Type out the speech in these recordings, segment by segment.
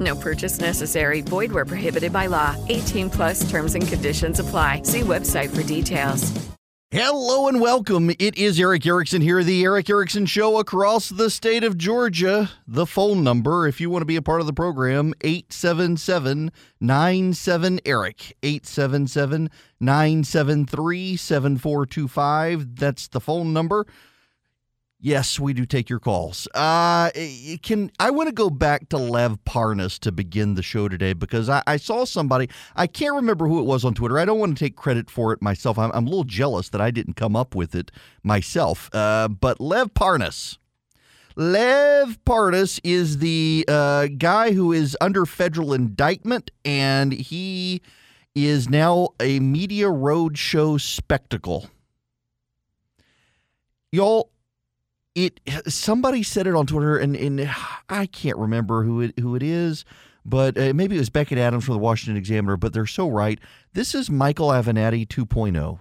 No purchase necessary. Void where prohibited by law. 18 plus terms and conditions apply. See website for details. Hello and welcome. It is Erick Erickson here, the Erick Erickson Show across the state of Georgia. The phone number, if you want to be a part of the program, 877 97 Erick. 877 973 7425. That's the phone number. Yes, we do take your calls. Uh, can I want to go back to Lev Parnas to begin the show today because I, I, saw somebody. I can't remember who it was on Twitter. I don't want to take credit for it myself. I'm, I'm a little jealous that I didn't come up with it myself. Uh, but Lev Parnas. Lev Parnas is the uh, guy who is under federal indictment, and he is now a media roadshow spectacle. Y'all, it somebody said it on Twitter, and, and I can't remember who it who it is, but uh, maybe it was Becket Adams from the Washington Examiner. But they're so right. This is Michael Avenatti 2.0.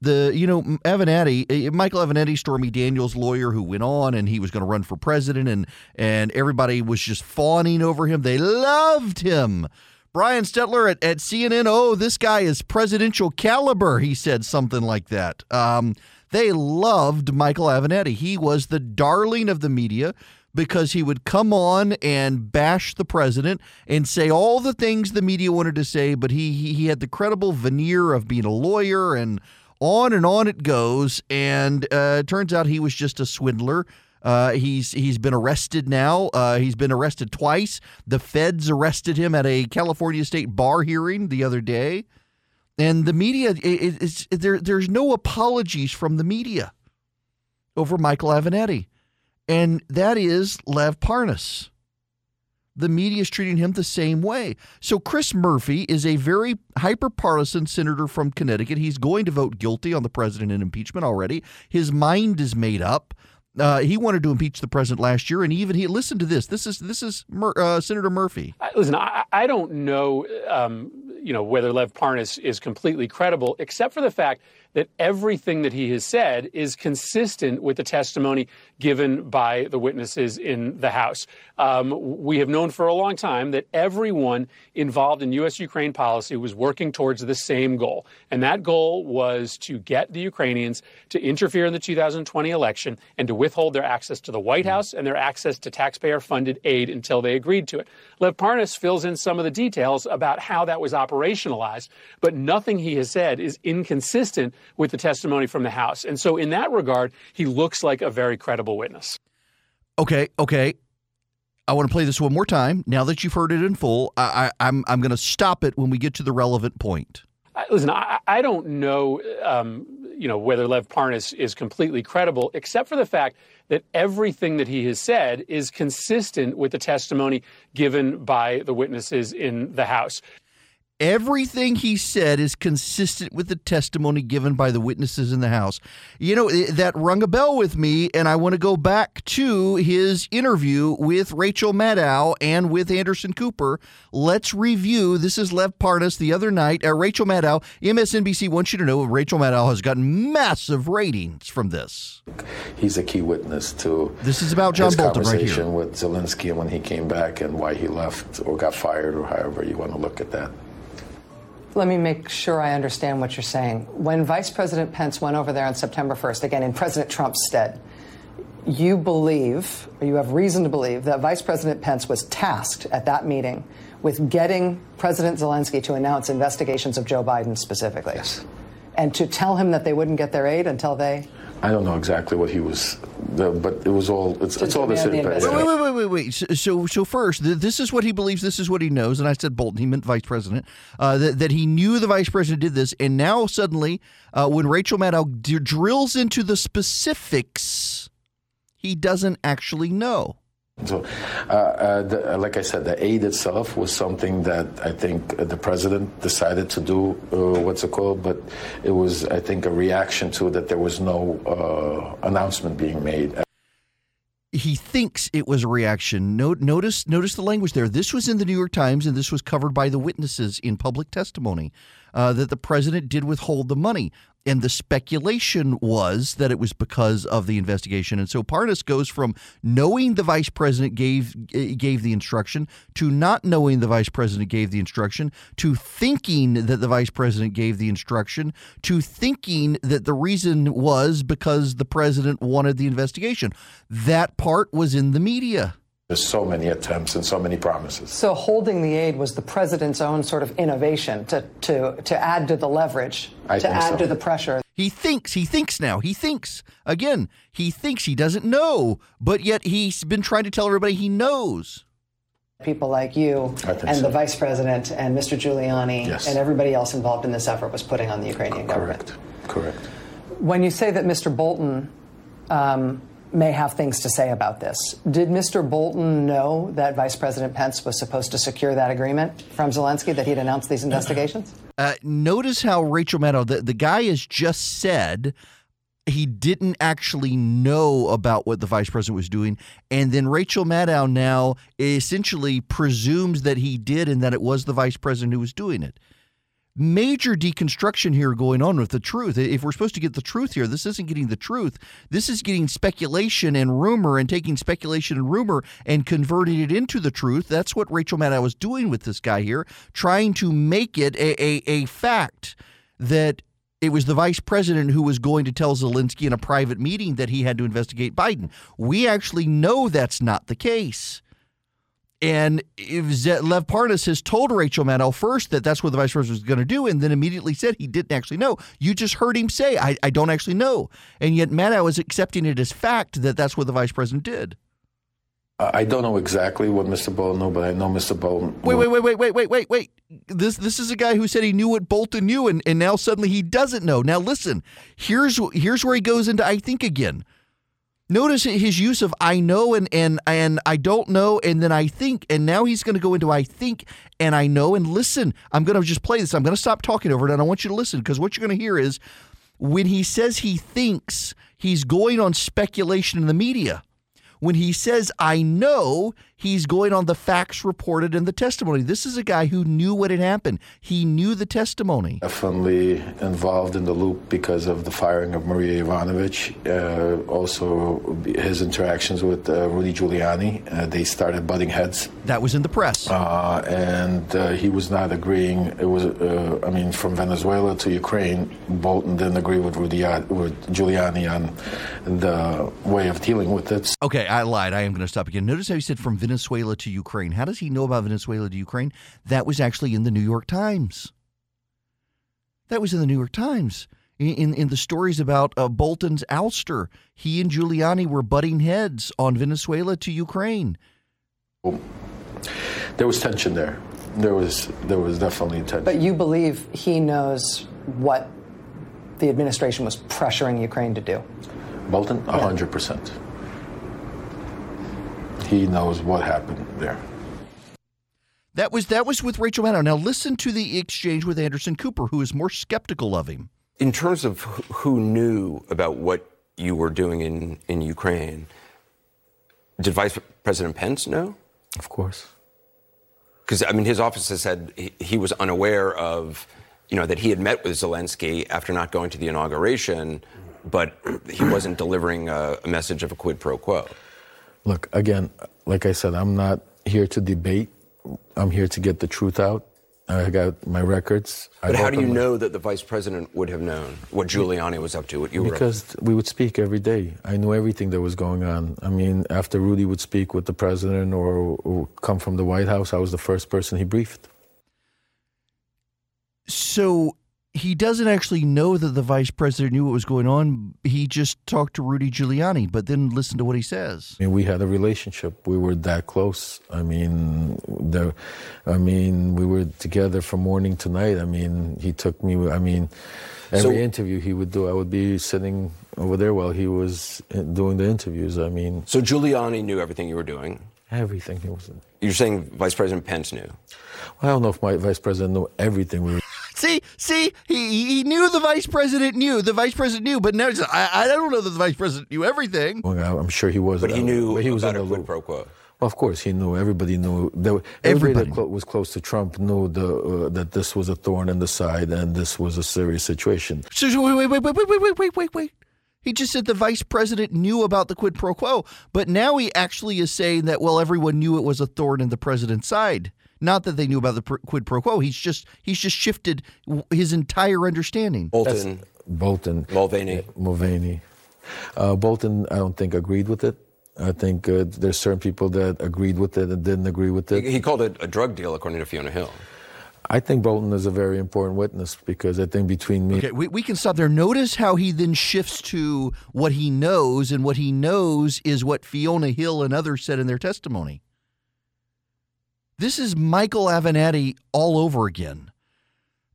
The you know Avenatti, uh, Michael Avenatti, Stormy Daniels' lawyer, who went on and he was going to run for president, and and everybody was just fawning over him. They loved him. Brian Stelter at, at CNN, oh, this guy is presidential caliber. He said something like that. Um, they loved Michael Avenatti. He was the darling of the media because he would come on and bash the president and say all the things the media wanted to say, but he he had the credible veneer of being a lawyer and on and on it goes. And uh, it turns out he was just a swindler. Uh, he's he's been arrested now. Uh, he's been arrested twice. The feds arrested him at a California state bar hearing the other day. And the media, it, it's, there, there's no apologies from the media over Michael Avenatti. And that is Lev Parnas. The media is treating him the same way. So Chris Murphy is a very hyper-partisan senator from Connecticut. He's going to vote guilty on the president in impeachment already. His mind is made up. Uh, he wanted to impeach the president last year, and even he listened to this. This is this is Mur- uh, Senator Murphy. Listen, I, I don't know. Um, you know, whether Lev Parnas is completely credible, except for the fact that everything that he has said is consistent with the testimony given by the witnesses in the House. Um, we have known for a long time that everyone involved in U.S. Ukraine policy was working towards the same goal. And that goal was to get the Ukrainians to interfere in the 2020 election and to withhold their access to the White House and their access to taxpayer funded aid until they agreed to it. Lev Parnas fills in some of the details about how that was operationalized, but nothing he has said is inconsistent with the testimony from the House. And so, in that regard, he looks like a very credible witness. Okay, okay. I want to play this one more time. Now that you've heard it in full, I, I, I'm I'm going to stop it when we get to the relevant point. Listen, I, I don't know, um, you know, whether Lev Parnas is completely credible, except for the fact that everything that he has said is consistent with the testimony given by the witnesses in the House. Everything he said is consistent with the testimony given by the witnesses in the House. You know, that rung a bell with me, and I want to go back to his interview with Rachel Maddow and with Anderson Cooper. Let's review. This is Lev Parnas the other night. Uh, Rachel Maddow, MSNBC wants you to know Rachel Maddow has gotten massive ratings from this. He's a key witness to this is about John Bolton right here. with Zelensky and when he came back and why he left or got fired or however you want to look at that. Let me make sure I understand what you're saying. When Vice President Pence went over there on September 1st, again in President Trump's stead, you believe, or you have reason to believe, that Vice President Pence was tasked at that meeting with getting President Zelensky to announce investigations of Joe Biden specifically. Yes. and to tell him that they wouldn't get their aid until they. I don't know exactly what he was, but it was all. It's, it's all the demand same. the but- Wait, wait, wait, wait, wait. So, so, so first, th- this is what he believes. This is what he knows. And I said Bolton. He meant vice president. Uh, that, that he knew the vice president did this, and now suddenly, uh, when Rachel Maddow d- drills into the specifics, he doesn't actually know. So, uh, uh, the, uh, like I said, the aid itself was something that I think uh, the president decided to do. Uh, what's it called? But it was, I think, a reaction to that there was no uh, announcement being made. he thinks it was a reaction. Notice, notice the language there. This was in the New York Times, and this was covered by the witnesses in public testimony that the president did withhold the money. And the speculation was that it was because of the investigation. And so Parnas goes from knowing the vice president gave eh, gave the instruction to not knowing the vice president gave the instruction to thinking that the vice president gave the instruction to thinking that the reason was because the president wanted the investigation. That part was in the media. There's so many attempts and so many promises. So holding the aid was the president's own sort of innovation to, to, to add to the leverage, I to add so. to the pressure. He thinks, he thinks now. He thinks. Again, he thinks he doesn't know, but yet he's been trying to tell everybody he knows. People like you and so. the vice president and Mr. Giuliani Yes. and everybody else involved in this effort was putting on the Ukrainian government. Correct. Correct. When you say that Mr. Bolton um, may have things to say about this, did Mr. Bolton know that Vice President Pence was supposed to secure that agreement from Zelensky that he'd announced these investigations? Uh, notice how Rachel Maddow, the, the guy has just said he didn't actually know about what the vice president was doing. And then Rachel Maddow now essentially presumes that he did and that it was the vice president who was doing it. Major deconstruction here going on with the truth. If we're supposed to get the truth here, this isn't getting the truth. This is getting speculation and rumor and taking speculation and rumor and converting it into the truth. That's what Rachel Maddow was doing with this guy here, trying to make it a, a, a fact that it was the vice president who was going to tell Zelensky in a private meeting that he had to investigate Biden. We actually know that's not the case. And Lev Parnas has told Rachel Maddow first that that's what the vice president was going to do, and then immediately said he didn't actually know. You just heard him say, I, I don't actually know. And yet Maddow is accepting it as fact that that's what the vice president did. I don't know exactly what Mr. Bolton knew, but I know Mr. Bolton. Wait, wait, wait, wait, wait, wait, wait, wait. This this is a guy who said he knew what Bolton knew, and, and now suddenly he doesn't know. Now listen, here's here's where he goes into I think again. Notice his use of I know and and and I don't know, and then I think, and now he's going to go into I think and I know. And listen, I'm going to just play this. I'm going to stop talking over it, and I want you to listen because what you're going to hear is when he says he thinks, he's going on speculation in the media. When he says, I know, he's going on the facts reported in the testimony. This is a guy who knew what had happened. He knew the testimony. Definitely involved in the loop because of the firing of Marie Yovanovitch. Uh, also, his interactions with uh, Rudy Giuliani. Uh, they started butting heads. That was in the press. Uh, and uh, he was not agreeing. It was, uh, I mean, from Venezuela to Ukraine, Bolton didn't agree with Rudy with Giuliani on the way of dealing with it. Okay, I lied. I am going to stop again. Notice how he said from Venezuela to Ukraine. How does he know about Venezuela to Ukraine? That was actually in the New York Times. That was in the New York Times. In, in, in the stories about uh, Bolton's ouster, he and Giuliani were butting heads on Venezuela to Ukraine. There was tension there. There was there was definitely tension. But you believe he knows what the administration was pressuring Ukraine to do? Bolton, hundred percent. He knows what happened there. That was that was with Rachel Maddow. Now listen to the exchange with Anderson Cooper, who is more skeptical of him. In terms of who knew about what you were doing in, in Ukraine, did Vice President Pence know? Of course. Because I mean, his office has said he, he was unaware of, you know, that he had met with Zelensky after not going to the inauguration, but he wasn't delivering a, a message of a quid pro quo. Look, again, like I said, I'm not here to debate. I'm here to get the truth out. I got my records. But I've how do you opened- know that the vice president would have known what Giuliani was up to? What you were? Because we would speak every day. I knew everything that was going on. I mean, after Rudy would speak with the president or, or come from the White House, I was the first person he briefed. So he doesn't actually know that the vice president knew what was going on. He just talked to Rudy Giuliani, but then listen to what he says. I mean, we had a relationship. We were that close. I mean, there, I mean, we were together from morning to night. I mean, he took me. I mean, every So- interview he would do, I would be sitting over there while he was uh, doing the interviews. I mean, So Giuliani knew everything you were doing. everything. He was. You're saying Vice President Pence knew. I don't know if my vice president knew everything we were. See, see, he he knew the vice president knew the vice president knew, but now he's, I I don't know that the vice president knew everything. Well, I'm sure he was. But he knew he was about in a the quid loop. pro quo. Well, of course, he knew. Everybody knew. There, everybody Everybody that was close to Trump knew the, uh, that this was a thorn in the side and this was a serious situation. So so wait, wait, wait, wait, wait, wait, wait, wait, wait. He just said the vice president knew about the quid pro quo, but now he actually is saying that well, everyone knew it was a thorn in the president's side. Not that they knew about the pr- quid pro quo. He's just he's just shifted his entire understanding. Bolton, Bolton, Mulvaney. Mulvaney, uh, Bolton. I don't think agreed with it. I think uh, there's certain people that agreed with it and didn't agree with it. He, he called it a drug deal, according to Fiona Hill. I think Bolton is a very important witness because I think between me Okay, we, we can stop there. Notice how he then shifts to what he knows, and what he knows is what Fiona Hill and others said in their testimony. This is Michael Avenatti all over again.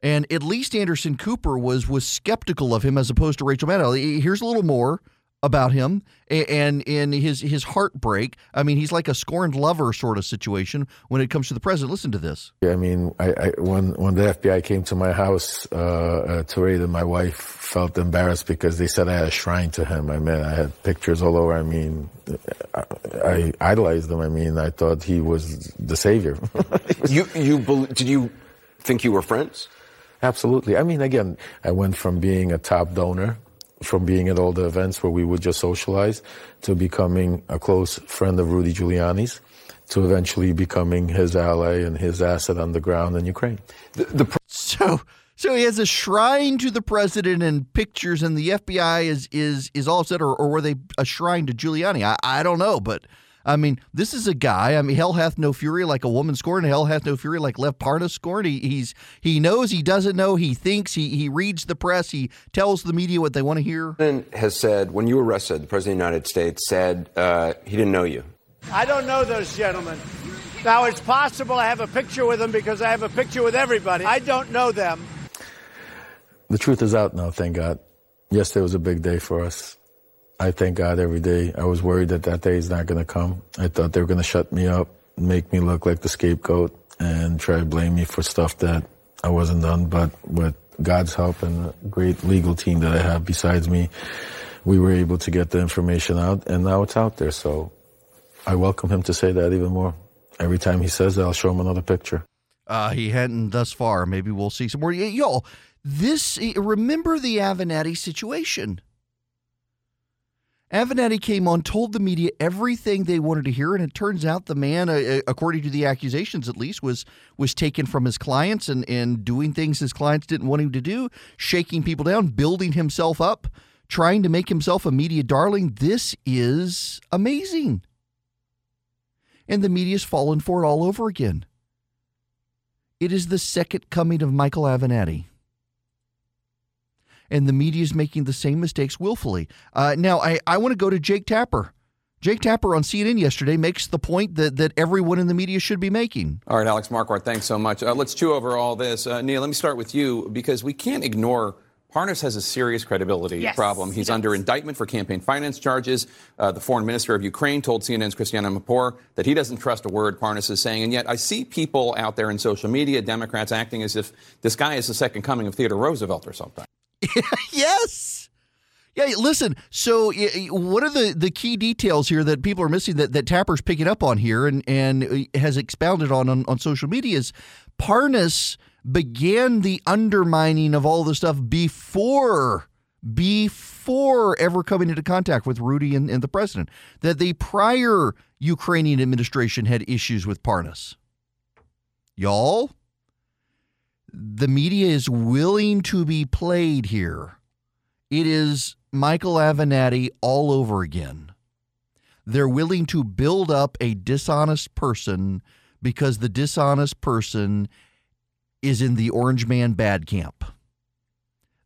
And at least Anderson Cooper was was skeptical of him as opposed to Rachel Maddow. Here's a little more about him and in his his heartbreak. I mean, he's like a scorned lover sort of situation when it comes to the president. Listen to this. I mean, I, I, when when the FBI came to my house uh, uh, to raid it, my wife felt embarrassed because they said I had a shrine to him. I mean, I had pictures all over. I mean, I, I idolized him. I mean, I thought he was the savior. You, you, did you think you were friends? Absolutely. I mean, again, I went from being a top donor, from being at all the events where we would just socialize, to becoming a close friend of Rudy Giuliani's, to eventually becoming his ally and his asset on the ground in Ukraine. The, the pr- So so he has a shrine to the president and pictures, and the FBI is is is all set, or, or were they a shrine to Giuliani? I, I don't know, but I mean, this is a guy. I mean, hell hath no fury like a woman scorned. Hell hath no fury like Lev Parnas scorned. He, he's he knows he doesn't know. He thinks he he reads the press. He tells the media what they want to hear. president has said, when you were arrested, the president of the United States said uh, he didn't know you. I don't know those gentlemen. Now, it's possible I have a picture with them because I have a picture with everybody. I don't know them. The truth is out now, thank God. Yesterday was a big day for us. I thank God every day. I was worried that that day is not going to come. I thought they were going to shut me up, make me look like the scapegoat, and try to blame me for stuff that I wasn't done. But with God's help and a great legal team that I have besides me, we were able to get the information out, and now it's out there. So I welcome him to say that even more. Every time he says that, I'll show him another picture. Uh, he hadn't thus far. Maybe we'll see some more. Y'all, this remember the Avenatti situation. Avenatti came on, told the media everything they wanted to hear, and it turns out the man, uh, according to the accusations at least, was was taken from his clients and and doing things his clients didn't want him to do, shaking people down, building himself up, trying to make himself a media darling. This is amazing, and the media's fallen for it all over again. It is the second coming of Michael Avenatti. And the media is making the same mistakes willfully. Uh, now, I, I want to go to Jake Tapper. Jake Tapper on CNN yesterday makes the point that, that everyone in the media should be making. All right, Alex Marquardt, thanks so much. Uh, let's chew over all this. Uh, Neil, let me start with you because we can't ignore Parnas has a serious credibility Yes, problem. He's does. under indictment for campaign finance charges. Uh, the foreign minister of Ukraine told CNN's Christiane Amanpour that he doesn't trust a word Parnas is saying. And yet I see people out there in social media, Democrats, acting as if this guy is the second coming of Theodore Roosevelt or something. yes. Yeah, listen. So one of the, the key details here that people are missing that, that Tapper's picking up on here and, and uh, has expounded on, on on social media is Parnas began the undermining of all the stuff before before ever coming into contact with Rudy and, and the president. That the prior Ukrainian administration had issues with Parnas. Y'all, the media is willing to be played here. It is Michael Avenatti all over again. They're willing to build up a dishonest person because the dishonest person is in the Orange Man bad camp.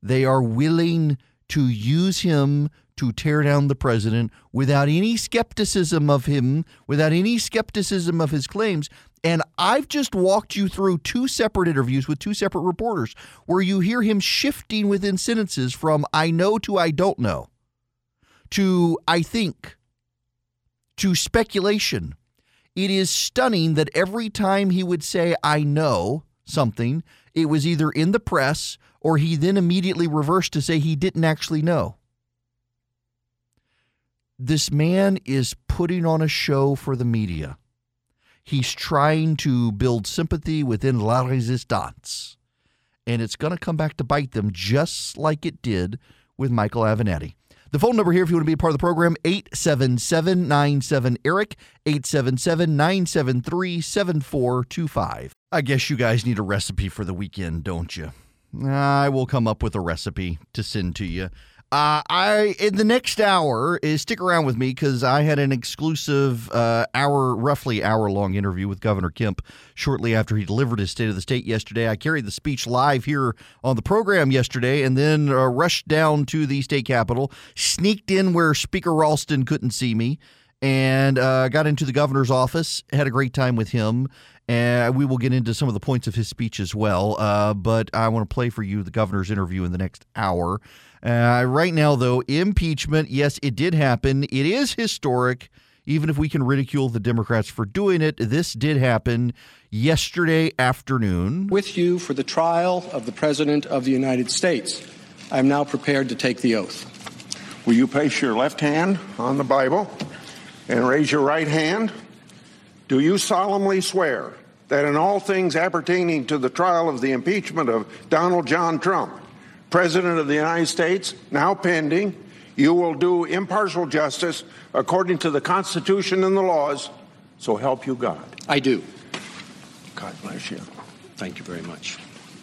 They are willing to use him to tear down the president without any skepticism of him, without any skepticism of his claims. And I've just walked you through two separate interviews with two separate reporters where you hear him shifting within sentences from I know to I don't know to I think to speculation. It is stunning that every time he would say I know something, it was either in the press or he then immediately reversed to say he didn't actually know. This man is putting on a show for the media. He's trying to build sympathy within La Resistance. And it's going to come back to bite them just like it did with Michael Avenatti. The phone number here, if you want to be a part of the program, 877 97 Erick, 877 973 7425. I guess you guys need a recipe for the weekend, don't you? I will come up with a recipe to send to you. Uh, I in the next hour is stick around with me because I had an exclusive uh, hour, roughly hour long interview with Governor Kemp shortly after he delivered his State of the State yesterday. I carried the speech live here on the program yesterday, and then uh, rushed down to the state capitol, sneaked in where Speaker Ralston couldn't see me, and uh, got into the governor's office. Had a great time with him. And we will get into some of the points of his speech as well. Uh, but I want to play for you the governor's interview in the next hour. Uh, right now, though, impeachment, yes, it did happen. It is historic, even if we can ridicule the Democrats for doing it. This did happen yesterday afternoon. With you for the trial of the President of the United States. I am now prepared to take the oath. Will you place your left hand on the Bible and raise your right hand? Do you solemnly swear that in all things appertaining to the trial of the impeachment of Donald John Trump, President of the United States, now pending, you will do impartial justice according to the Constitution and the laws, so help you God. I do. God bless you. Thank you very much.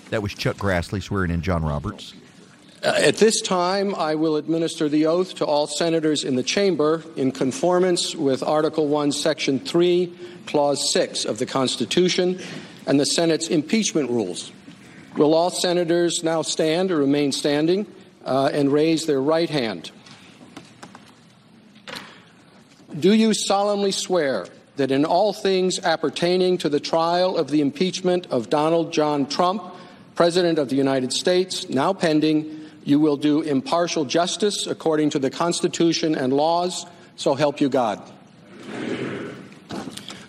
That was Chuck Grassley swearing in John Roberts. Uh, at this time, I will administer the oath to all senators in the chamber in conformance with Article 1, Section 3, Clause 6 of the Constitution and the Senate's impeachment rules. Will all senators now stand or remain standing uh, and raise their right hand? Do you solemnly swear that in all things appertaining to the trial of the impeachment of Donald John Trump, President of the United States, now pending, you will do impartial justice according to the Constitution and laws, so help you God?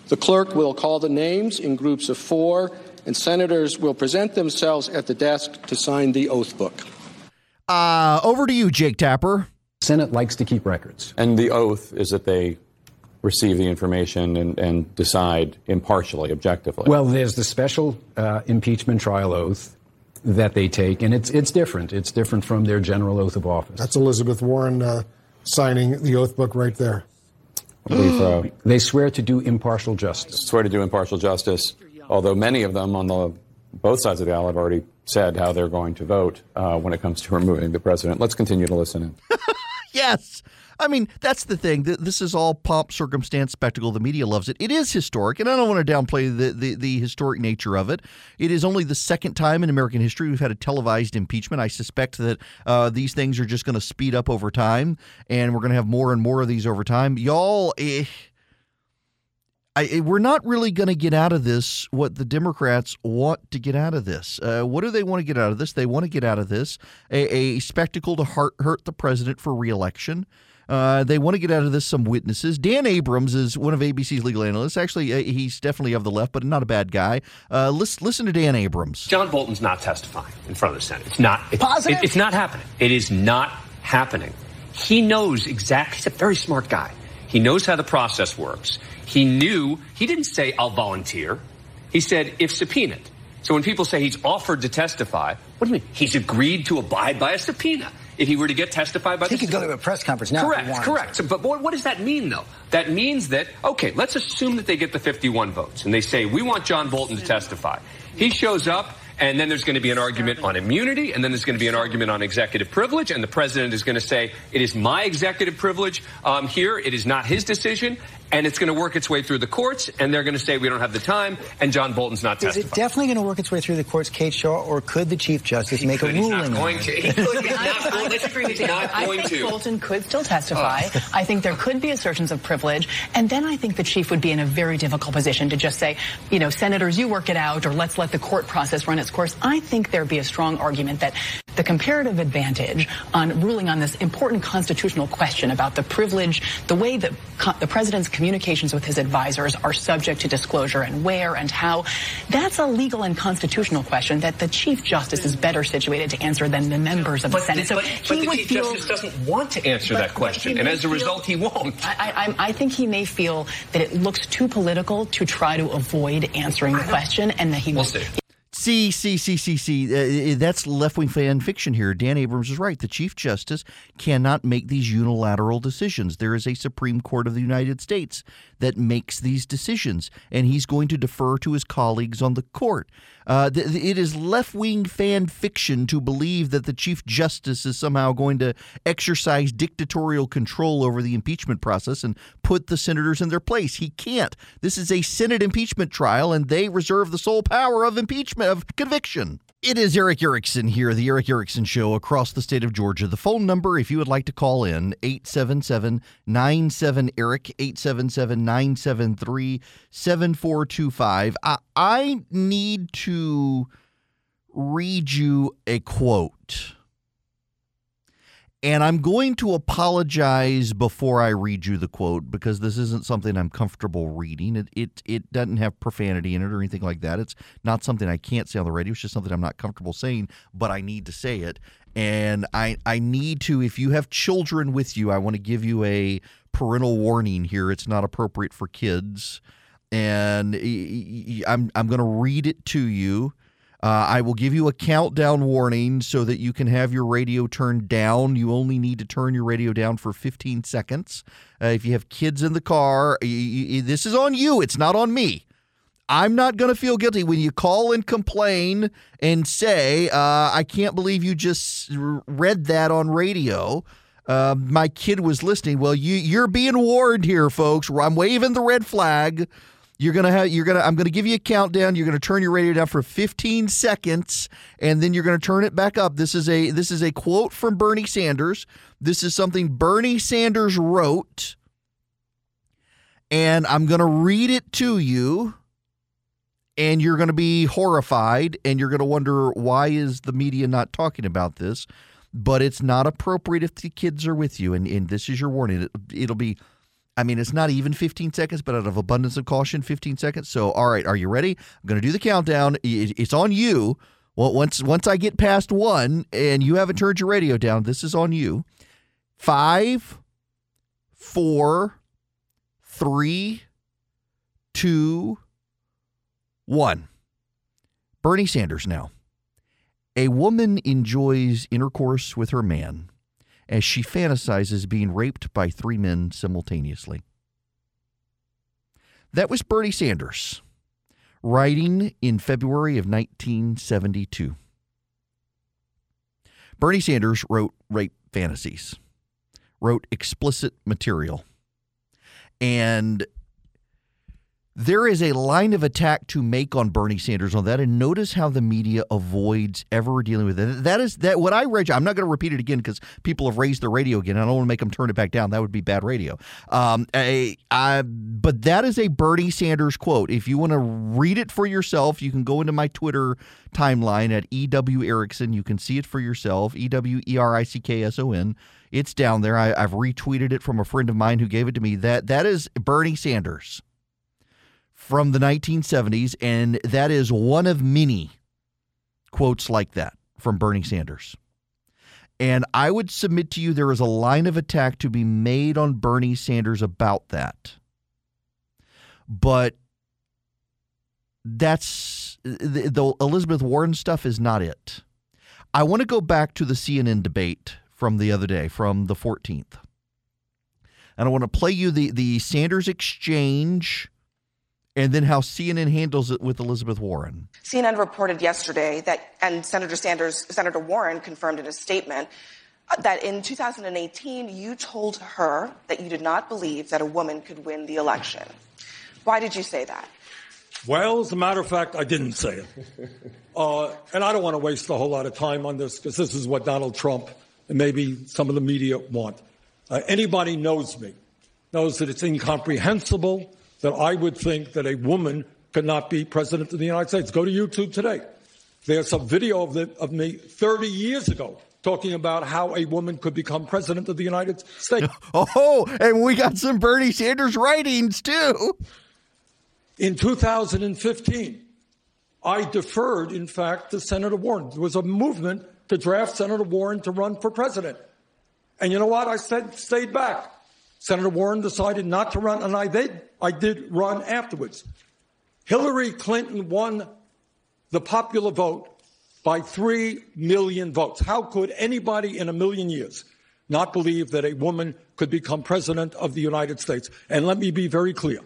The clerk will call the names in groups of four, and senators will present themselves at the desk to sign the oath book. Uh, over to you, Jake Tapper. Senate likes to keep records. And the oath is that they receive the information and, and decide impartially, objectively. Well, there's the special uh, impeachment trial oath that they take, and it's it's different. It's different from their general oath of office. That's Elizabeth Warren uh, signing the oath book right there. Uh, they swear to do impartial justice. Swear to do impartial justice. Although many of them on the both sides of the aisle have already said how they're going to vote uh, when it comes to removing the president. Let's continue to listen in. yes. I mean, that's the thing. This is all pomp, circumstance, spectacle. The media loves it. It is historic, and I don't want to downplay the, the, the, historic nature of it. It is only the second time in American history we've had a televised impeachment. I suspect that uh, these things are just going to speed up over time, and we're going to have more and more of these over time. Y'all. Eh, I, we're not really going to get out of this what the Democrats want to get out of this. Uh, what do they want to get out of this? They want to get out of this a, a spectacle to hurt, hurt the president for reelection. Uh, they want to get out of this some witnesses. Dan Abrams is one of ABC's legal analysts. Actually, uh, he's definitely of the left, but not a bad guy. Uh, listen, listen to Dan Abrams. John Bolton's not testifying in front of the Senate. It's not. It's, it, it's not happening. It is not happening. He knows exactly. He's a very smart guy. He knows how the process works. He knew. He didn't say, "I'll volunteer." He said, "If subpoenaed." So when people say he's offered to testify, what do you mean? He's agreed to abide by a subpoena if he were to get testified by he could go to a press conference now. Correct, correct. So, but what, what does that mean, though? That means that okay, let's assume that they get the 51 votes and they say we want John Bolton to testify. He shows up and then there's going to be an argument on immunity, and then there's going to be an argument on executive privilege, and the president is going to say, it is my executive privilege um, here, it is not his decision, and it's going to work its way through the courts, and they're going to say we don't have the time, and John Bolton's not testifying. Is it definitely going to work its way through the courts, Kate Shaw, or could the Chief Justice he make could, a ruling? He's not going to. He could. He's not going, let's agree with I think to. Bolton could still testify. Oh. I think there could be assertions of privilege, and then I think the Chief would be in a very difficult position to just say, you know, senators, you work it out, or let's let the court process run its course. I think there'd be a strong argument that the comparative advantage on ruling on this important constitutional question about the privilege, the way that the president's communications with his advisors are subject to disclosure and where and how, that's a legal and constitutional question that the Chief Justice is better situated to answer than the members of but the Senate. So but, he but the would Chief feel, Justice doesn't want to answer but, that question, and as a feel, result, he won't. I, I, I think he may feel that it looks too political to try to avoid answering the question, and that he will see. See, see, see, see, see. Uh, that's left wing fan fiction here. Dan Abrams is right. The Chief Justice cannot make these unilateral decisions. There is a Supreme Court of the United States that makes these decisions, and he's going to defer to his colleagues on the court. Uh, th- it is left wing fan fiction to believe that the Chief Justice is somehow going to exercise dictatorial control over the impeachment process and put the senators in their place. He can't. This is a Senate impeachment trial, and they reserve the sole power of impeachment, of conviction. It is Erick Erickson here, the Erick Erickson Show across the state of Georgia. The phone number, if you would like to call in, 877 97 Erick, 877 973 7425. I need to read you a quote. And I'm going to apologize before I read you the quote because this isn't something I'm comfortable reading. It, it it doesn't have profanity in it or anything like that. It's not something I can't say on the radio. It's just something I'm not comfortable saying, but I need to say it. And I I need to if you have children with you, I want to give you a parental warning here. It's not appropriate for kids. And I'm I'm going to read it to you. Uh, I will give you a countdown warning so that you can have your radio turned down. You only need to turn your radio down for 15 seconds. Uh, if you have kids in the car, y- y- this is on you. It's not on me. I'm not going to feel guilty when you call and complain and say, uh, I can't believe you just read that on radio. Uh, my kid was listening. Well, you, you're being warned here, folks. I'm waving the red flag. You're gonna have you're gonna I'm gonna give you a countdown. You're gonna turn your radio down for 15 seconds, and then you're gonna turn it back up. This is a this is a quote from Bernie Sanders. This is something Bernie Sanders wrote, and I'm gonna read it to you. And you're gonna be horrified, and you're gonna wonder why is the media not talking about this? But it's not appropriate if the kids are with you, and, and this is your warning. It, it'll be I mean, it's not even 15 seconds, but out of abundance of caution, 15 seconds. So, all right, are you ready? I'm going to do the countdown. It's on you. Well, once once I get past one and you haven't turned your radio down, this is on you. Five, four, three, two, one. Bernie Sanders now. A woman enjoys intercourse with her man as she fantasizes being raped by three men simultaneously. That was Bernie Sanders writing in February of 1972. Bernie Sanders wrote rape fantasies, wrote explicit material, and there is a line of attack to make on Bernie Sanders on that, and notice how the media avoids ever dealing with it. That is that what I read. I'm not going to repeat it again because people have raised the radio again. I don't want to make them turn it back down. That would be bad radio. Um, I, I, but that is a Bernie Sanders quote. If you want to read it for yourself, you can go into my Twitter timeline at EW Erickson. You can see it for yourself. E W E R I C K S O N. It's down there. I, I've retweeted it from a friend of mine who gave it to me. That that is Bernie Sanders from the 1970s, and that is one of many quotes like that from Bernie Sanders. And I would submit to you there is a line of attack to be made on Bernie Sanders about that. But that's the, the Elizabeth Warren stuff is not it. I want to go back to the CNN debate from the other day, from the 14th. And I want to play you the, the Sanders exchange and then how CNN handles it with Elizabeth Warren. CNN reported yesterday that, and Senator Sanders, Senator Warren confirmed in a statement uh, that in 2018 you told her that you did not believe that a woman could win the election. Why did you say that? Well, as a matter of fact, I didn't say it. Uh, and I don't want to waste a whole lot of time on this because this is what Donald Trump and maybe some of the media want. Uh, anybody knows me knows that it's incomprehensible that I would think that a woman could not be president of the United States. Go to YouTube today. There's a video of, the, of me 30 years ago talking about how a woman could become president of the United States. Oh, and we got some Bernie Sanders writings too. In 2015, I deferred, in fact, to Senator Warren. There was a movement to draft Senator Warren to run for president. And you know what? I said, stayed back. Senator Warren decided not to run, and I did. I did run afterwards. Hillary Clinton won the popular vote by three million votes. How could anybody in a million years not believe that a woman could become president of the United States? And let me be very clear.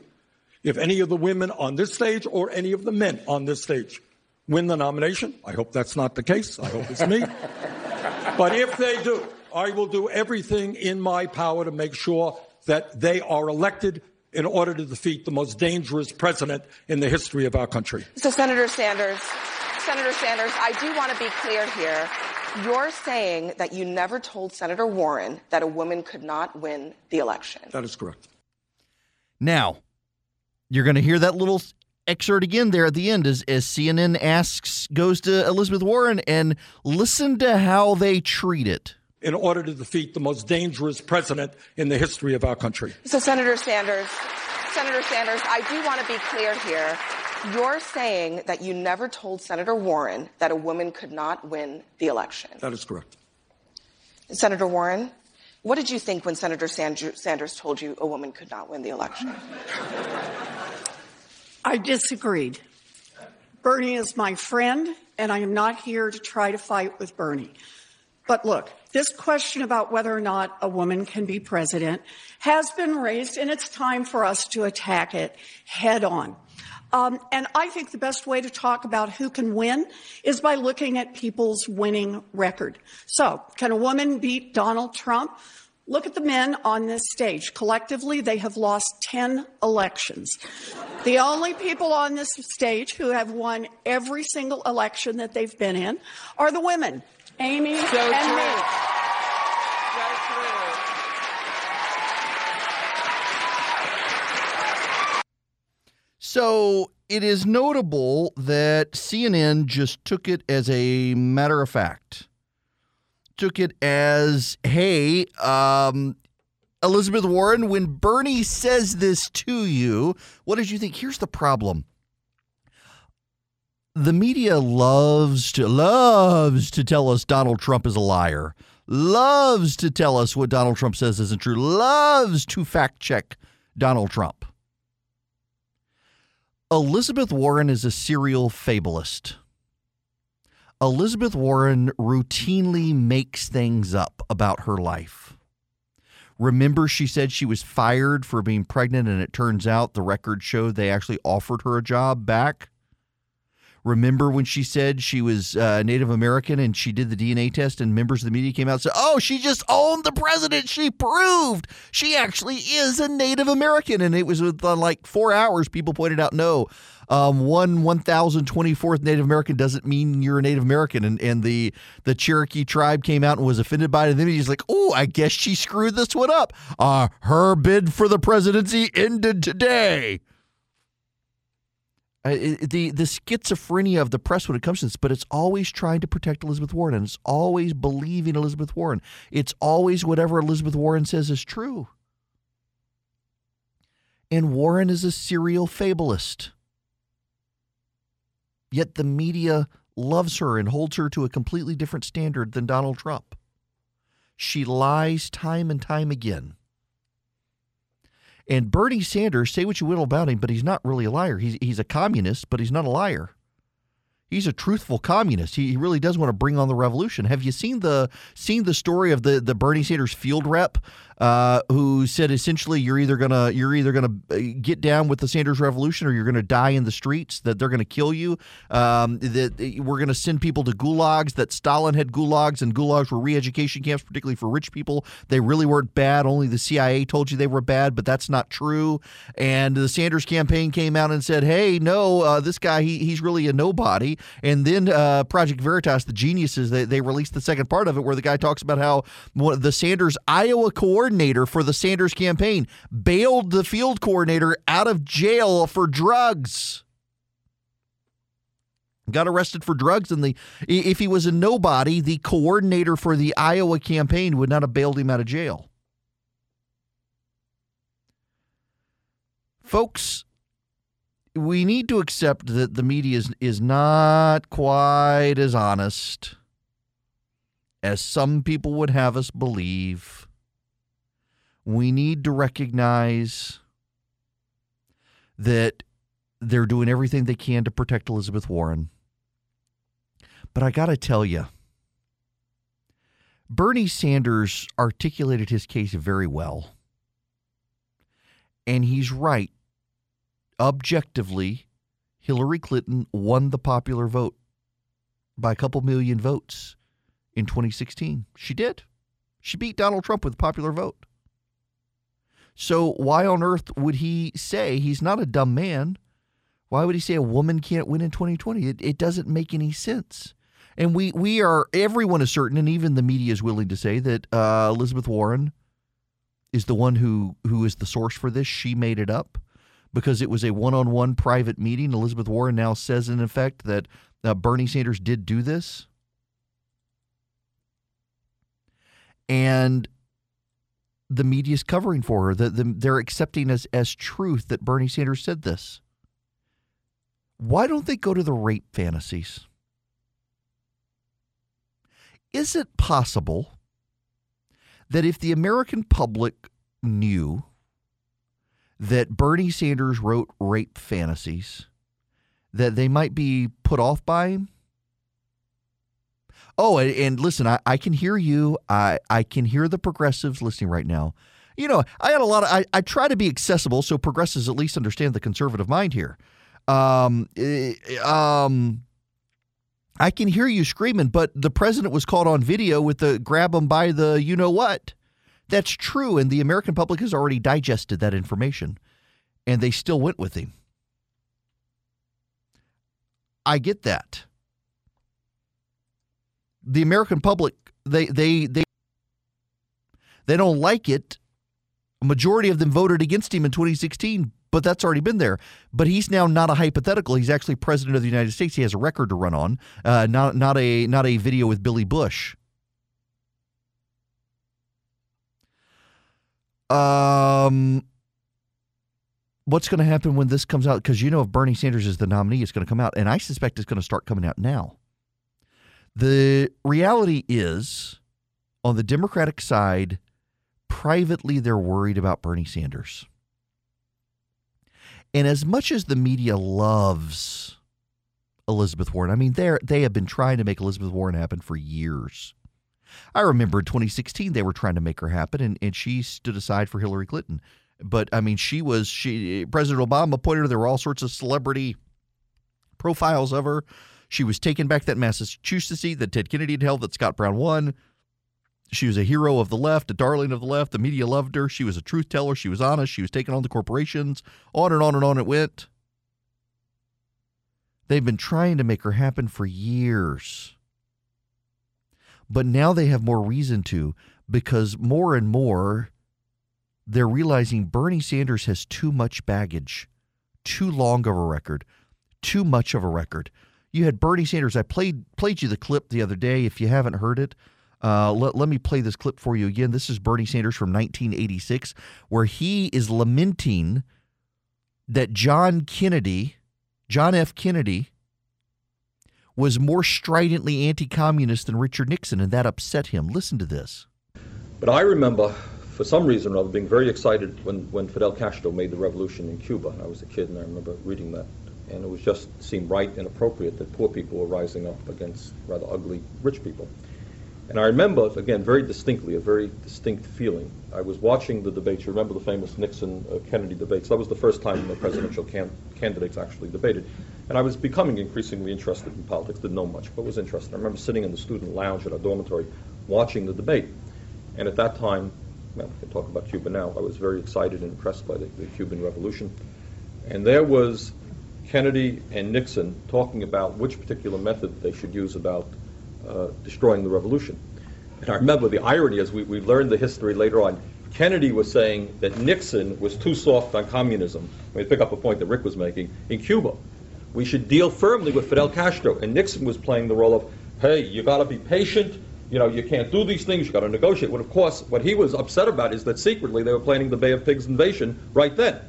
If any of the women on this stage or any of the men on this stage win the nomination, I hope that's not the case. I hope it's me. but if they do, I will do everything in my power to make sure that they are elected in order to defeat the most dangerous president in the history of our country. So, Senator Sanders, Senator Sanders, I do want to be clear here. You're saying that you never told Senator Warren that a woman could not win the election. That is correct. Now, you're going to hear that little excerpt again there at the end as, as CNN asks, goes to Elizabeth Warren, and listen to how they treat it. In order to defeat the most dangerous president in the history of our country. So, Senator Sanders, Senator Sanders, I do want to be clear here. You're saying that you never told Senator Warren that a woman could not win the election. That is correct. Senator Warren, what did you think when Senator Sanders told you a woman could not win the election? I disagreed. Bernie is my friend, and I am not here to try to fight with Bernie. But look, this question about whether or not a woman can be president has been raised, and it's time for us to attack it head on. Um, and I think the best way to talk about who can win is by looking at people's winning record. So, can a woman beat Donald Trump? Look at the men on this stage. Collectively, they have lost 10 elections. The only people on this stage who have won every single election that they've been in are the women, Amy so and true. me. So it is notable that CNN just took it as a matter of fact. Took it as, hey, um, Elizabeth Warren, when Bernie says this to you, what did you think? Here's the problem. The media loves to loves to tell us Donald Trump is a liar. Loves to tell us what Donald Trump says isn't true. Loves to fact check Donald Trump. Elizabeth Warren is a serial fabulist. Elizabeth Warren routinely makes things up about her life. Remember, she said she was fired for being pregnant, and it turns out the records showed they actually offered her a job back. Remember when she said she was uh, Native American and she did the DNA test, and members of the media came out and said, Oh, she just owned the president. She proved she actually is a Native American. And it was within like four hours, people pointed out, No, um, one 1024th Native American doesn't mean you're a Native American. And, and the, the Cherokee tribe came out and was offended by it. And then he's like, Oh, I guess she screwed this one up. Uh, her bid for the presidency ended today. Uh, the the schizophrenia of the press when it comes to this, but it's always trying to protect Elizabeth Warren, and it's always believing Elizabeth Warren. It's always whatever Elizabeth Warren says is true. And Warren is a serial fabulist. Yet the media loves her and holds her to a completely different standard than Donald Trump. She lies time and time again. And Bernie Sanders, say what you will about him, but he's not really a liar. He's, he's a communist, but he's not a liar. He's a truthful communist. He, he really does want to bring on the revolution. Have you seen the seen the story of the, the Bernie Sanders field rep uh, who said essentially you're either gonna you're either gonna uh, get down with the Sanders Revolution or you're gonna die in the streets. That they're gonna kill you. Um, that we're gonna send people to gulags. That Stalin had gulags and gulags were re-education camps, particularly for rich people. They really weren't bad. Only the CIA told you they were bad, but that's not true. And the Sanders campaign came out and said, "Hey, no, uh, this guy he, he's really a nobody." And then uh, Project Veritas, the geniuses, they, they released the second part of it where the guy talks about how the Sanders Iowa coordinator for the Sanders campaign bailed the field coordinator out of jail for drugs. Got arrested for drugs, and the if he was a nobody, the coordinator for the Iowa campaign would not have bailed him out of jail. Folks, we need to accept that the media is, is not quite as honest as some people would have us believe. We need to recognize that they're doing everything they can to protect Elizabeth Warren. But I got to tell you, Bernie Sanders articulated his case very well. And he's right. Objectively, Hillary Clinton won the popular vote by a couple million votes in 2016. She did. She beat Donald Trump with popular vote. So why on earth would he say he's not a dumb man? Why would he say a woman can't win in 2020? It, it doesn't make any sense. And we we are everyone is certain, and even the media is willing to say that uh, Elizabeth Warren is the one who who is the source for this. She made it up because it was a one-on-one private meeting. Elizabeth Warren now says, in effect, that uh, Bernie Sanders did do this. and the media is covering for her. The, the, they're accepting as, as truth that Bernie Sanders said this. Why don't they go to the rape fantasies? Is it possible that if the American public knew that Bernie Sanders wrote rape fantasies, that they might be put off by him? Oh, and, listen, I, I, can hear you. I, I can hear the progressives listening right now. You know, I had a lot of, I, I try to be accessible so progressives at least understand the conservative mind here. Um, eh, um, I can hear you screaming, but the president was caught on video with the grab him by the you know what. That's true, and the American public has already digested that information, and they still went with him. I get that the American public they they they they don't like it. A majority of them voted against him in 2016, but that's already been there. But he's now not a hypothetical. He's actually president of the United States. He has a record to run on. Uh, not not a not a video with Billy Bush. Um, what's going to happen when this comes out? Because you know, if Bernie Sanders is the nominee, it's going to come out, and I suspect it's going to start coming out now. The reality is, on the Democratic side, privately they're worried about Bernie Sanders. And as much as the media loves Elizabeth Warren, I mean, they they have been trying to make Elizabeth Warren happen for years. I remember in 2016 they were trying to make her happen, and, and she stood aside for Hillary Clinton. But I mean, she was she President Obama appointed her. There were all sorts of celebrity profiles of her. She was taken back that Massachusetts seat that Ted Kennedy had held that Scott Brown won. She was a hero of the left, a darling of the left. The media loved her. She was a truth teller. She was honest. She was taking on the corporations. On and on and on it went. They've been trying to make her happen for years. But now they have more reason to because more and more they're realizing Bernie Sanders has too much baggage, too long of a record, too much of a record. You had Bernie Sanders. I played played you the clip the other day. If you haven't heard it, uh, let, let me play this clip for you again. This is Bernie Sanders from 1986, where he is lamenting that John Kennedy, John F. Kennedy, was more stridently anti communist than Richard Nixon, and that upset him. Listen to this. But I remember, for some reason or other, being very excited when, when Fidel Castro made the revolution in Cuba. I was a kid, and I remember reading that and it was just seemed right and appropriate that poor people were rising up against rather ugly rich people. And I remember, again, very distinctly, a very distinct feeling. I was watching the debates. You remember the famous Nixon-Kennedy uh, debates. That was the first time the presidential can- candidates actually debated. And I was becoming increasingly interested in politics. Didn't know much, but was interested. I remember sitting in the student lounge at our dormitory watching the debate. And at that time, well, we can talk about Cuba now, I was very excited and impressed by the, the Cuban Revolution. And there was Kennedy and Nixon talking about which particular method they should use about uh, destroying the revolution. And I remember the irony as we, we learned the history later on. Kennedy was saying that Nixon was too soft on communism. Let me pick up a point that Rick was making. In Cuba, we should deal firmly with Fidel Castro. And Nixon was playing the role of, hey, you got to be patient. You know, you can't do these things. You got to negotiate. Well, of course, what he was upset about is that secretly they were planning the Bay of Pigs invasion right then.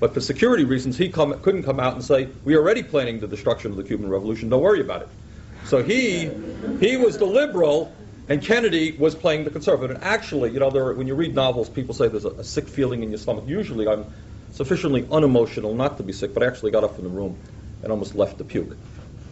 But for security reasons, he come, couldn't come out and say, "We are already planning the destruction of the Cuban Revolution. Don't worry about it." So he he was the liberal, and Kennedy was playing the conservative. And actually, you know, there when you read novels, people say there's a, a sick feeling in your stomach. Usually, I'm sufficiently unemotional not to be sick, but I actually got up from the room and almost left to puke.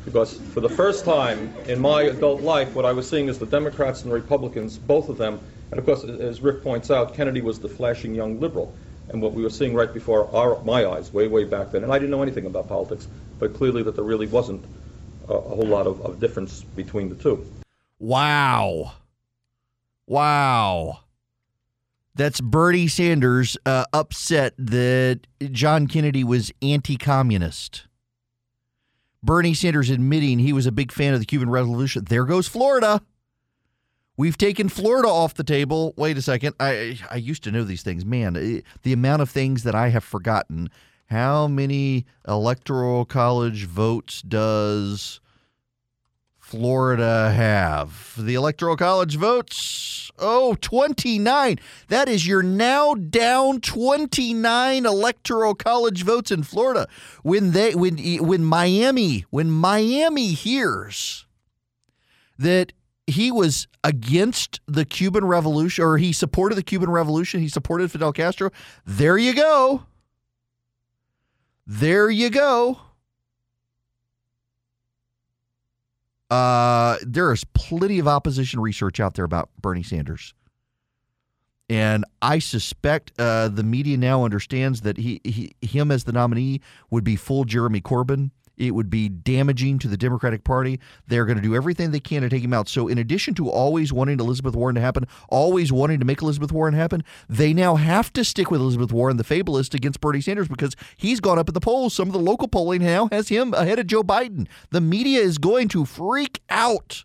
Because for the first time in my adult life, what I was seeing is the Democrats and the Republicans, both of them, and of course, as Rick points out, Kennedy was the flashing young liberal. And what we were seeing right before our, my eyes, way, way back then, and I didn't know anything about politics, but clearly that there really wasn't a, a whole lot of, of difference between the two. Wow. Wow. That's Bernie Sanders uh, upset that John Kennedy was anti communist. Bernie Sanders admitting he was a big fan of the Cuban Revolution. There goes Florida. We've taken Florida off the table. Wait a second. I I used to know these things. Man, eh, the amount of things that I have forgotten. How many electoral college votes does Florida have? The electoral college votes, oh, 29. That is your now down 29 electoral college votes in Florida. When they when when Miami, when Miami hears that he was against the Cuban Revolution, or he supported the Cuban Revolution. He supported Fidel Castro. There you go. There you go. Uh, there is plenty of opposition research out there about Bernie Sanders. And I suspect uh, the media now understands that he, he, him as the nominee would be full Jeremy Corbyn. It would be damaging to the Democratic Party. They're going to do everything they can to take him out. So, in addition to always wanting Elizabeth Warren to happen, always wanting to make Elizabeth Warren happen, they now have to stick with Elizabeth Warren, the fabulist, against Bernie Sanders because he's gone up in the polls. Some of the local polling now has him ahead of Joe Biden. The media is going to freak out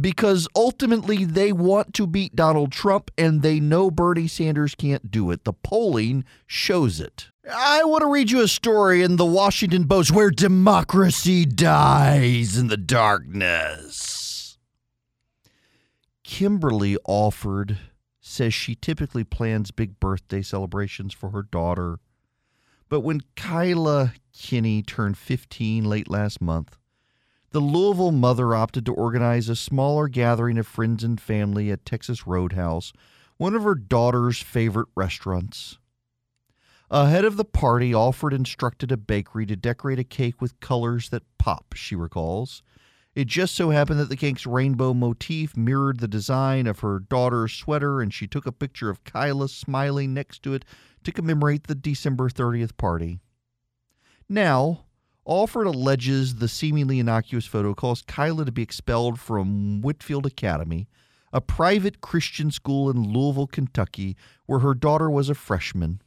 because ultimately they want to beat Donald Trump and they know Bernie Sanders can't do it. The polling shows it. I want to read you a story in the Washington Post where democracy dies in the darkness. Kimberly Alford says she typically plans big birthday celebrations for her daughter. But when Kyla Kenney turned 15 late last month, the Louisville mother opted to organize a smaller gathering of friends and family at Texas Roadhouse, one of her daughter's favorite restaurants. Ahead of the party, Alford instructed a bakery to decorate a cake with colors that pop, she recalls. It just so happened that the cake's rainbow motif mirrored the design of her daughter's sweater, and she took a picture of Kyla smiling next to it to commemorate the December 30th party. Now, Alford alleges the seemingly innocuous photo caused Kyla to be expelled from Whitefield Academy, a private Christian school in Louisville, Kentucky, where her daughter was a freshman.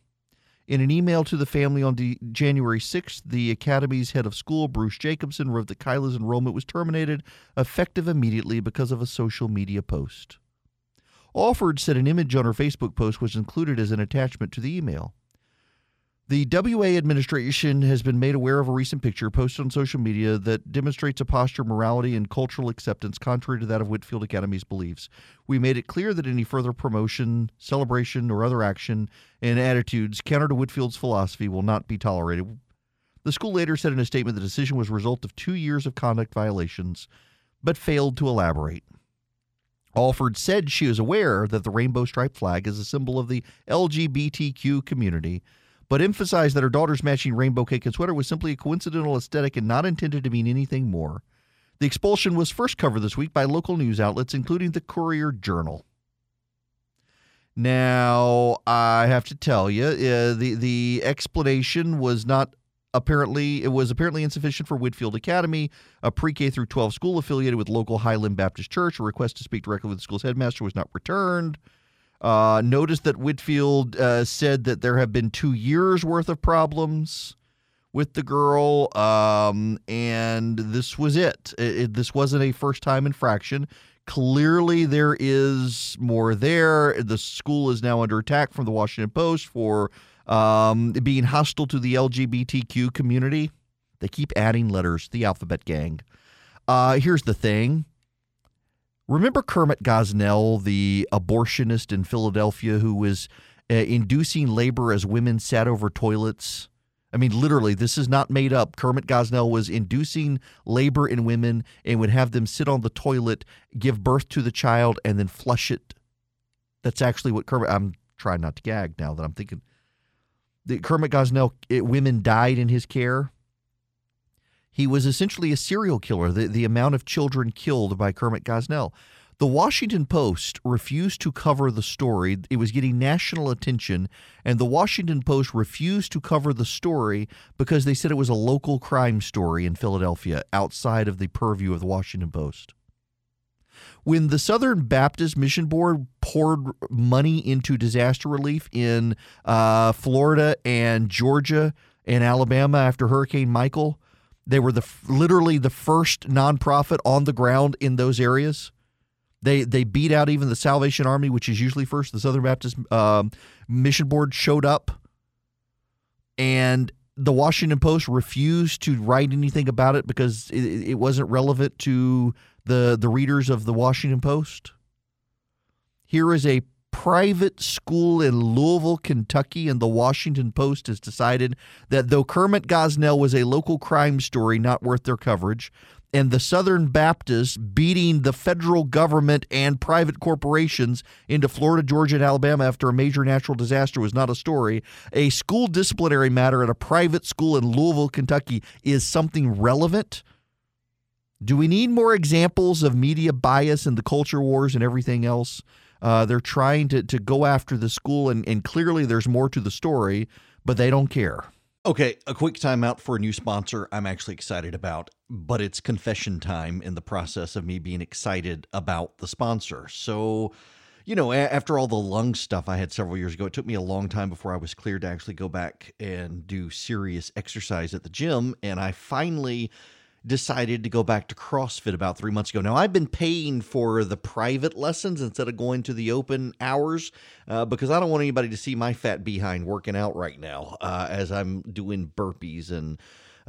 In an email to the family on D- January 6th, the Academy's head of school, Bruce Jacobson, wrote that Kyla's enrollment was terminated effective immediately because of a social media post. Alford said an image on her Facebook post was included as an attachment to the email. The WA administration has been made aware of a recent picture posted on social media that demonstrates a posture of morality and cultural acceptance contrary to that of Whitefield Academy's beliefs. We made it clear that any further promotion, celebration, or other action and attitudes counter to Whitefield's philosophy will not be tolerated. The school later said in a statement the decision was a result of two years of conduct violations, but failed to elaborate. Alford said she is aware that the rainbow striped flag is a symbol of the LGBTQ community but emphasized that her daughter's matching rainbow cake and sweater was simply a coincidental aesthetic and not intended to mean anything more. The expulsion was first covered this week by local news outlets, including the Courier Journal. Now, I have to tell you, uh, the the explanation was not apparently it was apparently insufficient for Whitefield Academy, a pre-K through 12 school affiliated with local Highland Baptist Church. A request to speak directly with the school's headmaster was not returned. Uh, notice that Whitefield uh, said that there have been two years worth of problems with the girl, um, and this was it. It, it. This wasn't a first time infraction. Clearly, there is more there. The school is now under attack from the Washington Post for um, being hostile to the LGBTQ community. They keep adding letters, the alphabet gang. Uh, here's the thing. Remember Kermit Gosnell, the abortionist in Philadelphia who was uh, inducing labor as women sat over toilets? I mean, literally, this is not made up. Kermit Gosnell was inducing labor in women and would have them sit on the toilet, give birth to the child, and then flush it. That's actually what Kermit. I'm trying not to gag now that I'm thinking. The Kermit Gosnell, it, women died in his care. He was essentially a serial killer. The, the amount of children killed by Kermit Gosnell. The Washington Post refused to cover the story. It was getting national attention, and the Washington Post refused to cover the story because they said it was a local crime story in Philadelphia outside of the purview of the Washington Post. When the Southern Baptist Mission Board poured money into disaster relief in uh, Florida and Georgia and Alabama after Hurricane Michael, they were the literally the first nonprofit on the ground in those areas. They they beat out even the Salvation Army, which is usually first. The Southern Baptist um, Mission Board showed up, and the Washington Post refused to write anything about it because it, it wasn't relevant to the the readers of the Washington Post. Here is a private school in Louisville, Kentucky, and the Washington Post has decided that though Kermit Gosnell was a local crime story not worth their coverage, and the Southern Baptists beating the federal government and private corporations into Florida, Georgia, and Alabama after a major natural disaster was not a story. A school disciplinary matter at a private school in Louisville, Kentucky is something relevant. Do we need more examples of media bias and the culture wars and everything else? Uh, they're trying to, to go after the school, and, and clearly there's more to the story, but they don't care. Okay, a quick timeout for a new sponsor I'm actually excited about, but it's confession time in the process of me being excited about the sponsor. So, you know, after all the lung stuff I had several years ago, it took me a long time before I was cleared to actually go back and do serious exercise at the gym. And I finally decided to go back to CrossFit about three months ago. Now, I've been paying for the private lessons instead of going to the open hours uh, because I don't want anybody to see my fat behind working out right now uh, as I'm doing burpees and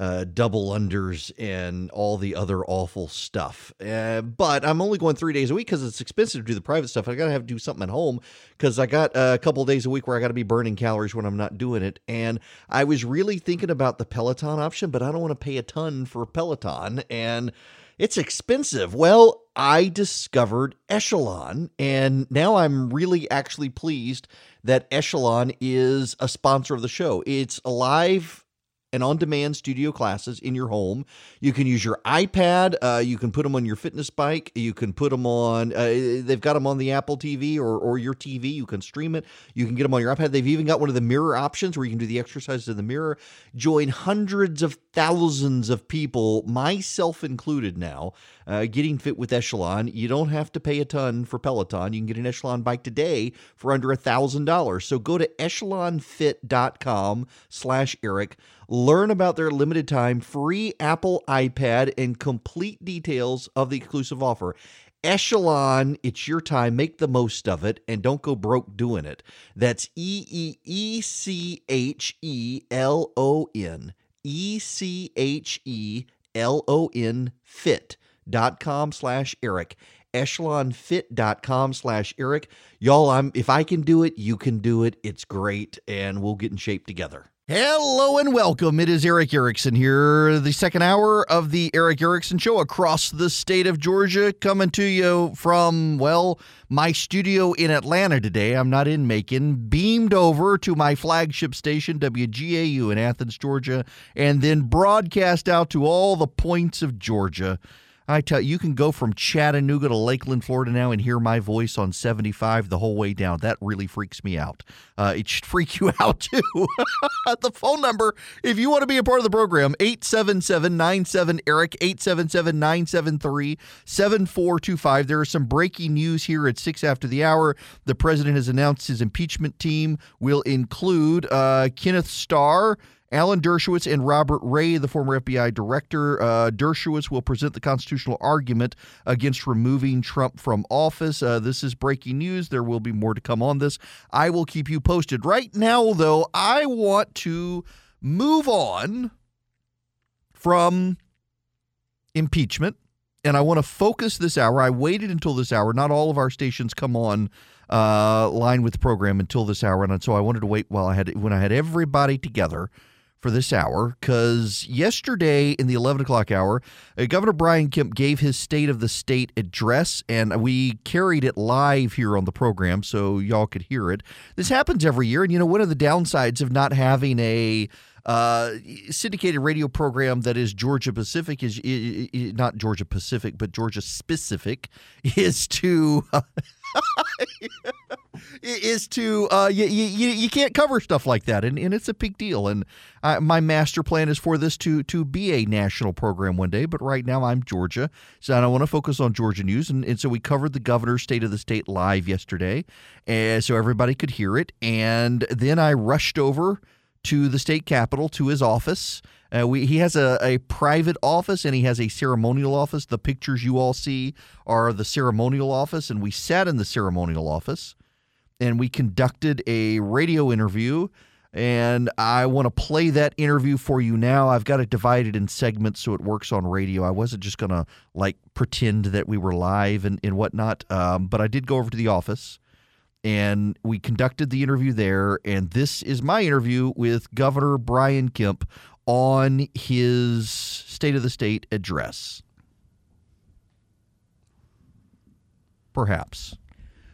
uh, double unders and all the other awful stuff. Uh, but I'm only going three days a week because it's expensive to do the private stuff. I got to have to do something at home because I got a couple days a week where I got to be burning calories when I'm not doing it. And I was really thinking about the Peloton option, but I don't want to pay a ton for Peloton. And it's expensive. Well, I discovered Echelon, and now I'm really actually pleased that Echelon is a sponsor of the show. It's a live and on demand studio classes in your home. You can use your iPad. Uh, you can put them on your fitness bike. You can put them on, uh, they've got them on the Apple TV or, or your TV. You can stream it. You can get them on your iPad. They've even got one of the mirror options where you can do the exercises in the mirror. Join hundreds of thousands of people, myself included now, uh, getting fit with Echelon. You don't have to pay a ton for Peloton. You can get an Echelon bike today for under a $1,000. So go to echelonfit.com slash Eric Learn about their limited time free Apple iPad and complete details of the exclusive offer. Echelon, it's your time. Make the most of it and don't go broke doing it. That's E E E C H E L O N. E C H E L O N fit.com slash Eric. Echelonfit.com slash Eric. Y'all, I'm if I can do it, you can do it. It's great, and we'll get in shape together. Hello and welcome. It is Erick Erickson here, the second hour of the Erick Erickson Show across the state of Georgia, coming to you from, well, my studio in Atlanta today. I'm not in Macon, beamed over to my flagship station, WGAU in Athens, Georgia, and then broadcast out to all the points of Georgia. I tell you, you can go from Chattanooga to Lakeland, Florida now and hear my voice on 75 the whole way down. That really freaks me out. Uh, it should freak you out too. the phone number, if you want to be a part of the program, 877 97 Eric, 877 973 7425. There is some breaking news here at 6 after the hour. The president has announced his impeachment team will include uh, Kenneth Starr. Alan Dershowitz and Robert Ray, the former FBI director. Uh, Dershowitz will present the constitutional argument against removing Trump from office. Uh, this is breaking news. There will be more to come on this. I will keep you posted. Right now, though, I want to move on from impeachment and I want to focus this hour. I waited until this hour. Not all of our stations come on uh, line with the program until this hour, and so I wanted to wait while I had when I had everybody together for this hour because yesterday in the 11 o'clock hour, uh, Governor Brian Kemp gave his State of the State address, and we carried it live here on the program so y'all could hear it. This happens every year, and you know, one of the downsides of not having a uh, syndicated radio program that is Georgia Pacific is, is, is not Georgia Pacific, but Georgia specific is to. is to uh, you, you, you can't cover stuff like that, and, and it's a big deal. And uh, my master plan is for this to to be a national program one day. But right now, I'm Georgia, so I want to focus on Georgia news. And, and so we covered the governor's state of the state live yesterday, so everybody could hear it. And then I rushed over to the state capitol to his office. Uh, we, he has a, a private office and he has a ceremonial office. The pictures you all see are the ceremonial office, and we sat in the ceremonial office and we conducted a radio interview. And I want to play that interview for you now. I've got it divided in segments so it works on radio. I wasn't just going to like pretend that we were live and, and whatnot, um, but I did go over to the office and we conducted the interview there. And this is my interview with Governor Brian Kemp on his State of the State address. Perhaps.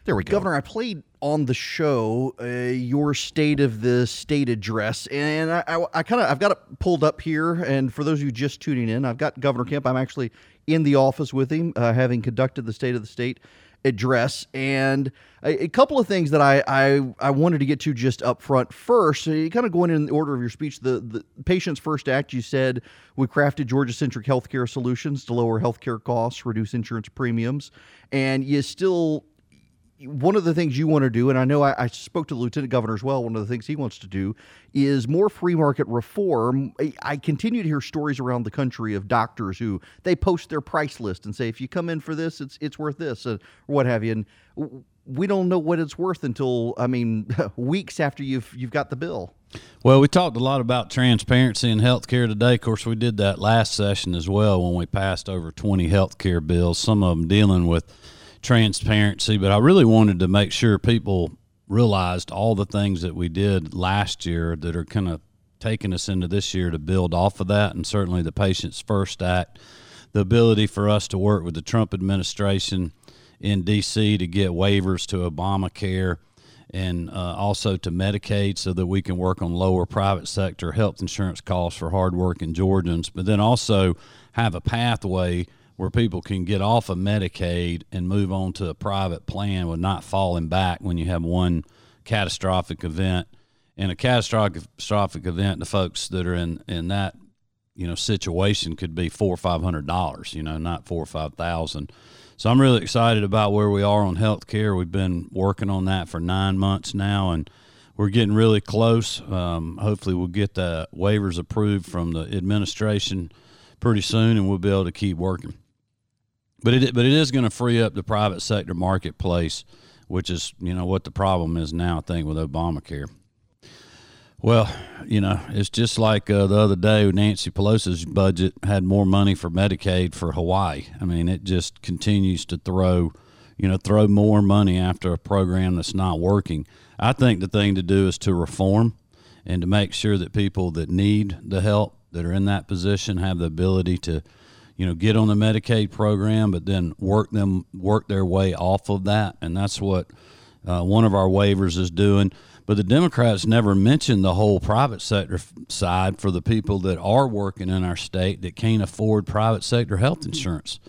There we go. Governor, I played on the show uh, your State of the State address, and I, I, I kind of I've got it pulled up here. And for those of you just tuning in, I've got Governor Kemp. I'm actually in the office with him, uh, having conducted the State of the State address. And a, a, couple of things that I, I, I wanted to get to just up front first. So you kind of going in the order of your speech the, the patients first act you said we crafted georgia centric healthcare solutions to lower healthcare costs reduce insurance premiums. And you still one of the things you want to do, and I know I, I, spoke to the lieutenant governor as well. One of the things he wants to do is more free market reform. I, I, continue to hear stories around the country of doctors who they post their price list and say, if you come in for this, it's it's worth this, or what have you. And we don't know what it's worth until I mean weeks after you've you've got the bill. Well, we talked a lot about transparency in healthcare today. Of course, we did that last session as well when we passed over 20 healthcare bills, some of them dealing with transparency, but I really wanted to make sure people realized all the things that we did last year that are kind of taking us into this year to build off of that, and certainly the Patients First Act, the ability for us to work with the Trump administration in D.C. to get waivers to Obamacare and uh, also to Medicaid so that we can work on lower private sector health insurance costs for hardworking Georgians, but then also have a pathway where people can get off of Medicaid and move on to a private plan with not falling back when you have one catastrophic event. And a catastrophic event, the folks that are in, in that you know situation could be four or five hundred dollars, you know, not four or five thousand. So I'm really excited about where we are on health care. We've been working on that for nine months now, and we're getting really close. Um, hopefully, we'll get the waivers approved from the administration pretty soon, and we'll be able to keep working. But it but it is going to free up the private sector marketplace, which is you know what the problem is now. I think with Obamacare. Well, you know, it's just like uh, the other day Nancy Pelosi's budget had more money for Medicaid for Hawaii. I mean, it just continues to throw, you know, throw more money after a program that's not working. I think the thing to do is to reform and to make sure that people that need the help that are in that position have the ability to you know, get on the Medicaid program, but then work them work their way off of that, and that's what uh, one of our waivers is doing. But the Democrats never mentioned the whole private sector side for the people that are working in our state that can't afford private sector health insurance.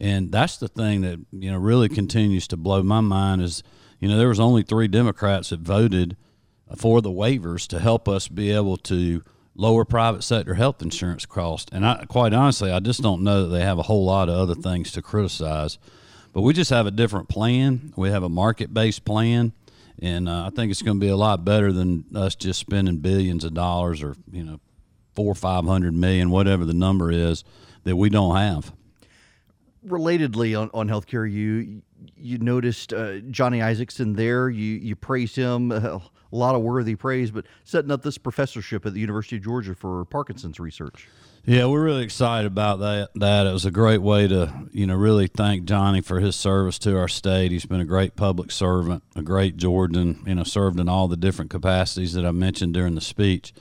And that's the thing that you know really continues to blow my mind is you know there was only three Democrats that voted for the waivers to help us be able to lower private sector health insurance costs. And I quite honestly, I just don't know that they have a whole lot of other things to criticize. But we just have a different plan. We have a market based plan. And uh, I think it's going to be a lot better than us just spending billions of dollars or, you know, four or five hundred million, whatever the number is, that we don't have. Relatedly on, on healthcare, you you noticed uh, Johnny Isakson there. You you praised him a lot of worthy praise, but setting up this professorship at the University of Georgia for Parkinson's research. Yeah, we're really excited about that. That it was a great way to, you know, really thank Johnny for his service to our state. He's been a great public servant, a great Georgian. You know, served in all the different capacities that I mentioned during the speech.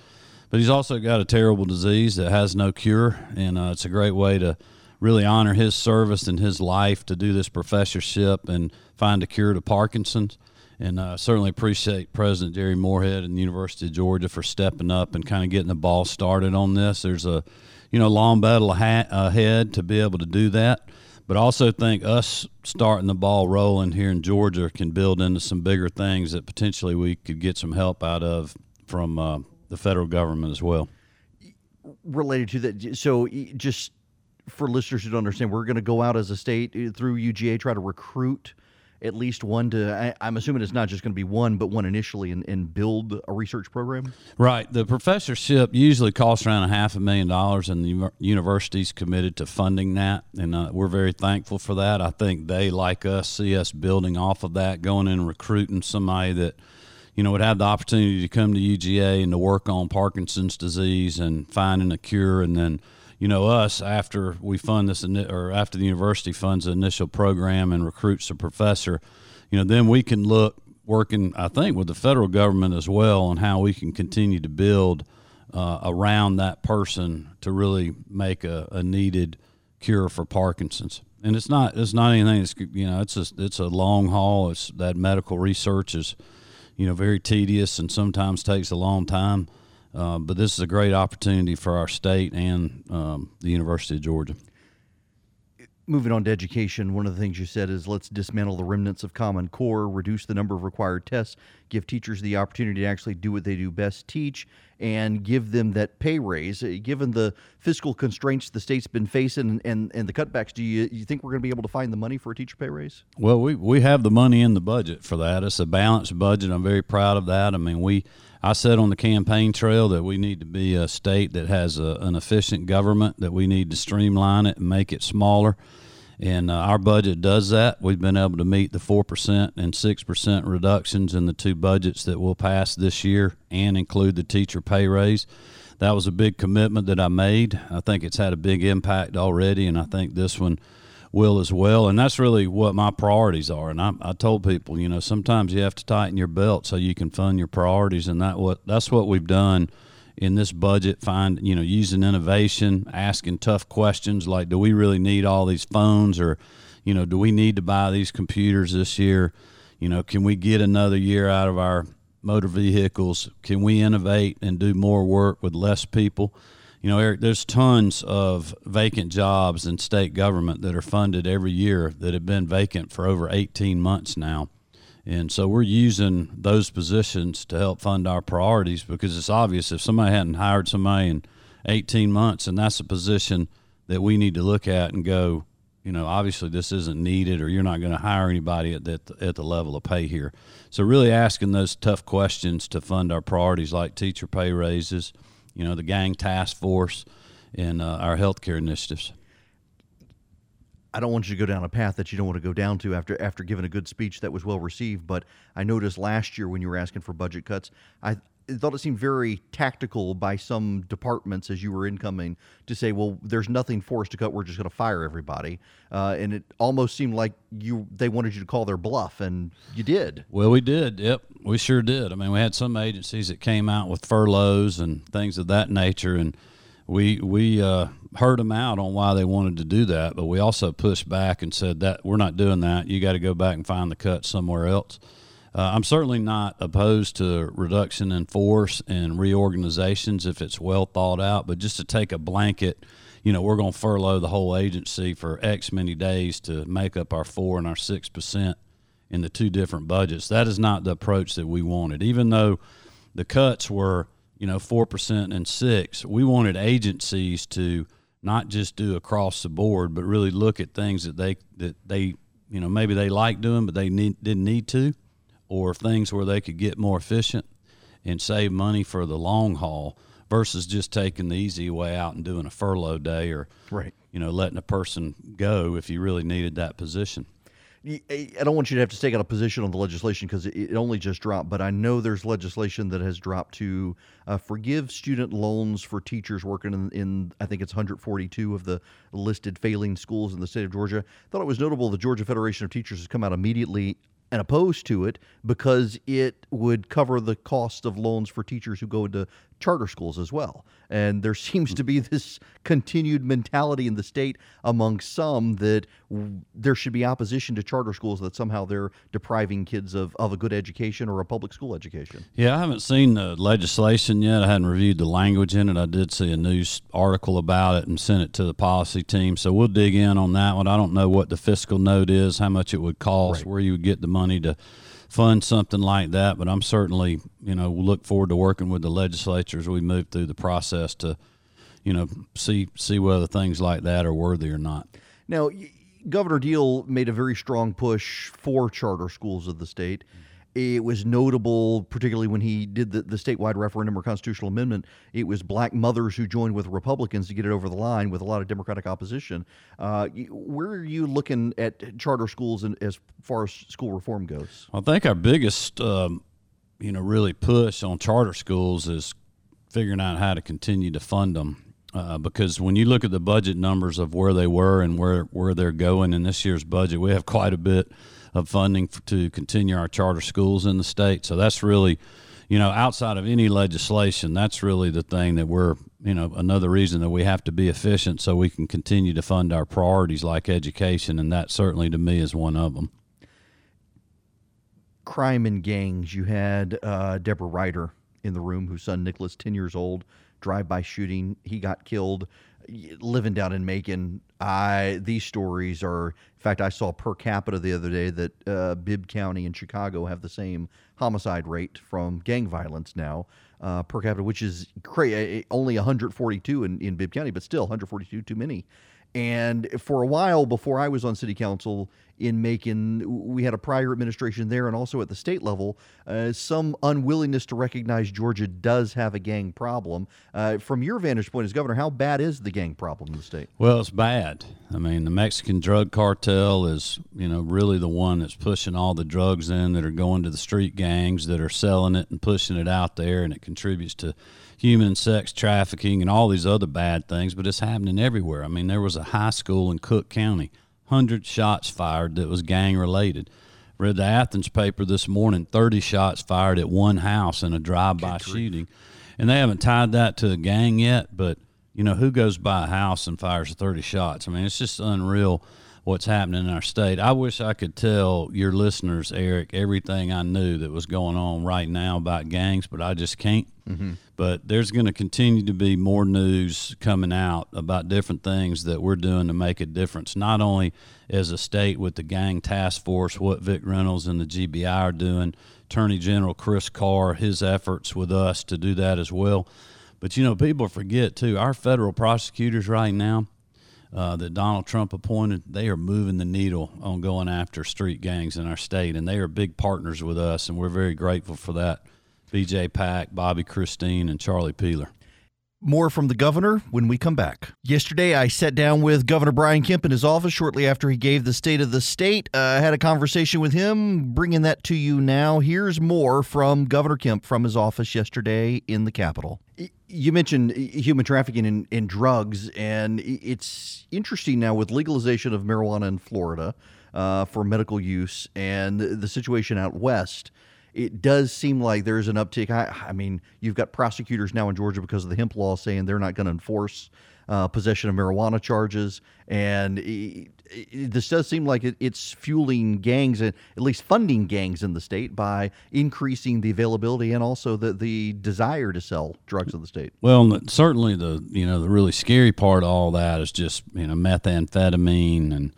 But he's also got a terrible disease that has no cure, and uh, it's a great way to really honor his service and his life to do this professorship and find a cure to Parkinson's. And uh, certainly appreciate President Jere Morehead and the University of Georgia for stepping up and kind of getting the ball started on this. There's a, you know, long battle ahead to be able to do that. But also think us starting the ball rolling here in Georgia can build into some bigger things that potentially we could get some help out of from uh, the federal government as well. Related to that, so just for listeners who don't understand, we're going to go out as a state uh, through UGA, try to recruit at least one to I, am assuming it's not just going to be one but one initially and, and build a research program? Right. The professorship usually costs around a half a million dollars and the university's committed to funding that and uh, we're very thankful for that. I think they like us see us building off of that going in and recruiting somebody that you know would have the opportunity to come to uga and to work on parkinson's disease and finding a cure and then you know, us after we fund this or after the university funds the initial program and recruits a professor, you know, then we can look working, I think, with the federal government as well on how we can continue to build uh, around that person to really make a, a, needed cure for Parkinson's. And it's not it's not anything that's you know it's a, it's a long haul. It's that medical research is you know very tedious and sometimes takes a long time. Uh, but this is a great opportunity for our state and um, the University of Georgia. Moving on to education, one of the things you said is let's dismantle the remnants of Common Core, reduce the number of required tests, give teachers the opportunity to actually do what they do best teach, and give them that pay raise. Uh, given the fiscal constraints the state's been facing and, and the cutbacks, do you, you think we're going to be able to find the money for a teacher pay raise? Well, we, we have the money in the budget for that. It's a balanced budget. I'm very proud of that. I mean, we I said on the campaign trail that we need to be a state that has a, an efficient government, that we need to streamline it and make it smaller. And uh, our budget does that. We've been able to meet the 4% and 6% reductions in the two budgets that we'll pass this year and include the teacher pay raise. That was a big commitment that I made. I think it's had a big impact already, and I think this one will as well. And that's really what my priorities are. And I, I told people, you know, sometimes you have to tighten your belt so you can fund your priorities, and that what that's what we've done in this budget. Find you know using innovation, asking tough questions like, do we really need all these phones, or you know, do we need to buy these computers this year? You know, can we get another year out of our motor vehicles? Can we innovate and do more work with less people? You know, Erick, there's tons of vacant jobs in state government that are funded every year that have been vacant for over 18 months now. And so we're using those positions to help fund our priorities because it's obvious if somebody hadn't hired somebody in 18 months and that's a position that we need to look at and go, you know, obviously this isn't needed or you're not going to hire anybody at, the, at the level of pay here. So really asking those tough questions to fund our priorities like teacher pay raises – you know, the gang task force and uh, our healthcare initiatives. I don't want you to go down a path that you don't want to go down to after after giving a good speech that was well received. But I noticed last year when you were asking for budget cuts, I thought it seemed very tactical by some departments as you were incoming to say, "Well, there's nothing for us to cut. We're just going to fire everybody," uh, and it almost seemed like you they wanted you to call their bluff, and you did. Well, we did. Yep, we sure did. I mean, we had some agencies that came out with furloughs and things of that nature, and we we uh, heard them out on why they wanted to do that, but we also pushed back and said that we're not doing that. You got to go back and find the cut somewhere else. Uh, I'm certainly not opposed to reduction in force and reorganizations if it's well thought out, but just to take a blanket, you know, we're going to furlough the whole agency for X many days to make up our four and our six percent in the two different budgets. That is not the approach that we wanted. Even though the cuts were, you know, four percent and six, we wanted agencies to not just do across the board, but really look at things that they that they you know maybe they like doing, but they need, didn't need to, or things where they could get more efficient and save money for the long haul versus just taking the easy way out and doing a furlough day or right. you know letting a person go if you really needed that position. I don't want you to have to take out a position on the legislation because it only just dropped, but I know there's legislation that has dropped to uh, forgive student loans for teachers working in, in, I think it's 142 of the listed failing schools in the state of Georgia. I thought it was notable the Georgia Federation of Teachers has come out immediately and opposed to it because it would cover the cost of loans for teachers who go into charter schools as well. And there seems hmm. to be this continued mentality in the state among some that w- there should be opposition to charter schools, that somehow they're depriving kids of, of a good education or a public school education. Yeah, I haven't seen the legislation yet. I hadn't reviewed the language in it. I did see a news article about it and sent it to the policy team. So we'll dig in on that one. I don't know what the fiscal note is, how much it would cost, Right. where you would get the money to fund something like that. But I'm certainly, you know, look forward to working with the legislature as we move through the process to, you know, see see whether things like that are worthy or not. Now, Governor Deal made a very strong push for charter schools of the state. Mm-hmm. It was notable, particularly when he did the, the statewide referendum or constitutional amendment. It was black mothers who joined with Republicans to get it over the line with a lot of Democratic opposition. Uh, where are you looking at charter schools and as far as school reform goes? I think our biggest, um, you know, really push on charter schools is figuring out how to continue to fund them. Uh, because when you look at the budget numbers of where they were and where, where they're going in this year's budget, we have quite a bit of funding f- to continue our charter schools in the state. So that's really, you know, outside of any legislation, that's really the thing that we're, you know, another reason that we have to be efficient so we can continue to fund our priorities like education. And that certainly to me is one of them. crime and gangs. You had uh, Deborah Ryder in the room, whose son Nicholas, ten years old, drive-by shooting. He got killed. Living down in Macon, I these stories are. In fact, I saw per capita the other day that uh, Bibb County and Chicago have the same homicide rate from gang violence now uh, per capita, which is cra- only 142 in, in Bibb County, but still 142 too many. And for a while before I was on city council in Macon, we had a prior administration there and also at the state level, uh, some unwillingness to recognize Georgia does have a gang problem. Uh, from your vantage point as governor, how bad is the gang problem in the state? Well, it's bad. I mean, the Mexican drug cartel is, you know, really the one that's pushing all the drugs in that are going to the street gangs that are selling it and pushing it out there, and it contributes to human sex trafficking and all these other bad things. But it's happening everywhere. I mean, there was a high school in Cook County, hundred shots fired that was gang related. Read the Athens paper this morning. Thirty shots fired at one house in a drive-by shooting, and they haven't tied that to a gang yet. But you know, who goes by a house and fires 30 shots? I mean, it's just unreal what's happening in our state. I wish I could tell your listeners, Erick, everything I knew that was going on right now about gangs, but I just can't. Mhm. But there's going to continue to be more news coming out about different things that we're doing to make a difference, not only as a state with the gang task force, what Vic Reynolds and the GBI are doing, Attorney General Chris Carr, his efforts with us to do that as well. But you know, people forget too. Our federal prosecutors right now uh, that Donald Trump appointed, they are moving the needle on going after street gangs in our state, and they are big partners with us, and we're very grateful for that. BJay Pak, Bobby Christine, and Charlie Peeler. More from the governor when we come back. Yesterday, I sat down with Governor Brian Kemp in his office shortly after he gave the state of the state. Uh, I had a conversation with him, bringing that to you now. Here's more from Governor Kemp from his office yesterday in the Capitol. You mentioned human trafficking and, and drugs, and it's interesting now with legalization of marijuana in Florida uh, for medical use and the situation out west it does seem like there's an uptick. I, I mean, you've got prosecutors now in Georgia because of the hemp law saying they're not going to enforce uh, possession of marijuana charges, and it, it, this does seem like it, it's fueling gangs and at least funding gangs in the state by increasing the availability and also the the desire to sell drugs in the state. Well, certainly the you know the really scary part of all that is just you know methamphetamine and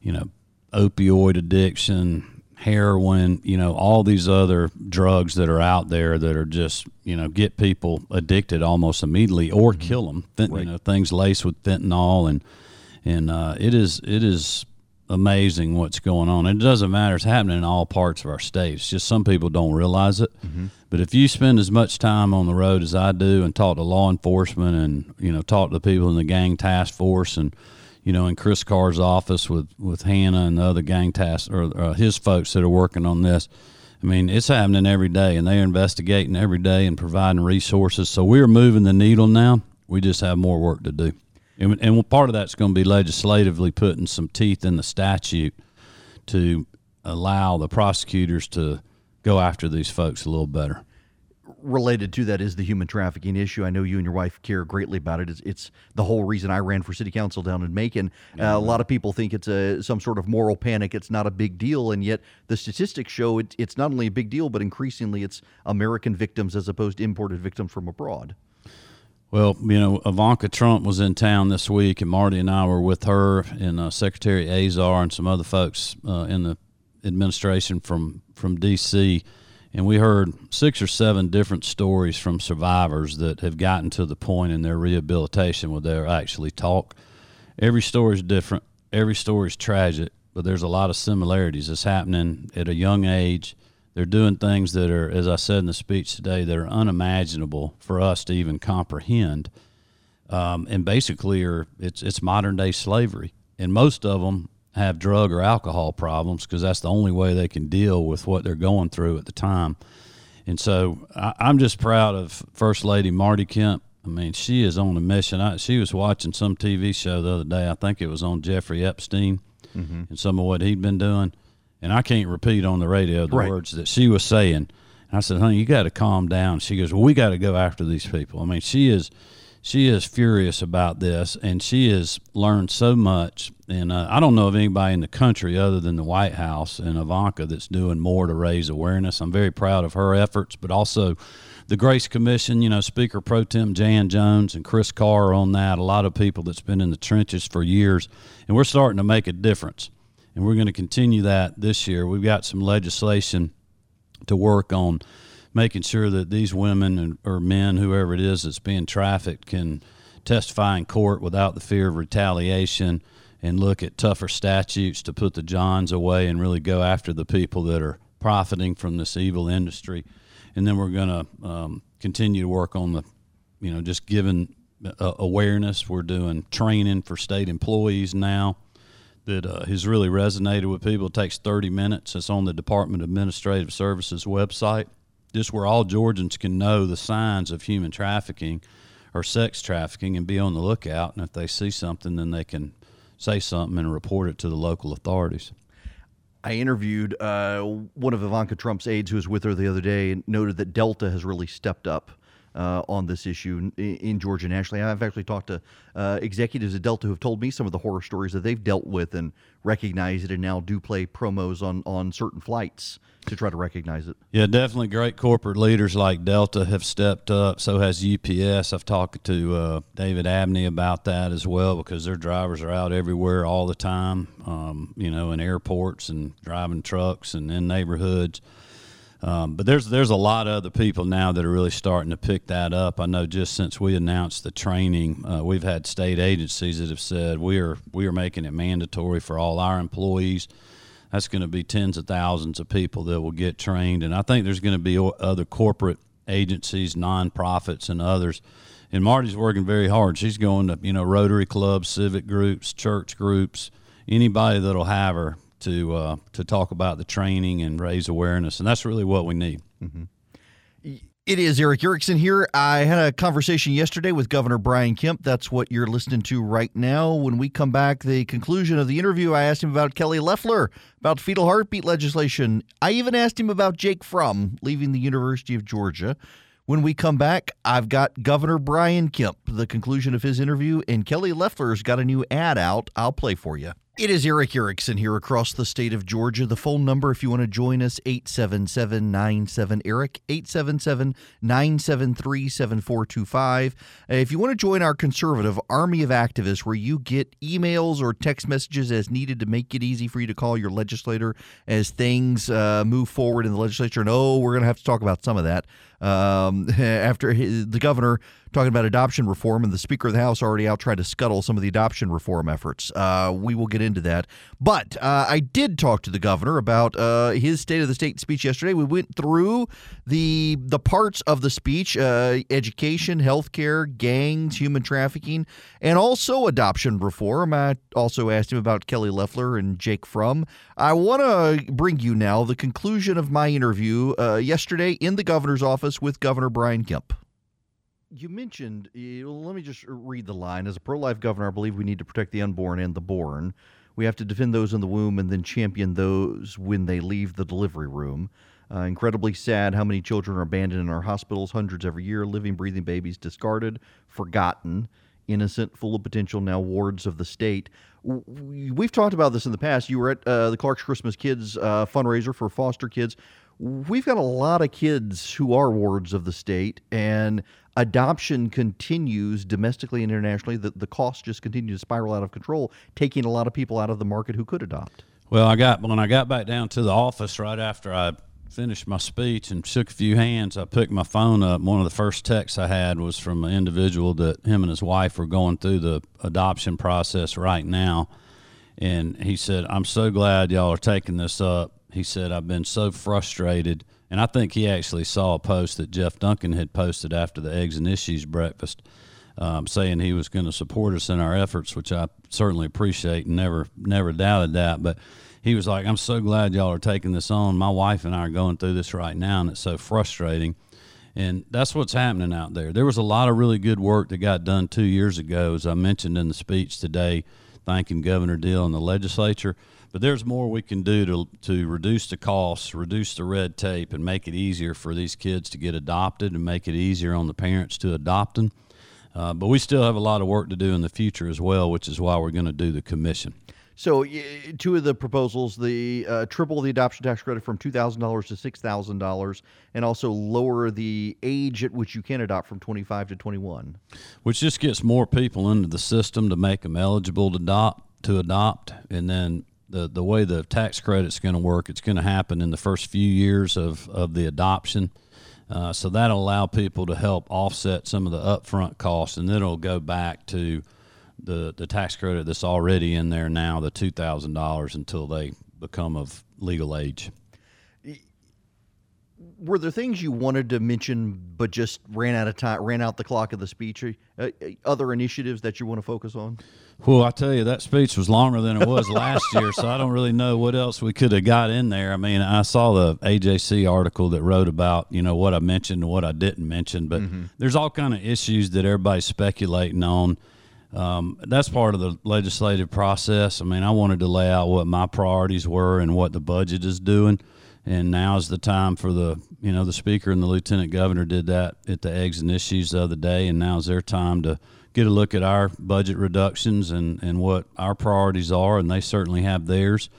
you know opioid addiction, heroin, you know, all these other drugs that are out there that are just, you know, get people addicted almost immediately or Mm-hmm. kill them. You know, things laced with fentanyl and and uh, it is it is amazing what's going on. It doesn't matter; it's happening in all parts of our state. It's just some people don't realize it. Mm-hmm. But if you spend as much time on the road as I do, and talk to law enforcement, and you know, talk to the people in the gang task force, and you know, in Chris Carr's office with with Hannah and the other gang task or uh, his folks that are working on this. I mean, it's happening every day, and they're investigating every day and providing resources. So we're moving the needle now. We just have more work to do. And, and part of that's going to be legislatively putting some teeth in the statute to allow the prosecutors to go after these folks a little better. Related to that is the human trafficking issue. I know you and your wife care greatly about it. It's, it's the whole reason I ran for city council down in Macon. Uh, a lot of people think it's a some sort of moral panic. It's not a big deal, and yet the statistics show it, it's not only a big deal, but increasingly it's American victims as opposed to imported victims from abroad. Well, you know, Ivanka Trump was in town this week, and Marty and I were with her and uh, Secretary Azar and some other folks uh, in the administration from from D.C. And we heard six or seven different stories from survivors that have gotten to the point in their rehabilitation where they actually talk. Every story is different. Every story is tragic, but there's a lot of similarities. It's happening at a young age. They're doing things that are, as I said in the speech today, that are unimaginable for us to even comprehend. Um, and basically, are it's it's modern day slavery, and most of them have drug or alcohol problems because that's the only way they can deal with what they're going through at the time. And so I, I'm just proud of First Lady Marty Kemp. I mean, she is on a mission. I, she was watching some TV show the other day. I think it was on Jeffrey Epstein Mhm. and some of what he'd been doing. And I can't repeat on the radio the Right. words that she was saying. And I said, honey, you got to calm down. She goes, well, we got to go after these people. I mean, she is, she is furious about this, and she has learned so much. And uh, I don't know of anybody in the country other than the White House and Ivanka that's doing more to raise awareness. I'm very proud of her efforts, but also the Grace Commission. You know, Speaker Pro Tem Jan Jones and Chris Carr on that. A lot of people that's been in the trenches for years, and we're starting to make a difference. And we're going to continue that this year. We've got some legislation to work on making sure that these women and, or men, whoever it is that's being trafficked, can testify in court without the fear of retaliation and look at tougher statutes to put the Johns away and really go after the people that are profiting from this evil industry. And then we're going to um, continue to work on the, you know, just giving uh, awareness. We're doing training for state employees now that uh, has really resonated with people. It takes 30 minutes. It's on the Department of Administrative Services website, just where all Georgians can know the signs of human trafficking or sex trafficking and be on the lookout. And if they see something, then they can say something and report it to the local authorities. I interviewed uh, one of Ivanka Trump's aides who was with her the other day and noted that Delta has really stepped up uh, on this issue in, in Georgia nationally. I've actually talked to uh, executives at Delta who have told me some of the horror stories that they've dealt with and recognize it and now do play promos on, on certain flights to try to recognize it. Yeah, definitely great corporate leaders like Delta have stepped up. So has UPS. I've talked to uh, David Abney about that as well because their drivers are out everywhere all the time, um, you know, in airports and driving trucks and in neighborhoods. Um, but there's there's a lot of other people now that are really starting to pick that up. I know just since we announced the training, uh, we've had state agencies that have said we are we are making it mandatory for all our employees. That's going to be tens of thousands of people that will get trained, and I think there's going to be other corporate agencies, nonprofits, and others. And Marty's working very hard. She's going to you know Rotary clubs, civic groups, church groups, anybody that'll have her to uh, to talk about the training and raise awareness, and that's really what we need. It is Erick Erickson here. I had a conversation yesterday with Governor Brian Kemp. That's what you're listening to right now. When we come back, the conclusion of the interview, I asked him about Kelly Loeffler, about fetal heartbeat legislation. I even asked him about Jake Fromm leaving the University of Georgia. When we come back, I've got Governor Brian Kemp, the conclusion of his interview, and Kelly Loeffler's got a new ad out. I'll play for you. It is Erick Erickson here across the state of Georgia. The phone number, if you want to join us, 877 97 Eric, 877 973 7425. If you want to join our conservative army of activists where you get emails or text messages as needed to make it easy for you to call your legislator as things uh, move forward in the legislature, and oh, we're going to have to talk about some of that um, after his, the governor talking about adoption reform, and the Speaker of the House already out trying to scuttle some of the adoption reform efforts. Uh, we will get into that. But uh, I did talk to the governor about uh, his State of the State speech yesterday. We went through the the parts of the speech: uh, education, healthcare, gangs, human trafficking, and also adoption reform. I also asked him about Kelly Loeffler and Jake Fromm. I want to bring you now the conclusion of my interview uh, yesterday in the governor's office with Governor Brian Kemp you mentioned, let me just read the line. As a pro life governor, I believe we need to protect the unborn and the born. We have to defend those in the womb and then champion those when they leave the delivery room. Uh, incredibly sad how many children are abandoned in our hospitals, hundreds every year, living, breathing babies discarded, forgotten, innocent, full of potential, now wards of the state. We've talked about this in the past. You were at uh, the Clark's Christmas Kids uh, fundraiser for foster kids. We've got a lot of kids who are wards of the state, and adoption continues domestically and internationally. The, the costs just continue to spiral out of control, taking a lot of people out of the market who could adopt. Well, I got when I got back down to the office right after I finished my speech and shook a few hands, I picked my phone up. One of the first texts I had was from an individual that him and his wife were going through the adoption process right now. And he said, I'm so glad y'all are taking this up. He said, I've been so frustrated and I think he actually saw a post that Jeff Duncan had posted after the Eggs and Issues breakfast, um, saying he was going to support us in our efforts, which I certainly appreciate and never never doubted that. But he was like, "I'm so glad y'all are taking this on. My wife and I are going through this right now, and it's so frustrating." And that's what's happening out there. There was a lot of really good work that got done two years ago, as I mentioned in the speech today, thanking Governor Deal and the legislature. But there's more we can do to, to reduce the costs, reduce the red tape, and make it easier for these kids to get adopted and make it easier on the parents to adopt them. Uh, but we still have a lot of work to do in the future as well, which is why we're going to do the commission. So, two of the proposals: the uh, triple the adoption tax credit from two thousand dollars to six thousand dollars, and also lower the age at which you can adopt from twenty five to twenty one. Which just gets more people into the system to make them eligible to adopt. To adopt, and then the the way the tax credit's going to work, it's going to happen in the first few years of of the adoption. Uh, so that'll allow people to help offset some of the upfront costs, and then it'll go back to the the tax credit that's already in there now, the two thousand dollars, until they become of legal age. Were there things you wanted to mention, but just ran out of time, ran out the clock of the speech? Uh, other initiatives that you want to focus on? Well, I tell you, that speech was longer than it was last year, so I don't really know what else we could have got in there. I mean, I saw the AJC article that wrote about you know what I mentioned and what I didn't mention, but mm-hmm. there's all kind of issues that everybody's speculating on. Um, that's part of the legislative process. I mean, I wanted to lay out what my priorities were and what the budget is doing, and now is the time for the you know the speaker and the lieutenant governor did that at the eggs and issues the other day, and now is their time to get a look at our budget reductions and, and what our priorities are, and they certainly have theirs.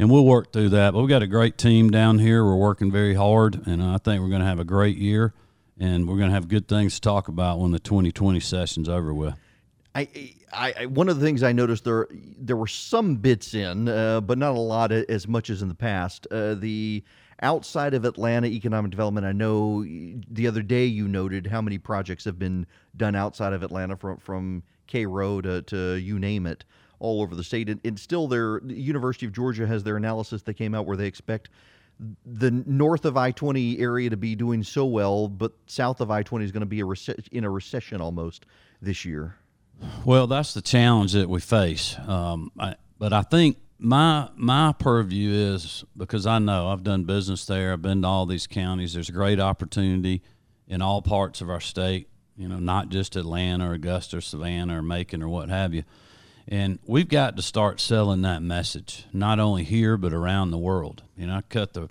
And we'll work through that. But we've got a great team down here. We're working very hard, and I think we're going to have a great year, and we're going to have good things to talk about when the 2020 session's over with. I, I, one of the things I noticed there there were some bits in, uh, but not a lot as much as in the past. Uh, the outside of Atlanta economic development, I know the other day you noted how many projects have been done outside of Atlanta from from Cairo to, to you name it all over the state. And, and still, their the University of Georgia has their analysis that came out where they expect the north of I twenty area to be doing so well, but south of I twenty is going to be a in a recession almost this year. Well, that's the challenge that we face. Um, I, but I think my my purview is because I know I've done business there. I've been to all these counties. There's great opportunity in all parts of our state. You know, not just Atlanta or Augusta or Savannah or Macon or what have you. And we've got to start selling that message, not only here but around the world. You know, I cut the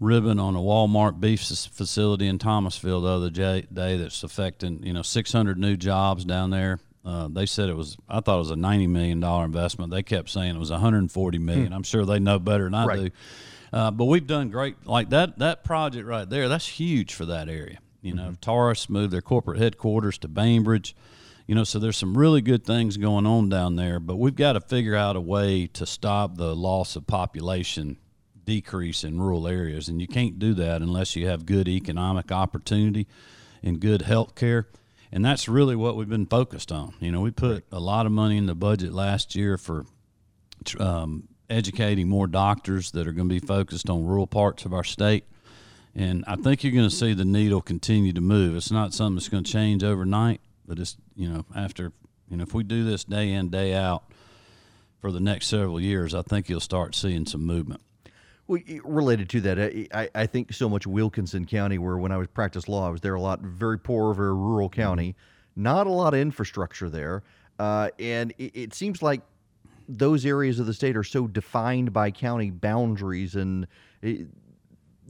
ribbon on a Walmart beef facility in Thomasville the other day that's affecting you know 600 new jobs down there. Uh, they said it was. I thought it was a 90 million dollar investment. They kept saying it was 140 million. Hmm. I'm sure they know better than I Right. do. Uh, but we've done great. Like that that project right there. That's huge for that area. You know, Taurus moved their corporate headquarters to Bainbridge. You know, so there's some really good things going on down there. But we've got to figure out a way to stop the loss of population decrease in rural areas, and you can't do that unless you have good economic opportunity and good health care. And that's really what we've been focused on. You know, we put a lot of money in the budget last year for um, educating more doctors that are going to be focused on rural parts of our state. And I think you're going to see the needle continue to move. It's not something that's going to change overnight, but it's, you know, after, you know, if we do this day in, day out for the next several years, I think you'll start seeing some movement. Well, related to that, I, I, think so much Wilkinson County, where when I was practice law, I was there a lot, very poor, very rural county, not a lot of infrastructure there, uh, and it, it seems like those areas of the state are so defined by county boundaries, and it,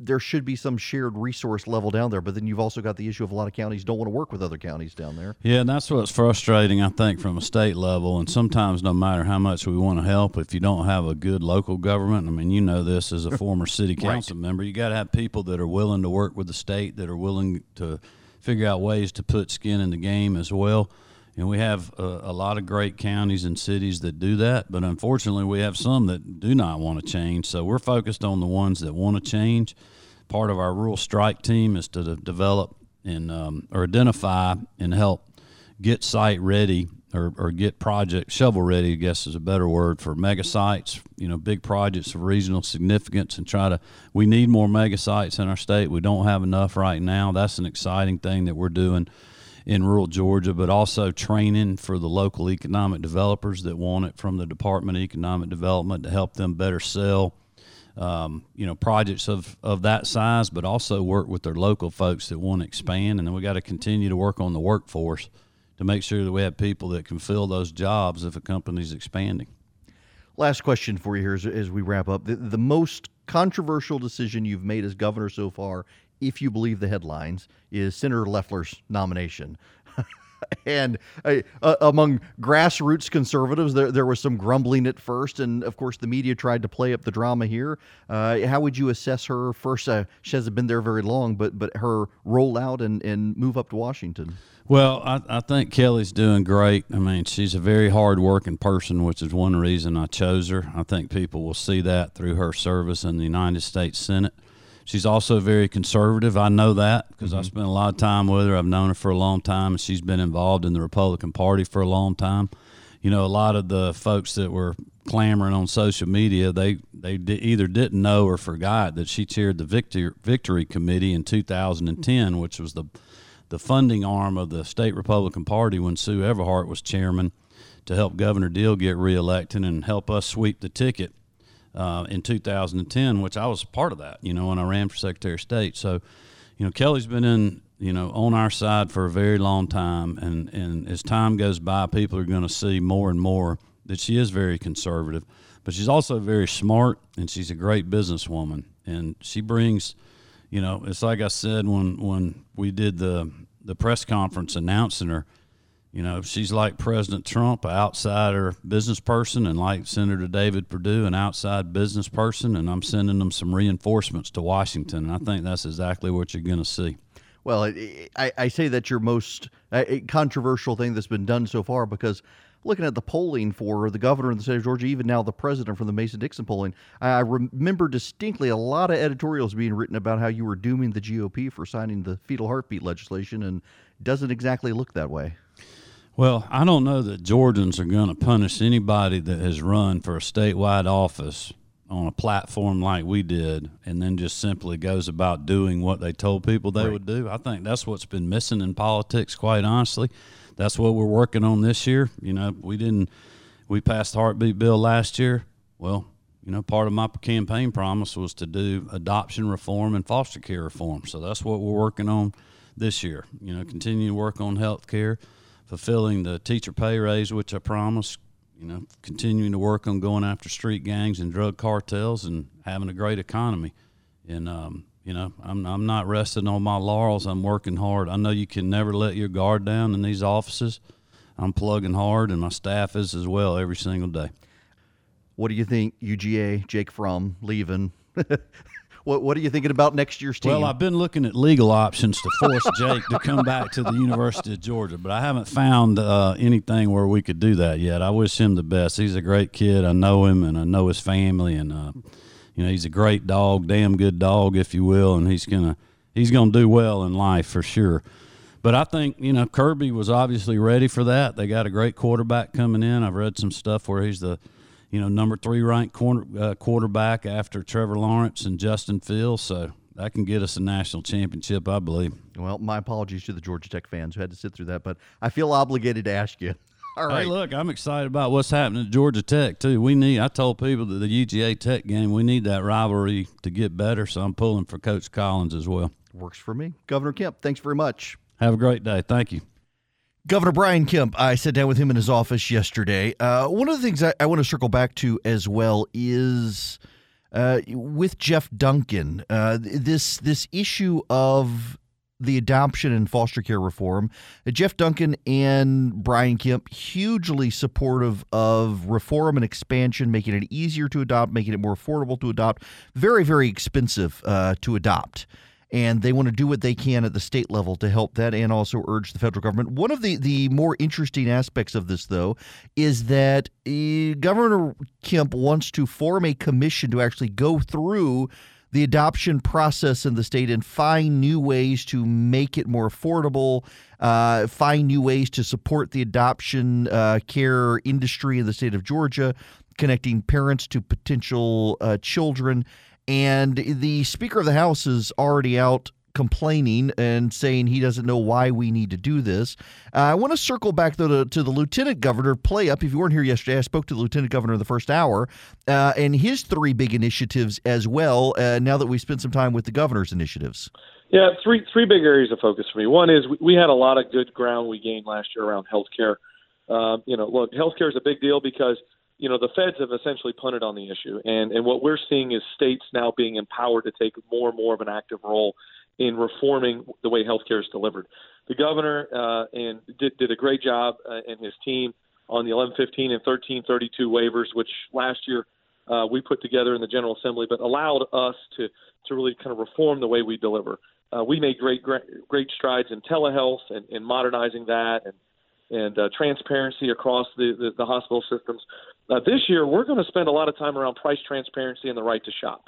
there should be some shared resource level down there. But then you've also got the issue of a lot of counties don't want to work with other counties down there. Yeah, and that's what's frustrating, I think, from a state level. And sometimes, no matter how much we want to help, if you don't have a good local government, I mean, you know this as a former city Right. council member, you got to have people that are willing to work with the state, that are willing to figure out ways to put skin in the game as well. And we have a, a lot of great counties and cities that do that, but unfortunately, we have some that do not want to change. So we're focused on the ones that want to change. Part of our rural strike team is to de- develop and um, or identify and help get site ready or, or get project shovel ready, I guess is a better word for mega sites, you know, big projects of regional significance and try to, we need more mega sites in our state. We don't have enough right now. That's an exciting thing that we're doing in rural Georgia, but also training for the local economic developers that want it from the Department of Economic Development to help them better sell um, you know, projects of, of that size, but also work with their local folks that want to expand. And then we got to continue to work on the workforce to make sure that we have people that can fill those jobs if a company's expanding. Last question for you here as, as we wrap up. The, the most controversial decision you've made as governor so far, if you believe the headlines, is Senator Loeffler's nomination. and uh, uh, among grassroots conservatives, there, there was some grumbling at first. And of course, the media tried to play up the drama here. Uh, how would you assess her? First, uh, she hasn't been there very long, but, but her rollout and, and move up to Washington. Well, I, I think Kelly's doing great. I mean, she's a very hard-working person, which is one reason I chose her. I think people will see that through her service in the United States Senate. She's also very conservative. I know that because I mm-hmm. spent a lot of time with her. I've known her for a long time, and she's been involved in the Republican Party for a long time. You know, a lot of the folks that were clamoring on social media, they they di- either didn't know or forgot that she chaired the Victory Victory Committee in 2010, mm-hmm. which was the the funding arm of the state Republican Party when Sue Everhart was chairman to help Governor Deal get reelected and help us sweep the ticket uh, in 2010, which I was part of that, you know, when I ran for Secretary of State. So, you know, Kelly's been in, you know, on our side for a very long time. And, and as time goes by, people are going to see more and more that she is very conservative, but she's also very smart and she's a great businesswoman. And she brings, you know, it's like I said when, when we did the, the press conference announcing her, you know, she's like President Trump, an outsider business person, and like Senator David Perdue, an outside business person. And I'm sending them some reinforcements to Washington. And I think that's exactly what you're going to see. Well, I, I, say that's your most controversial thing that's been done so far because looking at the polling for the governor of the state of Georgia, even now the president from the Mason Dixon polling, I remember distinctly a lot of editorials being written about how you were dooming the GOP for signing the fetal heartbeat legislation, and doesn't exactly look that way. Well, I don't know that Georgians are going to punish anybody that has run for a statewide office on a platform like we did and then just simply goes about doing what they told people they Right. would do. I think that's what's been missing in politics, quite honestly. That's what we're working on this year. You know, we didn't, we passed the heartbeat bill last year. Well, you know, part of my campaign promise was to do adoption reform and foster care reform. So that's what we're working on this year. You know, continue to work on health care, fulfilling the teacher pay raise, which I promised, you know, continuing to work on going after street gangs and drug cartels and having a great economy. and um, you know, I'm I'm not resting on my laurels. I'm working hard. I know you can never let your guard down in these offices. I'm plugging hard, and my staff is as well every single day. What do you think, UGA, Jake Fromm leaving? what What are you thinking about next year's team? Well, I've been looking at legal options to force Jake to come back to the University of Georgia, but I haven't found uh, anything where we could do that yet. I wish him the best. He's a great kid. I know him, and I know his family, and uh, you know he's a great dog, damn good dog, if you will, and he's gonna he's gonna do well in life for sure. But I think you know Kirby was obviously ready for that. They got a great quarterback coming in. I've read some stuff where he's the you know, number three ranked corner, uh, quarterback after Trevor Lawrence and Justin Fields. So that can get us a national championship, I believe. Well, my apologies to the Georgia Tech fans who had to sit through that, but I feel obligated to ask you. All right. Hey, look, I'm excited about what's happening at Georgia Tech too. We need. I told people that the UGA Tech game, we need that rivalry to get better. So I'm pulling for Coach Collins as well. Works for me, Governor Kemp. Thanks very much. Have a great day. Thank you. Governor Brian Kemp, I sat down with him in his office yesterday. Uh, one of the things I, I, want to circle back to as well is uh, with Jeff Duncan, uh, this this issue of the adoption and foster care reform. Jeff Duncan and Brian Kemp hugely supportive of reform and expansion, making it easier to adopt, making it more affordable to adopt, very very expensive uh, to adopt and they want to do what they can at the state level to help that and also urge the federal government. One of the, the more interesting aspects of this, though, is that uh, Governor Kemp wants to form a commission to actually go through the adoption process in the state and find new ways to make it more affordable, uh, find new ways to support the adoption uh, care industry in the state of Georgia, connecting parents to potential uh, children. And the Speaker of the House is already out complaining and saying he doesn't know why we need to do this. Uh, I want to circle back though to, to, the lieutenant governor play up. If you weren't here yesterday, I spoke to the lieutenant governor in the first hour uh, and his three big initiatives as well. Uh, now that we spent some time with the governor's initiatives. Yeah, three three big areas of focus for me. One is we, had a lot of good ground we gained last year around healthcare. Uh, you know, look, healthcare is a big deal because you know, the feds have essentially punted on the issue. And, and what we're seeing is states now being empowered to take more and more of an active role in reforming the way healthcare is delivered. The governor uh, and did, did a great job uh, and his team on the 1115 and 1332 waivers, which last year uh, we put together in the General Assembly, but allowed us to, to really kind of reform the way we deliver. Uh, we made great, great, great strides in telehealth and, and modernizing that and, and uh, transparency across the, the, the hospital systems. Uh, this year, we're going to spend a lot of time around price transparency and the right to shop.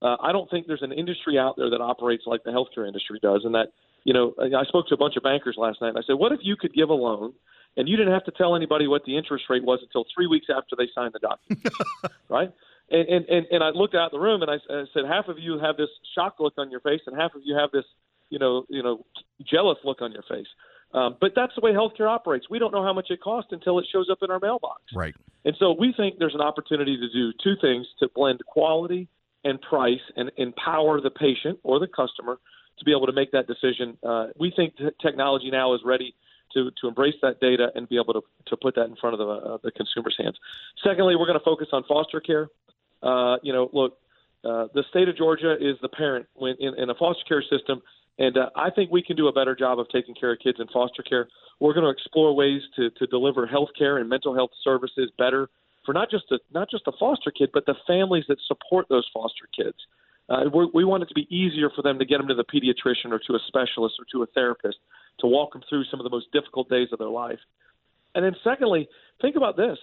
Uh, I don't think there's an industry out there that operates like the healthcare industry does, and that you know, I spoke to a bunch of bankers last night, and I said, what if you could give a loan and you didn't have to tell anybody what the interest rate was until three weeks after they signed the document, right? And, and and and I looked out the room and I, I said, half of you have this shock look on your face, and half of you have this, you know, you know, jealous look on your face. Um, but that's the way healthcare operates. We don't know how much it costs until it shows up in our mailbox. Right. And so we think there's an opportunity to do two things to blend quality and price and empower the patient or the customer to be able to make that decision. Uh, we think technology now is ready to, to embrace that data and be able to, to put that in front of the, uh, the consumer's hands. Secondly, we're going to focus on foster care. Uh, you know, look, uh, the state of Georgia is the parent when in, in a foster care system and uh, I think we can do a better job of taking care of kids in foster care. We're going to explore ways to, to deliver health care and mental health services better for not just a, not just a foster kid, but the families that support those foster kids. Uh, we want it to be easier for them to get them to the pediatrician or to a specialist or to a therapist to walk them through some of the most difficult days of their life. And then, secondly, think about this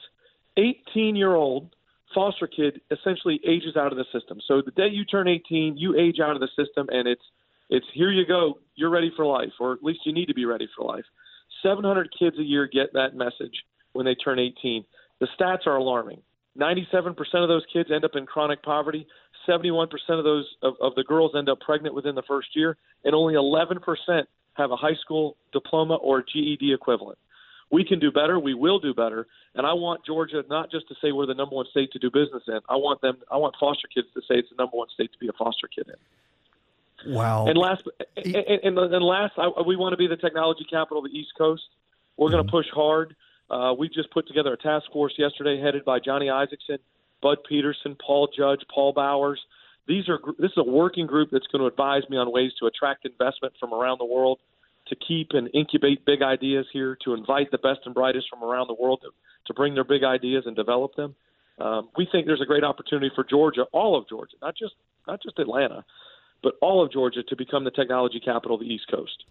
18 year old foster kid essentially ages out of the system. So the day you turn 18, you age out of the system, and it's it's here you go, you're ready for life, or at least you need to be ready for life. 700 kids a year get that message when they turn 18. The stats are alarming. 97% of those kids end up in chronic poverty. 71% of those of, of the girls end up pregnant within the first year, and only 11% have a high school diploma or GED equivalent. We can do better. We will do better. And I want Georgia not just to say we're the number one state to do business in. I want them. I want foster kids to say it's the number one state to be a foster kid in. Wow. And last, and, and, and last, I, we want to be the technology capital of the East Coast. We're going to mm-hmm. push hard. Uh, we just put together a task force yesterday, headed by Johnny Isakson, Bud Peterson, Paul Judge, Paul Bowers, These are this is a working group that's going to advise me on ways to attract investment from around the world, to keep and incubate big ideas here, to invite the best and brightest from around the world to, to bring their big ideas and develop them. Um, we think there's a great opportunity for Georgia, all of Georgia, not just not just Atlanta, but all of Georgia to become the technology capital of the East Coast.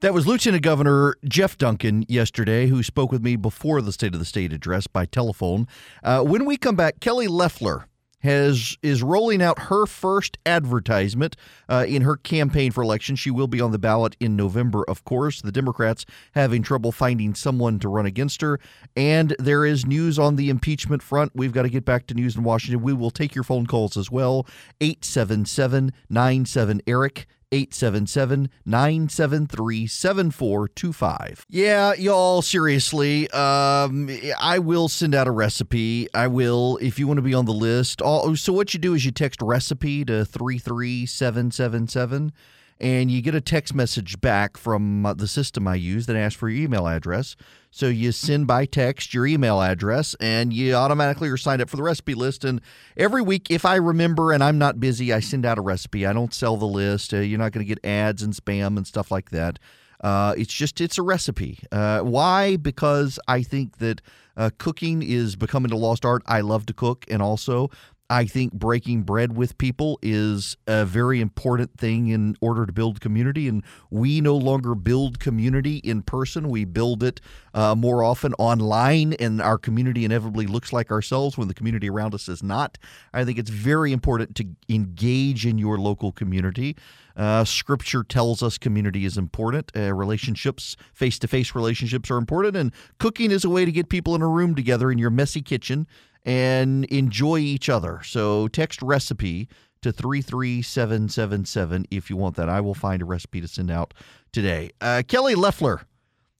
That was Lieutenant Governor Jeff Duncan yesterday, who spoke with me before the State of the State address by telephone. Uh, when we come back, Kelly Loeffler has is rolling out her first advertisement uh, in her campaign for election. She will be on the ballot in November, of course. The Democrats having trouble finding someone to run against her, and there is news on the impeachment front. We've got to get back to news in Washington. We will take your phone calls as well. 877 97 Eric. 877 973 7425. Yeah, y'all, seriously, um, I will send out a recipe. I will, if you want to be on the list. All, so, what you do is you text recipe to 33777 and you get a text message back from the system I use that asks for your email address. So you send by text your email address and you automatically are signed up for the recipe list. And every week, if I remember and I'm not busy, I send out a recipe. I don't sell the list. Uh, you're not going to get ads and spam and stuff like that. Uh, it's just it's a recipe. Uh, why? Because I think that uh, cooking is becoming a lost art. I love to cook, and also I think breaking bread with people is a very important thing in order to build community. And we no longer build community in person. We build it uh, more often online, and our community inevitably looks like ourselves when the community around us is not. I think it's very important to engage in your local community. Uh, scripture tells us community is important. Uh, relationships, face to face relationships, are important. And cooking is a way to get people in a room together in your messy kitchen and enjoy each other. So text recipe to 33777 if you want that. I will find a recipe to send out today. Uh, Kelly Loeffler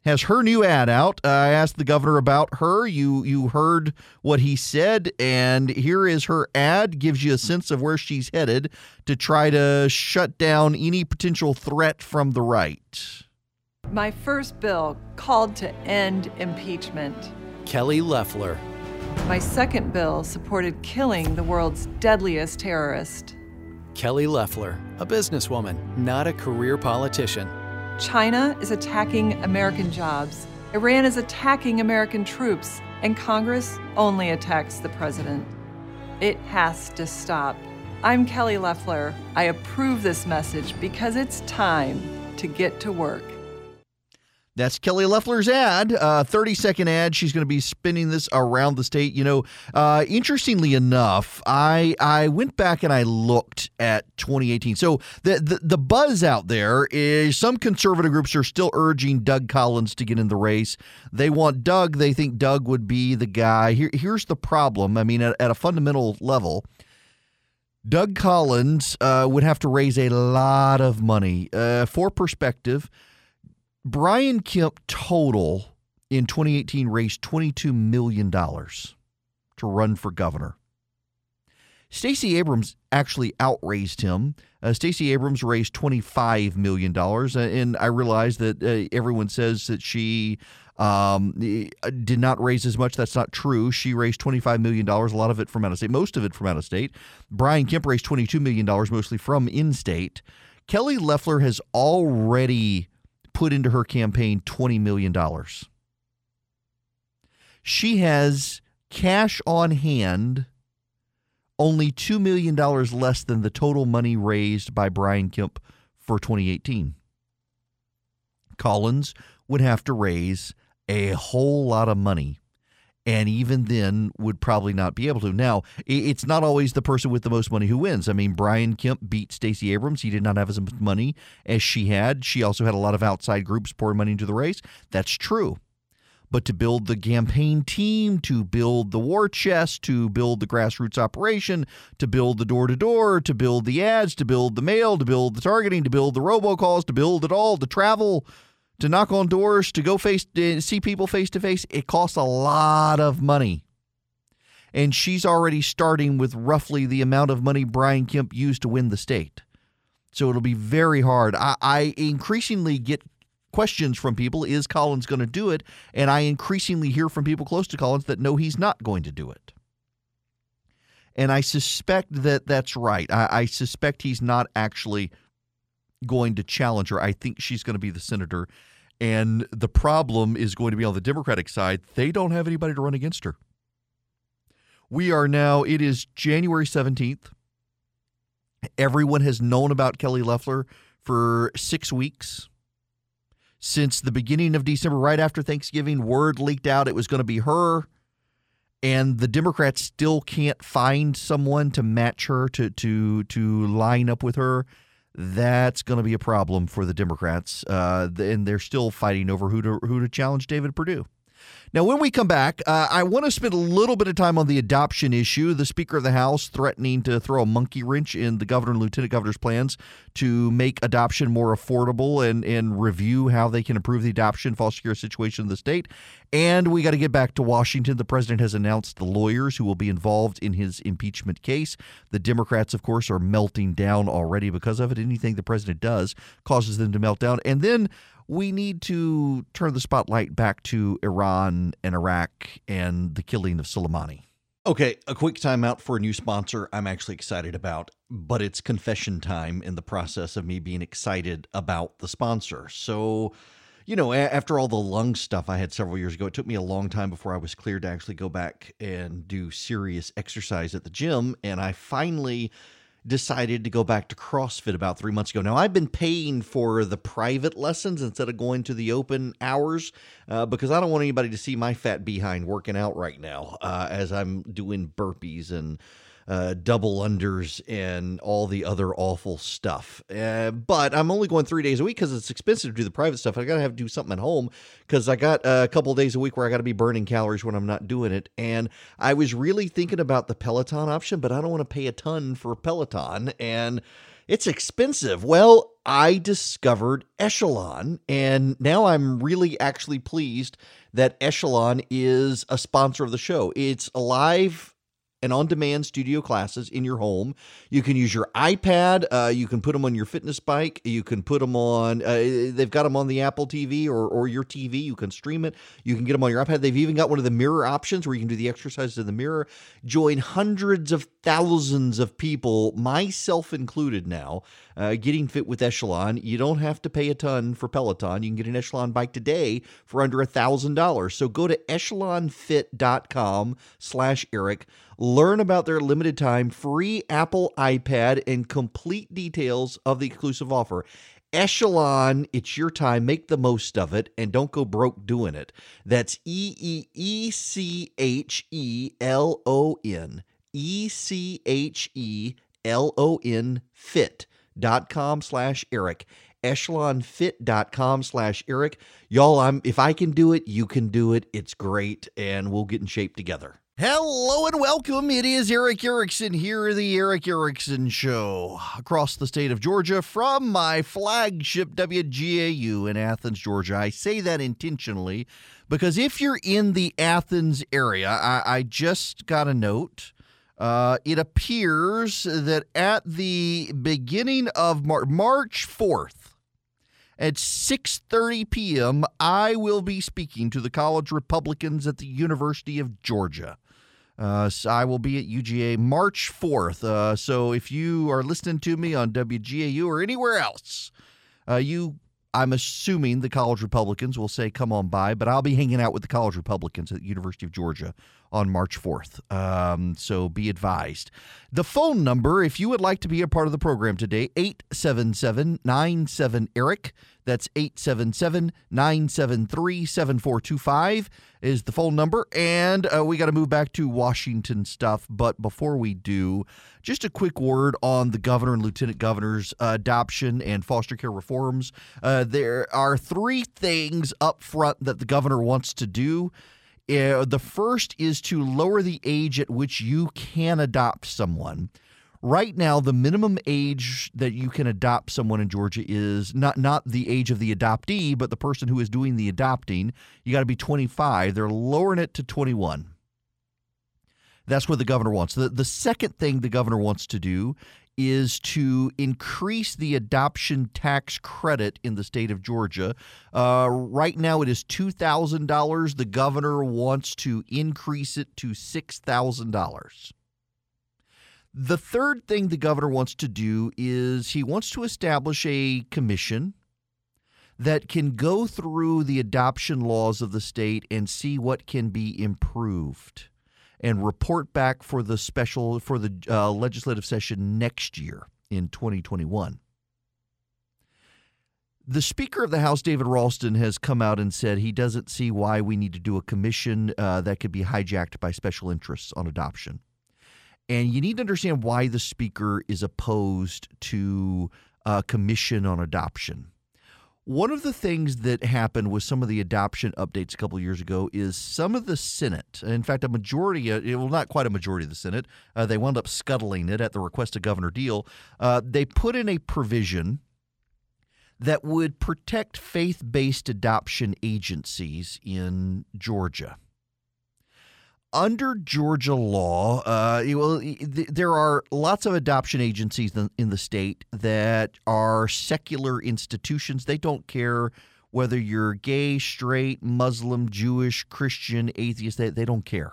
has her new ad out. Uh, I asked the governor about her. You you heard what he said, and here is her ad. Gives you a sense of where she's headed to try to shut down any potential threat from the right. My first bill called to end impeachment. Kelly Loeffler. My second bill supported killing the world's deadliest terrorist. Kelly Loeffler, a businesswoman, not a career politician. China is attacking American jobs. Iran is attacking American troops. And Congress only attacks the president. It has to stop. I'm Kelly Loeffler. I approve this message because it's time to get to work. That's Kelly Loeffler's ad, uh, 30 second ad. She's going to be spinning this around the state. You know, uh, interestingly enough, I I went back and I looked at 2018. So the, the the buzz out there is some conservative groups are still urging Doug Collins to get in the race. They want Doug. They think Doug would be the guy. Here, here's the problem. I mean, at, at a fundamental level. Doug Collins uh, would have to raise a lot of money. Uh, for perspective, Brian Kemp total in 2018 raised $22 million to run for governor. Stacey Abrams actually outraised him. Uh, Stacey Abrams raised $25 million. Uh, and I realize that uh, everyone says that she um, did not raise as much. That's not true. She raised $25 million, a lot of it from out of state, most of it from out of state. Brian Kemp raised $22 million, mostly from in state. Kelly Loeffler has already put into her campaign $20 million. She has cash on hand only $2 million less than the total money raised by Brian Kemp for 2018. Collins would have to raise a whole lot of money and even then would probably not be able to. Now, it's not always the person with the most money who wins. I mean, Brian Kemp beat Stacey Abrams. He did not have as much money as she had. She also had a lot of outside groups pouring money into the race. That's true. But to build the campaign team, to build the war chest, to build the grassroots operation, to build the door to door, to build the ads, to build the mail, to build the targeting, to build the robocalls, to build it all, to travel, to knock on doors, to go face to see people face to face, it costs a lot of money. And she's already starting with roughly the amount of money Brian Kemp used to win the state. So it'll be very hard. I, I increasingly get questions from people is Collins going to do it? And I increasingly hear from people close to Collins that no, he's not going to do it. And I suspect that that's right. I, I suspect he's not actually going to challenge her. I think she's going to be the senator. And the problem is going to be on the Democratic side. They don't have anybody to run against her. We are now, it is January 17th. Everyone has known about Kelly Loeffler for six weeks. Since the beginning of December, right after Thanksgiving, word leaked out it was going to be her. And the Democrats still can't find someone to match her, to, to, to line up with her that's going to be a problem for the Democrats, uh, and they're still fighting over who to who to challenge David Perdue. Now, when we come back, uh, I want to spend a little bit of time on the adoption issue. The Speaker of the House threatening to throw a monkey wrench in the governor and lieutenant governor's plans to make adoption more affordable and, and review how they can improve the adoption foster care situation in the state. And we got to get back to Washington. The president has announced the lawyers who will be involved in his impeachment case. The Democrats, of course, are melting down already because of it. Anything the president does causes them to melt down. And then we need to turn the spotlight back to Iran and Iraq and the killing of Soleimani. Okay, a quick timeout for a new sponsor I'm actually excited about, but it's confession time in the process of me being excited about the sponsor. So, you know, after all the lung stuff I had several years ago, it took me a long time before I was cleared to actually go back and do serious exercise at the gym. And I finally decided to go back to CrossFit about three months ago. Now, I've been paying for the private lessons instead of going to the open hours uh, because I don't want anybody to see my fat behind working out right now uh, as I'm doing burpees and uh, double unders and all the other awful stuff. Uh, but I'm only going three days a week because it's expensive to do the private stuff. I got to have to do something at home because I got a couple days a week where I got to be burning calories when I'm not doing it. And I was really thinking about the Peloton option, but I don't want to pay a ton for Peloton. And it's expensive. Well, I discovered Echelon, and now I'm really actually pleased that Echelon is a sponsor of the show. It's a live and on demand studio classes in your home. You can use your iPad. Uh, you can put them on your fitness bike. You can put them on, uh, they've got them on the Apple TV or, or your TV. You can stream it. You can get them on your iPad. They've even got one of the mirror options where you can do the exercises in the mirror. Join hundreds of thousands of people, myself included now, uh, getting fit with Echelon. You don't have to pay a ton for Peloton. You can get an Echelon bike today for under a $1,000. So go to echelonfit.com slash Eric. Learn about their limited time free Apple iPad and complete details of the exclusive offer. Echelon, it's your time. Make the most of it and don't go broke doing it. That's E E E C H E L O N. E C H E L O N fit.com slash Eric. Echelonfit.com slash Eric. Y'all, I'm if I can do it, you can do it. It's great, and we'll get in shape together. Hello and welcome. It is Erick Erickson here, the Erick Erickson Show, across the state of Georgia from my flagship WGAU in Athens, Georgia. I say that intentionally because if you're in the Athens area, I, I just got a note. Uh, it appears that at the beginning of Mar- March 4th, at 6:30 p.m., I will be speaking to the college Republicans at the University of Georgia. Uh, so I will be at UGA March 4th. Uh, so if you are listening to me on WGAU or anywhere else, uh, you I'm assuming the college Republicans will say, come on by, but I'll be hanging out with the college Republicans at the University of Georgia on March 4th. Um, so be advised. The phone number, if you would like to be a part of the program today, 877 97 Eric. That's 877 973 7425 is the phone number. And uh, we got to move back to Washington stuff. But before we do, just a quick word on the governor and lieutenant governor's uh, adoption and foster care reforms. Uh, there are three things up front that the governor wants to do. Uh, the first is to lower the age at which you can adopt someone. Right now, the minimum age that you can adopt someone in Georgia is not not the age of the adoptee, but the person who is doing the adopting. You got to be 25. They're lowering it to 21. That's what the governor wants. The, the second thing the governor wants to do is to increase the adoption tax credit in the state of Georgia. Uh, right now, it is $2,000. The governor wants to increase it to $6,000. The third thing the governor wants to do is he wants to establish a commission that can go through the adoption laws of the state and see what can be improved and report back for the special for the uh, legislative session next year in 2021. The Speaker of the House, David Ralston, has come out and said he doesn't see why we need to do a commission uh, that could be hijacked by special interests on adoption. And you need to understand why the Speaker is opposed to a commission on adoption. One of the things that happened with some of the adoption updates a couple years ago is some of the Senate, in fact, a majority, uh, well, not quite a majority of the Senate, uh, they wound up scuttling it at the request of Governor Deal. Uh, they put in a provision that would protect faith based adoption agencies in Georgia. Under Georgia law, uh, well, there are lots of adoption agencies in the state that are secular institutions. They don't care whether you're gay, straight, Muslim, Jewish, Christian, atheist, they, they don't care.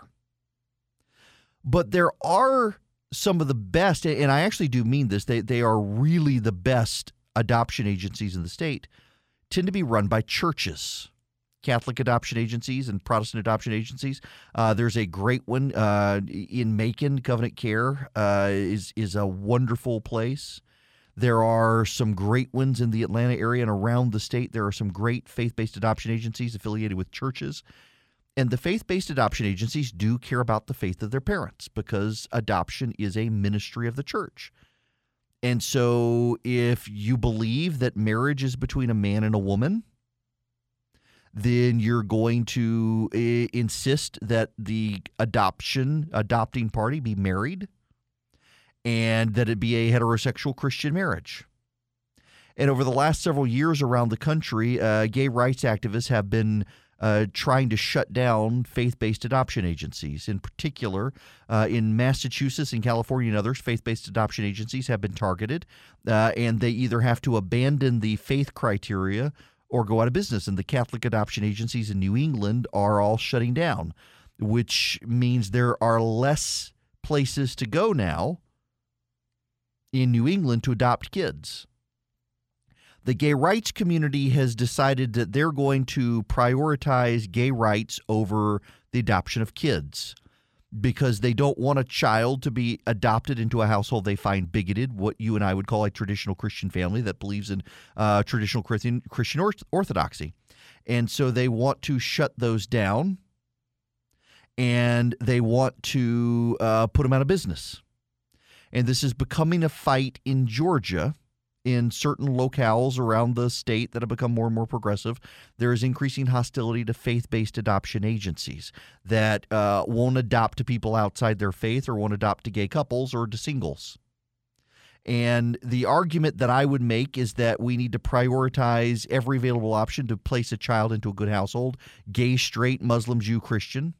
But there are some of the best, and I actually do mean this, they, they are really the best adoption agencies in the state tend to be run by churches. Catholic adoption agencies and Protestant adoption agencies. Uh, there's a great one uh, in Macon. Covenant Care uh, is is a wonderful place. There are some great ones in the Atlanta area and around the state. There are some great faith-based adoption agencies affiliated with churches. And the faith-based adoption agencies do care about the faith of their parents because adoption is a ministry of the church. And so, if you believe that marriage is between a man and a woman, then you're going to uh, insist that the adoption adopting party be married and that it be a heterosexual Christian marriage. And over the last several years around the country, uh, gay rights activists have been uh, trying to shut down faith based adoption agencies. In particular, uh, in Massachusetts and California and others, faith based adoption agencies have been targeted, uh, and they either have to abandon the faith criteria or go out of business. And the Catholic adoption agencies in New England are all shutting down, which means there are less places to go now in New England to adopt kids the gay rights community has decided that they're going to prioritize gay rights over the adoption of kids because they don't want a child to be adopted into a household they find bigoted, what you and I would call a traditional Christian family that believes in uh, traditional Christian, Christian orthodoxy. And so they want to shut those down and they want to uh, put them out of business. And this is becoming a fight in Georgia in certain locales around the state that have become more and more progressive, there is increasing hostility to faith based adoption agencies that uh, won't adopt to people outside their faith or won't adopt to gay couples or to singles. And the argument that I would make is that we need to prioritize every available option to place a child into a good household gay, straight, Muslim, Jew, Christian.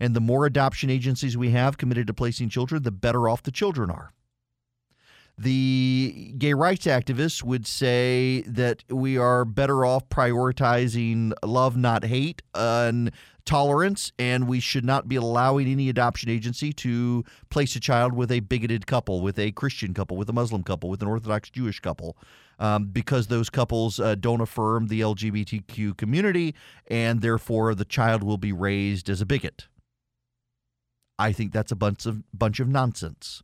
And the more adoption agencies we have committed to placing children, the better off the children are. The gay rights activists would say that we are better off prioritizing love, not hate, and tolerance, and we should not be allowing any adoption agency to place a child with a bigoted couple, with a Christian couple, with a Muslim couple, with an Orthodox Jewish couple. Um, because those couples uh, don't affirm the LGBTQ community, and therefore the child will be raised as a bigot. I think that's a bunch of bunch of nonsense.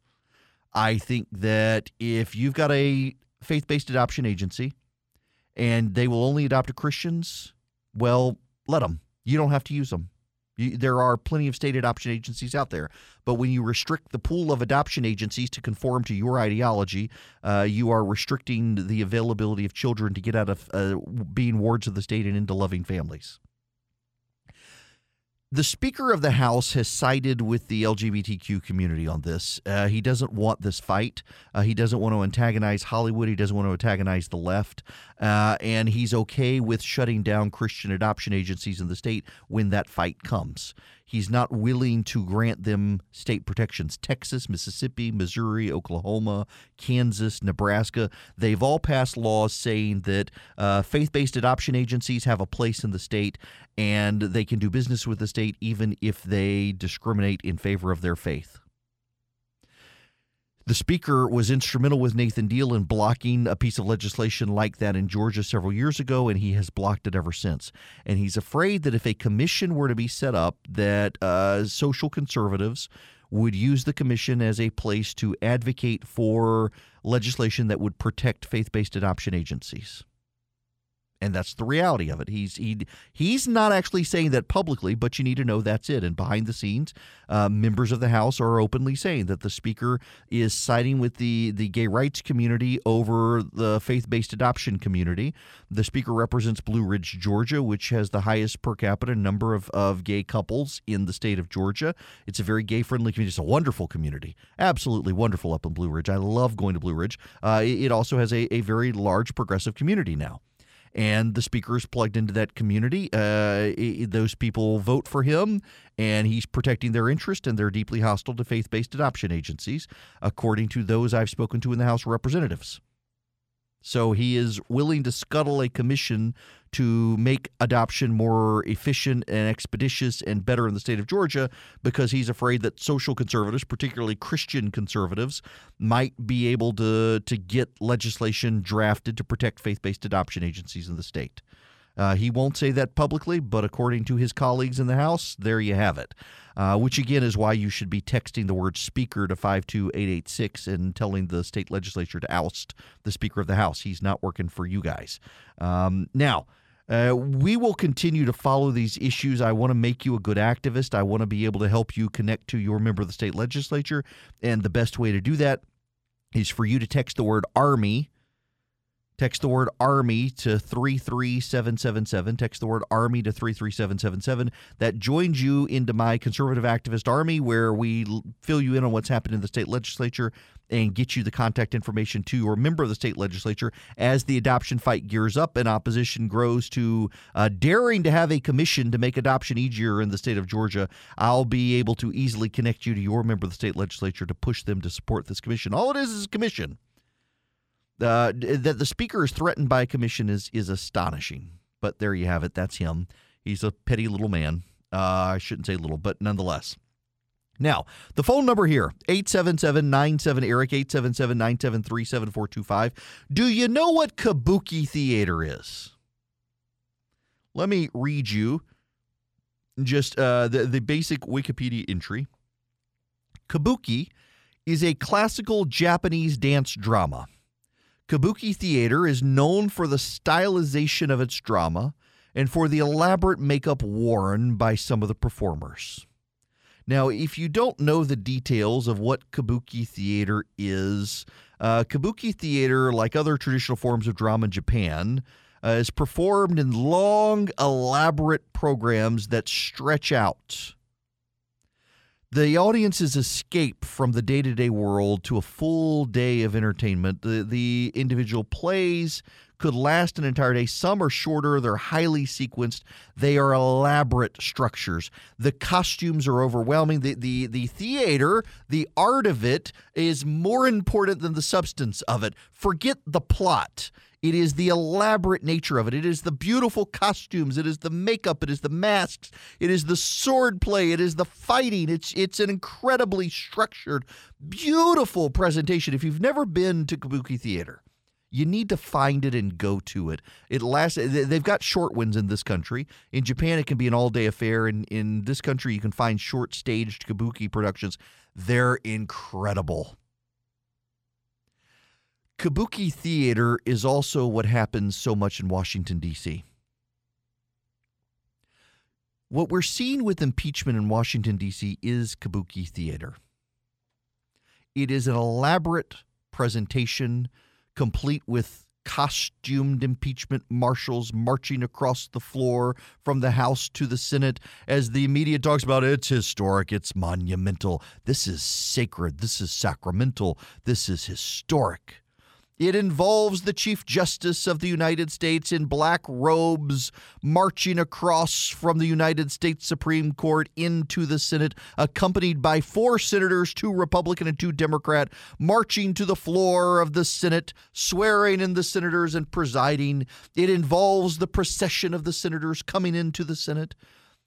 I think that if you've got a faith based adoption agency and they will only adopt Christians, well, let them. You don't have to use them. You, there are plenty of state adoption agencies out there. But when you restrict the pool of adoption agencies to conform to your ideology, uh, you are restricting the availability of children to get out of uh, being wards of the state and into loving families. The Speaker of the House has sided with the LGBTQ community on this. Uh, he doesn't want this fight. Uh, he doesn't want to antagonize Hollywood. He doesn't want to antagonize the left. Uh, and he's okay with shutting down Christian adoption agencies in the state when that fight comes. He's not willing to grant them state protections. Texas, Mississippi, Missouri, Oklahoma, Kansas, Nebraska, they've all passed laws saying that uh, faith based adoption agencies have a place in the state and they can do business with the state even if they discriminate in favor of their faith. The Speaker was instrumental with Nathan Deal in blocking a piece of legislation like that in Georgia several years ago, and he has blocked it ever since. And he's afraid that if a commission were to be set up, that uh, social conservatives would use the commission as a place to advocate for legislation that would protect faith-based adoption agencies and that's the reality of it. He's he he's not actually saying that publicly, but you need to know that's it. And behind the scenes, uh, members of the House are openly saying that the Speaker is siding with the the gay rights community over the faith based adoption community. The Speaker represents Blue Ridge, Georgia, which has the highest per capita number of, of gay couples in the state of Georgia. It's a very gay friendly community. It's a wonderful community, absolutely wonderful up in Blue Ridge. I love going to Blue Ridge. Uh, it also has a, a very large progressive community now and the speaker is plugged into that community. Uh, those people vote for him, and he's protecting their interest, and they're deeply hostile to faith based adoption agencies, according to those I've spoken to in the House of Representatives. So he is willing to scuttle a commission to make adoption more efficient and expeditious and better in the state of Georgia because he's afraid that social conservatives, particularly Christian conservatives, might be able to to get legislation drafted to protect faith-based adoption agencies in the state. Uh, he won't say that publicly, but according to his colleagues in the House, there you have it. Uh, which again is why you should be texting the word speaker to 52886 and telling the state legislature to oust the Speaker of the House. He's not working for you guys. Um, now, uh, we will continue to follow these issues. I want to make you a good activist. I want to be able to help you connect to your member of the state legislature. And the best way to do that is for you to text the word Army Text the word Army to 33777. Text the word Army to 33777. That joins you into my conservative activist army where we fill you in on what's happened in the state legislature and get you the contact information to your member of the state legislature as the adoption fight gears up and opposition grows to uh, daring to have a commission to make adoption easier in the state of Georgia. I'll be able to easily connect you to your member of the state legislature to push them to support this commission. All it is is a commission. Uh, that the speaker is threatened by a commission is is astonishing. But there you have it. That's him. He's a petty little man. Uh, I shouldn't say little, but nonetheless. Now, the phone number here, 877-97-ERIC, 877-973-7425. Do you know what Kabuki Theater is? Let me read you just uh, the, the basic Wikipedia entry. Kabuki is a classical Japanese dance drama Kabuki theater is known for the stylization of its drama and for the elaborate makeup worn by some of the performers. Now, if you don't know the details of what kabuki theater is, uh, kabuki theater, like other traditional forms of drama in Japan, uh, is performed in long, elaborate programs that stretch out the audience's escape from the day-to-day world to a full day of entertainment. The the individual plays could last an entire day. Some are shorter, they're highly sequenced, they are elaborate structures. The costumes are overwhelming. The the the theater, the art of it is more important than the substance of it. Forget the plot. It is the elaborate nature of it. It is the beautiful costumes. It is the makeup. It is the masks. It is the sword play. It is the fighting. It's it's an incredibly structured, beautiful presentation. If you've never been to Kabuki Theater, you need to find it and go to it. It lasts. They've got short ones in this country. In Japan, it can be an all-day affair. And in this country, you can find short-staged kabuki productions. They're incredible. Kabuki theater is also what happens so much in Washington, D.C. What we're seeing with impeachment in Washington, D.C. is Kabuki theater. It is an elaborate presentation complete with costumed impeachment marshals marching across the floor from the House to the Senate as the media talks about it's historic, it's monumental, this is sacred, this is sacramental, this is historic. It involves the Chief Justice of the United States in black robes marching across from the United States Supreme Court into the Senate, accompanied by four senators, two Republican and two Democrat, marching to the floor of the Senate, swearing in the senators and presiding. It involves the procession of the senators coming into the Senate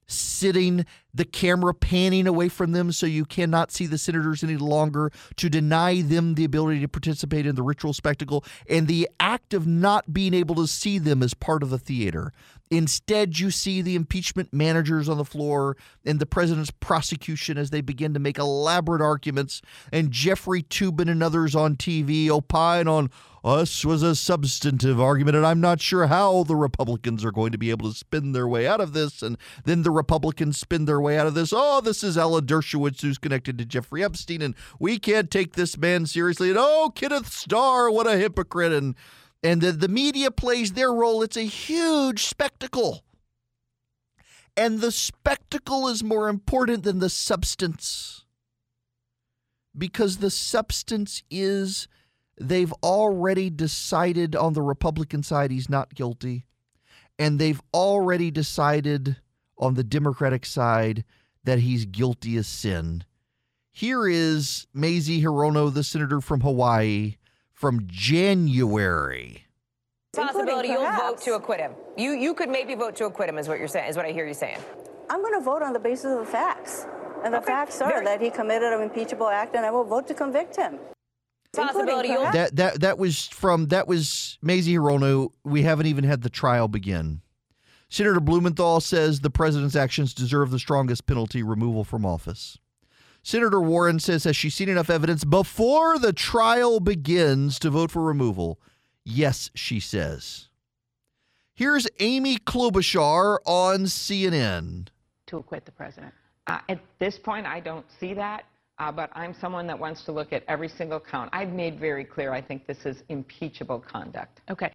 sitting the camera panning away from them so you cannot see the senators any longer, to deny them the ability to participate in the ritual spectacle, and the act of not being able to see them as part of the theater. Instead, you see the impeachment managers on the floor and the president's prosecution as they begin to make elaborate arguments, and Jeffrey Toobin and others on TV opine on us was a substantive argument, and I'm not sure how the Republicans are going to be able to spin their way out of this. And then the Republicans spin their way out of this. Oh, this is Alan Dershowitz who's connected to Jeffrey Epstein, and we can't take this man seriously. And oh, Kenneth Starr, what a hypocrite! And and the, the media plays their role. It's a huge spectacle. And the spectacle is more important than the substance. Because the substance is they've already decided on the Republican side he's not guilty. And they've already decided on the Democratic side that he's guilty as sin. Here is Mazie Hirono, the senator from Hawaii, from January. Possibility you'll vote to acquit him. You you could maybe vote to acquit him, is what you're saying, is what I hear you saying. I'm going to vote on the basis of the facts. And the facts are that he committed an impeachable act, and I will vote to convict him. Possibility you'll That that that was from that was Mazie Hirono. We haven't even had the trial begin. Senator Blumenthal says the president's actions deserve the strongest penalty, removal from office. Senator Warren says has she seen enough evidence before the trial begins to vote for removal? Yes, she says. Here's Amy Klobuchar on CNN. to acquit the president. Uh, at this point, I don't see that, uh, but I'm someone that wants to look at every single count. I've made very clear I think this is impeachable conduct. Okay.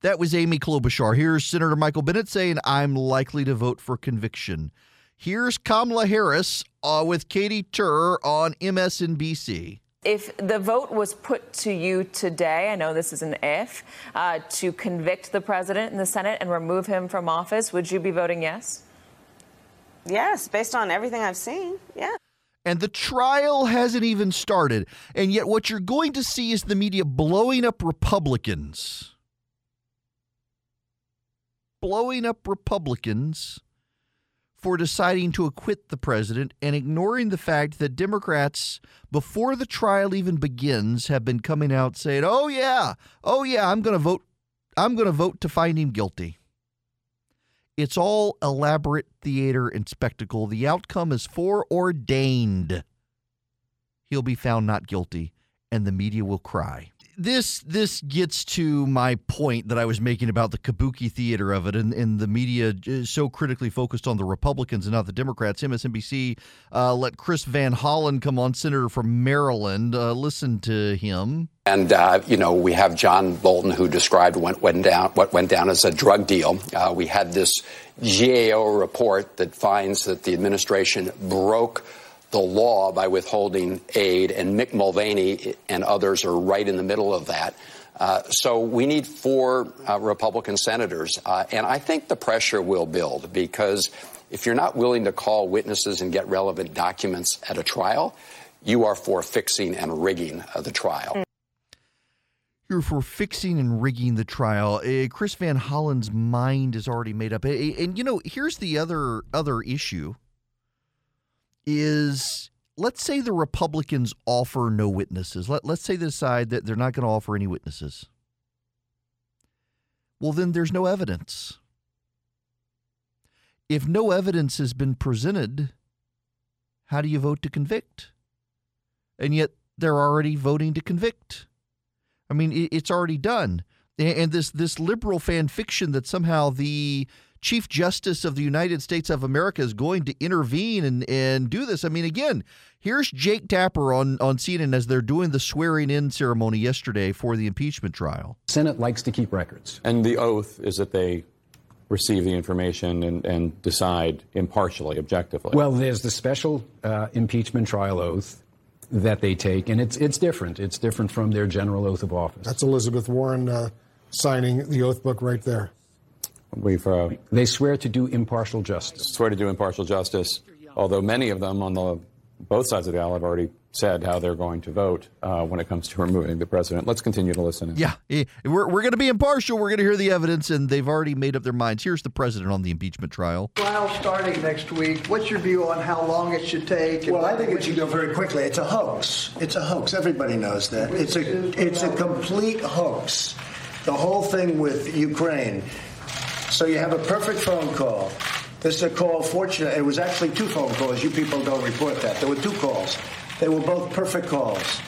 That was Amy Klobuchar. Here's Senator Michael Bennet saying, I'm likely to vote for conviction. Here's Kamala Harris uh, with Katie Tur on MSNBC. If the vote was put to you today, I know this is an if, uh, to convict the president in the Senate and remove him from office, would you be voting yes? Yes, based on everything I've seen. Yeah. And the trial hasn't even started. And yet, what you're going to see is the media blowing up Republicans. Blowing up Republicans for deciding to acquit the president and ignoring the fact that Democrats, before the trial even begins, have been coming out saying, oh, yeah, oh, yeah, I'm going to vote. I'm going to vote to find him guilty. It's all elaborate theater and spectacle. The outcome is foreordained. He'll be found not guilty, and the media will cry. This this gets to my point that I was making about the kabuki theater of it, and, and the media is so critically focused on the Republicans and not the Democrats. MSNBC uh, let Chris Van Hollen come on, senator from Maryland. Uh, listen to him. And uh, you know, we have John Bolton who described what went down what went down as a drug deal. Uh, we had this GAO report that finds that the administration broke the law by withholding aid, and Mick Mulvaney and others are right in the middle of that. Uh, so we need four uh, Republican senators, uh, and I think the pressure will build because if you're not willing to call witnesses and get relevant documents at a trial, you are for fixing and rigging uh, the trial. You're for fixing and rigging the trial. Uh, Chris Van Hollen's mind is already made up. Uh, and you know, here's the other other issue is let's say the Republicans offer no witnesses. Let, let's say they decide that they're not going to offer any witnesses. Well, then there's no evidence. If no evidence has been presented, how do you vote to convict? And yet they're already voting to convict. I mean, it, it's already done. And this this liberal fan fiction that somehow the Chief Justice of the United States of America is going to intervene and, and do this. I mean, again, here's Jake Tapper on, on CNN as they're doing the swearing in ceremony yesterday for the impeachment trial. Senate likes to keep records. And the oath is that they receive the information and, and decide impartially, objectively. Well, there's the special uh, impeachment trial oath that they take, and it's it's different. It's different from their general oath of office. That's Elizabeth Warren uh, signing the oath book right there. We've, uh, they swear to do impartial justice. Swear to do impartial justice, although many of them on the both sides of the aisle have already said how they're going to vote uh, when it comes to removing the president. Let's continue to listen. Yeah, eh, we're, we're going to be impartial. We're going to hear the evidence, and they've already made up their minds. Here's the president on the impeachment trial. Trial starting next week. What's your view on how long it should take? Well, I think it should go very quickly. It's a hoax. It's a hoax. Everybody knows that. It's a it's a complete hoax. The whole thing with Ukraine. So you have a perfect phone call. This is a call. Fortunate, it was actually two phone calls. You people don't report that. There were two calls. They were both perfect calls.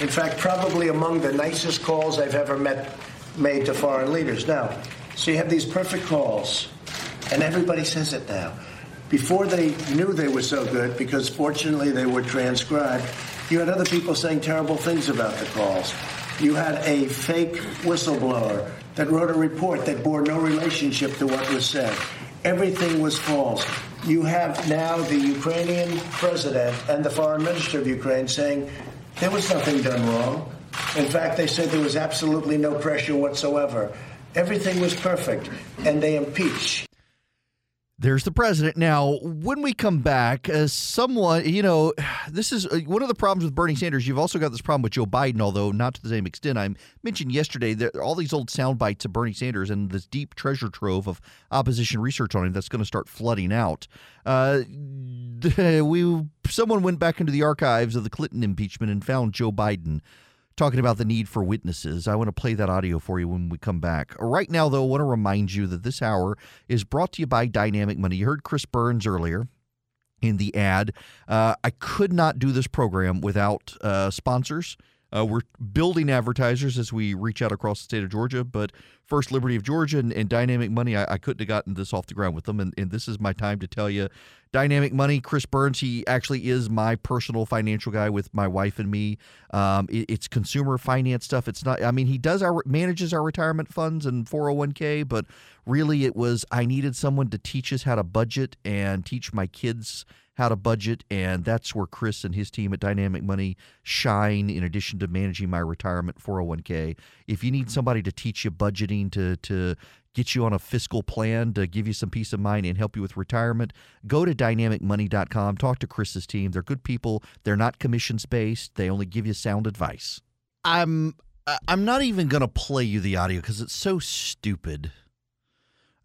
In fact, probably among the nicest calls I've ever met made to foreign leaders. Now, so you have these perfect calls, and everybody says it now. Before they knew they were so good, because fortunately they were transcribed, you had other people saying terrible things about the calls. You had a fake whistleblower that wrote a report that bore no relationship to what was said. Everything was false. You have now the Ukrainian president and the foreign minister of Ukraine saying there was nothing done wrong. In fact, they said there was absolutely no pressure whatsoever. Everything was perfect, and they impeach. There's the president. Now, when we come back, as someone, you know, this is uh, one of the problems with Bernie Sanders. You've also got this problem with Joe Biden, although not to the same extent. I mentioned yesterday that all these old sound bites of Bernie Sanders and this deep treasure trove of opposition research on him that's going to start flooding out. Uh, we someone went back into the archives of the Clinton impeachment and found Joe Biden talking about the need for witnesses. I want to play that audio for you when we come back. Right now, though, I want to remind you that this hour is brought to you by Dynamic Money. You heard Chris Burns earlier in the ad. Uh, I could not do this program without uh, sponsors. Uh, we're building advertisers as we reach out across the state of Georgia, but First Liberty of Georgia and, and Dynamic Money, I, I, couldn't have gotten this off the ground with them. And, and this is my time to tell you Dynamic Money, Chris Burns, he actually is my personal financial guy with my wife and me. Um, it, it's consumer finance stuff. It's not, I mean, he does our, manages our retirement funds and 401k, but really it was, I needed someone to teach us how to budget and teach my kids how to budget, and that's where Chris and his team at Dynamic Money shine. In addition to managing my retirement 401k, if you need somebody to teach you budgeting, to to get you on a fiscal plan, to give you some peace of mind and help you with retirement, go to dynamicmoney.com. Talk to Chris's team. They're good people. They're not commissions based. They only give you sound advice. I'm I'm not even going to play you the audio because it's so stupid.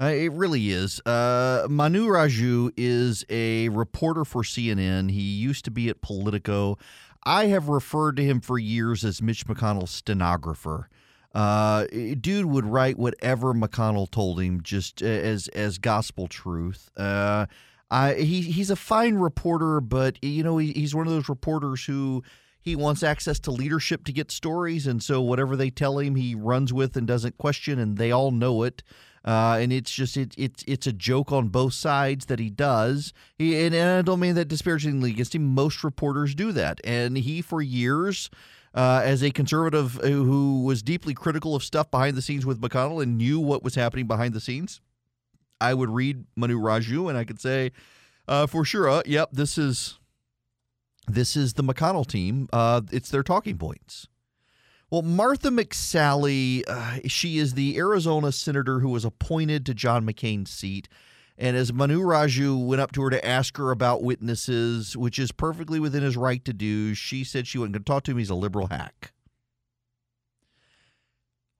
Uh, it really is. Uh, Manu Raju is a reporter for CNN. He used to be at Politico. I have referred to him for years as Mitch McConnell's stenographer. Uh, dude would write whatever McConnell told him, just as as gospel truth. Uh, I, he he's a fine reporter, but you know he, he's one of those reporters who he wants access to leadership to get stories, and so whatever they tell him, he runs with and doesn't question, and they all know it. Uh, and it's just it, it's it's a joke on both sides that he does. He, and, and I don't mean that disparagingly against him. Most reporters do that, and he for years. Uh, as a conservative who was deeply critical of stuff behind the scenes with McConnell and knew what was happening behind the scenes, I would read Manu Raju and I could say uh, for sure, uh, yep, this is this is the McConnell team. Uh, it's their talking points. Well, Martha McSally, uh, she is the Arizona senator who was appointed to John McCain's seat. And as Manu Raju went up to her to ask her about witnesses, which is perfectly within his right to do, she said she wasn't going to talk to him. He's a liberal hack.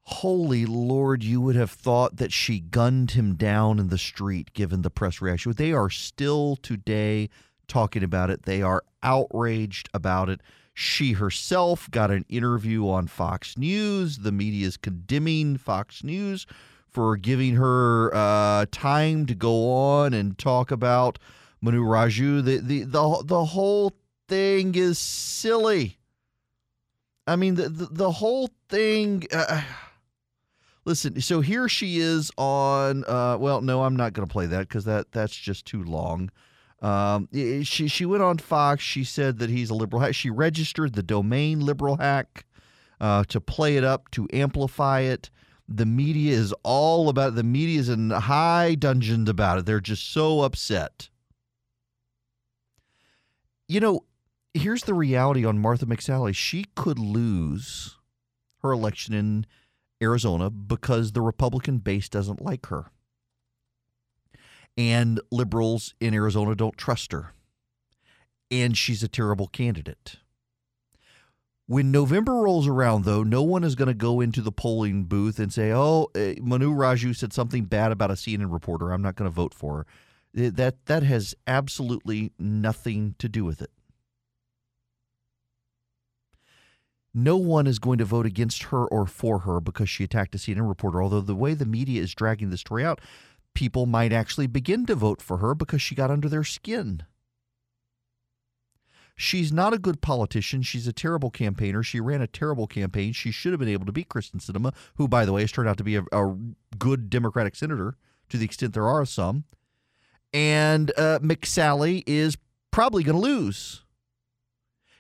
Holy Lord, you would have thought that she gunned him down in the street given the press reaction. They are still today talking about it. They are outraged about it. She herself got an interview on Fox News. The media is condemning Fox News for giving her uh, time to go on and talk about Manu Raju. The, the, the, the whole thing is silly. I mean, the, the, the whole thing. Uh, listen, so here she is on. Uh, well, no, I'm not going to play that because that that's just too long. Um, she she went on Fox. She said that he's a liberal hack. She registered the domain liberal hack uh, to play it up to amplify it. The media is all about it. the media is in high dungeons about it. They're just so upset. You know, here's the reality on Martha McSally. She could lose her election in Arizona because the Republican base doesn't like her and liberals in Arizona don't trust her. And she's a terrible candidate. When November rolls around, though, no one is going to go into the polling booth and say, "Oh, uh, Manu Raju said something bad about a CNN reporter. I'm not going to vote for her." Uh, That that has absolutely nothing to do with it. No one is going to vote against her or for her because she attacked a CNN reporter. Although the way the media is dragging the story out, people might actually begin to vote for her because she got under their skin. She's not a good politician. She's a terrible campaigner. She ran a terrible campaign. She should have been able to beat Kyrsten Sinema, who, by the way, has turned out to be a, a good Democratic senator to the extent there are some. And uh, McSally is probably going to lose.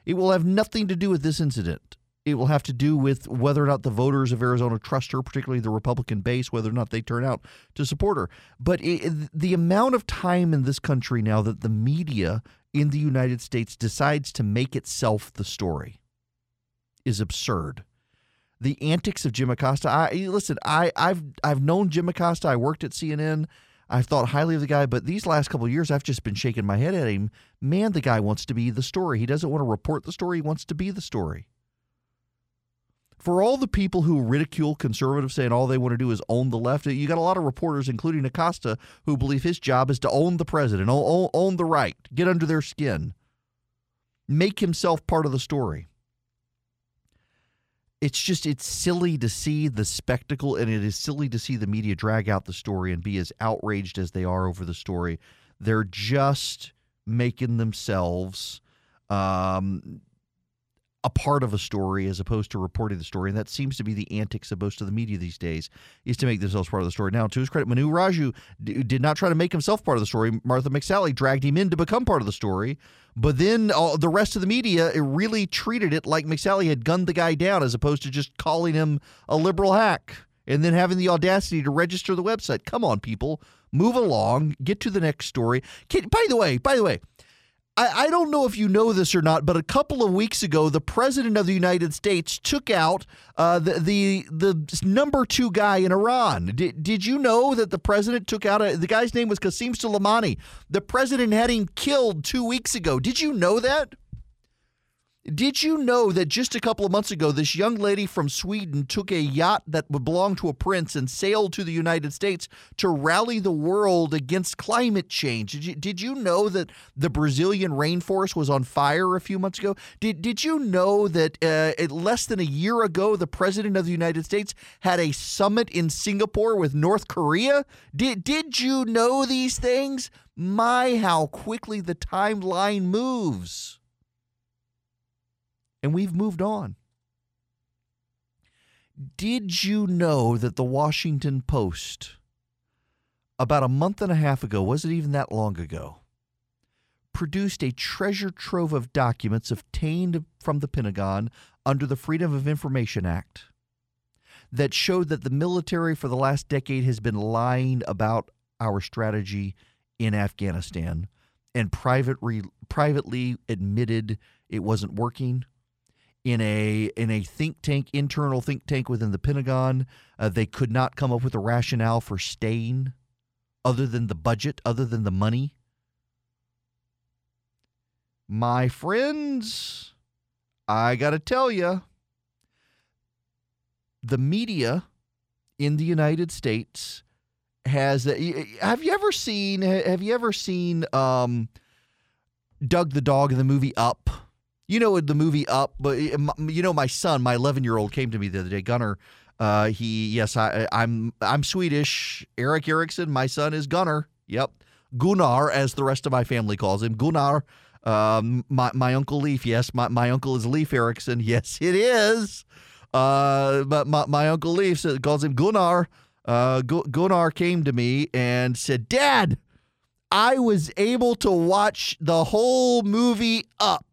It will have nothing to do with this incident. It will have to do with whether or not the voters of Arizona trust her, particularly the Republican base, whether or not they turn out to support her. But it, the amount of time in this country now that the media in the United States decides to make itself the story is absurd. The antics of Jim Acosta. I listen. I, I've I've known Jim Acosta. I worked at CNN. I've thought highly of the guy, but these last couple of years, I've just been shaking my head at him. Man, the guy wants to be the story. He doesn't want to report the story. He wants to be the story. For all the people who ridicule conservatives saying all they want to do is own the left, you got a lot of reporters, including Acosta, who believe his job is to own the president, own, own the right, get under their skin, make himself part of the story. It's just it's silly to see the spectacle and it is silly to see the media drag out the story and be as outraged as they are over the story. They're just making themselves um, a part of a story as opposed to reporting the story and that seems to be the antics of most of the media these days is to make themselves part of the story. Now to his credit manu raju d- did not try to make himself part of the story. Martha mcsally dragged him in to become part of the story but then the rest of the media really treated it like mcsally had gunned the guy down as opposed to just calling him a liberal hack and then having the audacity to register the website. Come on people. Move along. Get to the next story. Can, by the way by the way I, I don't know if you know this or not, but a couple of weeks ago, the president of the United States took out uh, the, the the number two guy in Iran. Did, did you know that the president took out a, the guy's name was Qasem Soleimani? The president had him killed two weeks ago. Did you know that? Did you know that just a couple of months ago, this young lady from Sweden took a yacht that belonged to a prince and sailed to the United States to rally the world against climate change? Did you, did you know that the Brazilian rainforest was on fire a few months ago? Did, did you know that uh, less than a year ago, the president of the United States had a summit in Singapore with North Korea? Did, did you know these things? My, how quickly the timeline moves and we've moved on. Did you know that the Washington Post, about a month and a half ago, wasn't even that long ago, produced a treasure trove of documents obtained from the Pentagon under the Freedom of Information Act that showed that the military for the last decade has been lying about our strategy in Afghanistan and private re, privately admitted it wasn't working in a in a think tank internal think tank within the Pentagon. Uh, they could not come up with a rationale for staying, other than the budget, other than the money. My friends, I got to tell you, the media in the United States has. Have you ever seen? Have you ever seen um, Doug the dog in the movie Up? You know the movie Up, but you know my son, my 11 year old, came to me the other day. Gunner, uh, he yes, I, I'm I'm Swedish. Erick Erickson, my son is Gunner. Yep, Gunnar, as the rest of my family calls him, Gunnar. Um, my my uncle Leif, yes, my, my uncle is Leif Erickson. Yes, it is. Uh, but my, my uncle Leif calls him Gunnar. Uh, Gunnar came to me and said, "Dad, I was able to watch the whole movie Up."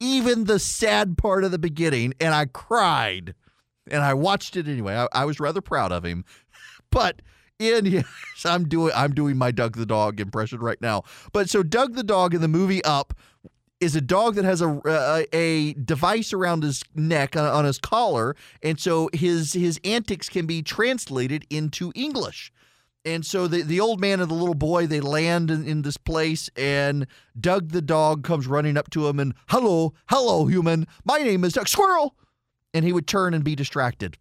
Even the sad part of the beginning, and I cried. And I watched it anyway. I, I was rather proud of him. But in yes, I'm doing I'm doing my Doug the dog impression right now. But so Doug the dog in the movie Up is a dog that has a a, a device around his neck on, on his collar, and so his his antics can be translated into English. And so the, the old man and the little boy, they land in, in this place, and Doug the dog comes running up to him and, hello, hello, human. My name is Doug Squirrel. And he would turn and be distracted.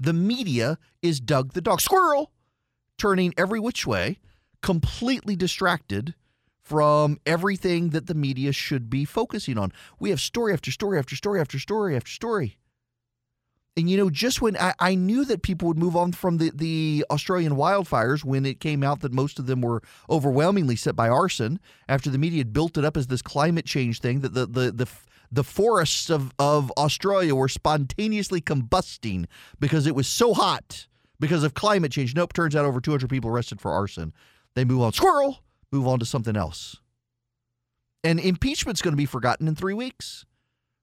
The media is Doug the dog Squirrel, turning every which way, completely distracted from everything that the media should be focusing on. We have story after story after story after story after story. And you know, just when I, I knew that people would move on from the, the Australian wildfires when it came out that most of them were overwhelmingly set by arson, after the media had built it up as this climate change thing, that the the the the forests of, of Australia were spontaneously combusting because it was so hot because of climate change. Nope, turns out over 200 people arrested for arson. They move on. Squirrel! Move on to something else. And impeachment's going to be forgotten in three weeks.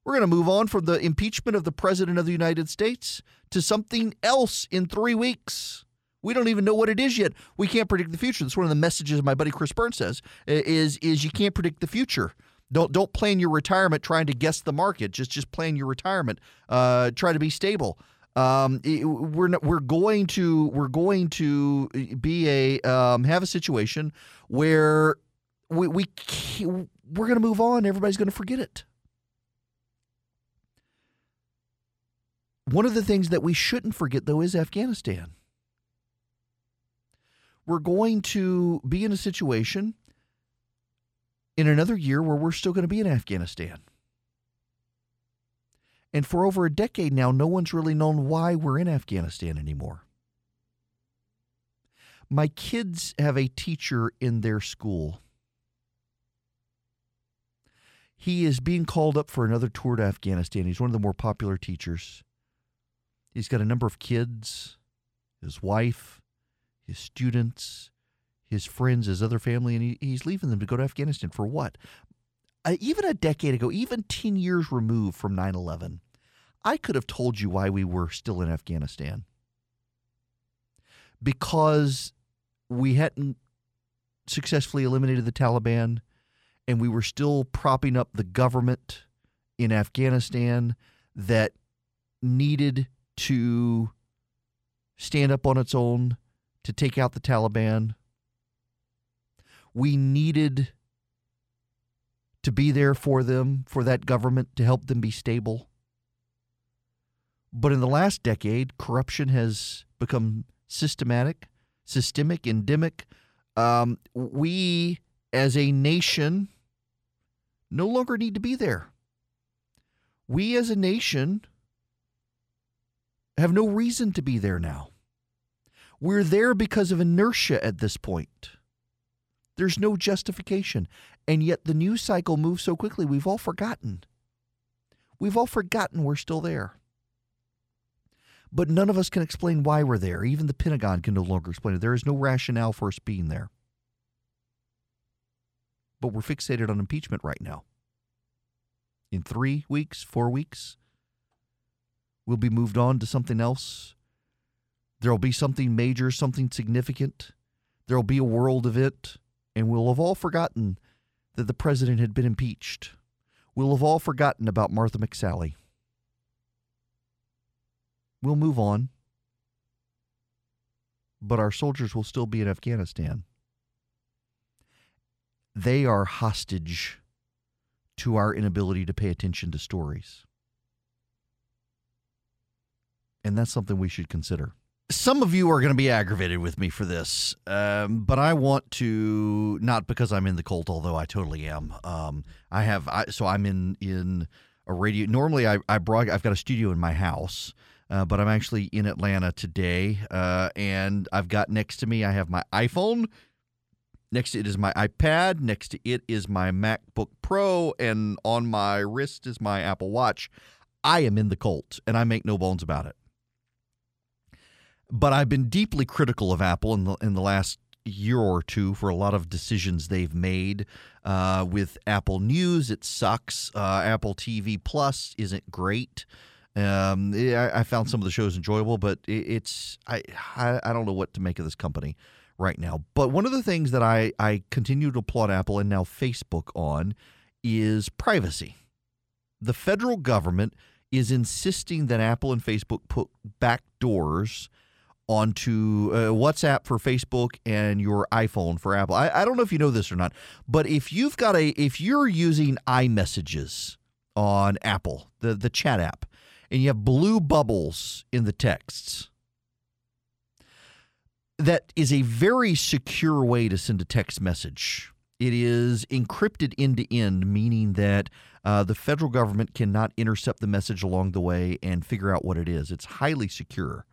We're going to move on from the impeachment of the President of the United States to something else in three weeks. We don't even know what it is yet. We can't predict the future. That's one of the messages my buddy Chris Burns says is is you can't predict the future. Don't don't plan your retirement trying to guess the market. Just just plan your retirement. Uh, try to be stable. Um, we're not, we're going to we're going to be a um, have a situation where we we we're going to move on. Everybody's going to forget it. One of the things that we shouldn't forget, though, is Afghanistan. We're going to be in a situation in another year where we're still going to be in Afghanistan. And for over a decade now, no one's really known why we're in Afghanistan anymore. My kids have a teacher in their school. He is being called up for another tour to Afghanistan. He's one of the more popular teachers. He's got a number of kids, his wife, his students, his friends, his other family, and he, he's leaving them to go to Afghanistan for what? Uh, even a decade ago, even 10 years removed from 9 11, I could have told you why we were still in Afghanistan. Because we hadn't successfully eliminated the Taliban and we were still propping up the government in Afghanistan that needed to stand up on its own to take out the Taliban. We needed to be there for them, for that government, to help them be stable. But in the last decade, corruption has become systematic, systemic, endemic. Um, we, as a nation, no longer need to be there. We, as a nation, have no reason to be there now. We're there because of inertia at this point. There's no justification. And yet the news cycle moves so quickly, we've all forgotten. We've all forgotten we're still there. But none of us can explain why we're there. Even the Pentagon can no longer explain it. There is no rationale for us being there. But we're fixated on impeachment right now. In three weeks, four weeks, we'll be moved on to something else. There'll be something major, something significant. There'll be a world event, and we'll have all forgotten that the president had been impeached. We'll have all forgotten about Martha McSally. We'll move on, but our soldiers will still be in Afghanistan. They are hostage to our inability to pay attention to stories. And that's something we should consider. Some of you are going to be aggravated with me for this, um, but I want to not because I'm in the cult, although I totally am. Um, I have I, so I'm in in a radio. Normally, I I broad, I've got a studio in my house, uh, but I'm actually in Atlanta today, uh, and I've got next to me I have my iPhone. Next to it is my iPad. Next to it is my MacBook Pro, and on my wrist is my Apple Watch. I am in the cult, and I make no bones about it but I've been deeply critical of Apple in the in the last year or two for a lot of decisions they've made uh, with Apple News. It sucks. Uh, Apple TV Plus isn't great. Um, I, I, found some of the shows enjoyable, but it, it's I, I I don't know what to make of this company right now. But one of the things that I I continue to applaud Apple and now Facebook on is privacy. The federal government is insisting that Apple and Facebook put back doors onto uh, WhatsApp for Facebook and your iPhone for Apple. I, I don't know if you know this or not, but if you've got a if you're using iMessages on Apple, the the chat app, and you have blue bubbles in the texts, that is a very secure way to send a text message. It is encrypted end to end, meaning that uh, the federal government cannot intercept the message along the way and figure out what it is. It's highly secure.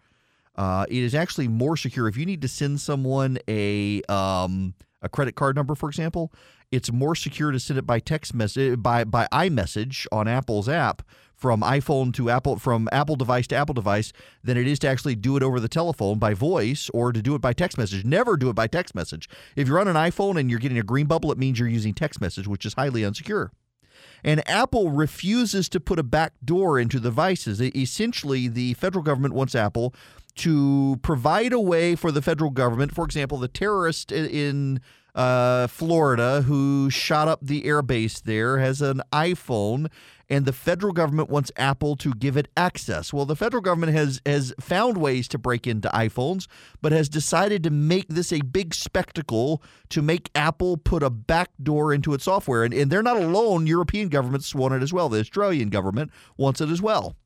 Uh, it is actually more secure if you need to send someone a um, a credit card number, for example. It's more secure to send it by text message by by iMessage on Apple's app from iPhone to Apple from Apple device to Apple device than it is to actually do it over the telephone by voice or to do it by text message. Never do it by text message. If you're on an iPhone and you're getting a green bubble, it means you're using text message, which is highly unsecure. And Apple refuses to put a back door into the devices. Essentially, the federal government wants Apple to provide a way for the federal government, for example, the terrorist in uh, Florida who shot up the airbase there has an iPhone, and the federal government wants Apple to give it access. Well, the federal government has has found ways to break into iPhones, but has decided to make this a big spectacle to make Apple put a backdoor into its software. And, and they're not alone. European governments want it as well. The Australian government wants it as well.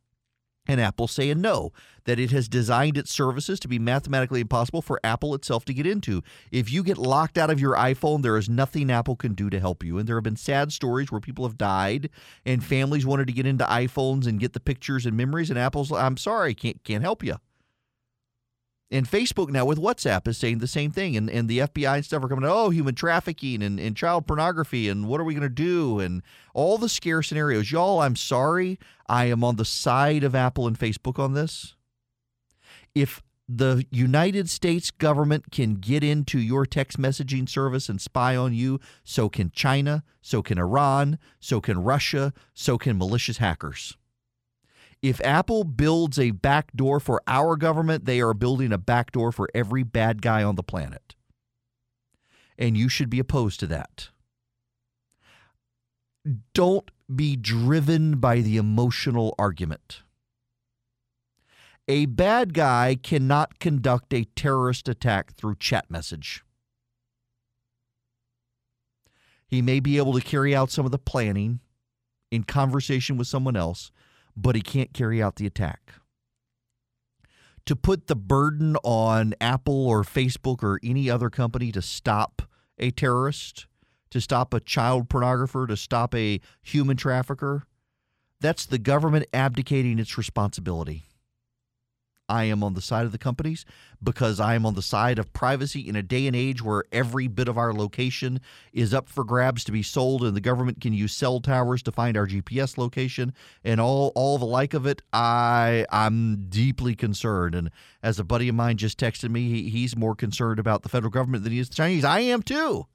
And Apple saying no, that it has designed its services to be mathematically impossible for Apple itself to get into. If you get locked out of your iPhone, there is nothing Apple can do to help you. And there have been sad stories where people have died and families wanted to get into iPhones and get the pictures and memories, and Apple's, I'm sorry, can't can't help you. And Facebook now with WhatsApp is saying the same thing. And, and the FBI and stuff are coming, oh, human trafficking and, and child pornography. And what are we going to do? And all the scare scenarios. Y'all, I'm sorry. I am on the side of Apple and Facebook on this. If the United States government can get into your text messaging service and spy on you, so can China, so can Iran, so can Russia, so can malicious hackers. If Apple builds a backdoor for our government, they are building a backdoor for every bad guy on the planet. And you should be opposed to that. Don't be driven by the emotional argument. A bad guy cannot conduct a terrorist attack through chat message. He may be able to carry out some of the planning in conversation with someone else, but he can't carry out the attack. To put the burden on Apple or Facebook or any other company to stop a terrorist, to stop a child pornographer, to stop a human trafficker, that's the government abdicating its responsibility. I am on the side of the companies because I am on the side of privacy in a day and age where every bit of our location is up for grabs to be sold and the government can use cell towers to find our GPS location and all all the like of it. I I'm deeply concerned and as a buddy of mine just texted me, he, he's more concerned about the federal government than he is the Chinese. I am too.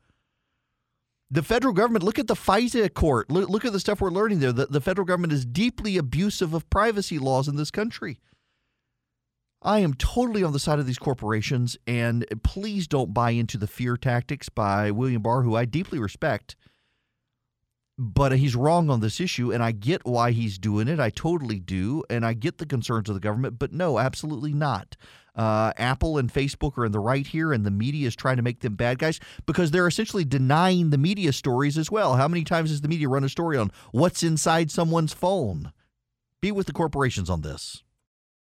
The federal government, look at the FISA court. Look, look at the stuff we're learning there. The, the federal government is deeply abusive of privacy laws in this country. I am totally on the side of these corporations, and please don't buy into the fear tactics by William Barr, who I deeply respect. But he's wrong on this issue, and I get why he's doing it. I totally do, and I get the concerns of the government, but no, absolutely not. Uh, Apple and Facebook are in the right here, and the media is trying to make them bad guys because they're essentially denying the media stories as well. How many times has the media run a story on what's inside someone's phone? Be with the corporations on this.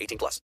18 plus.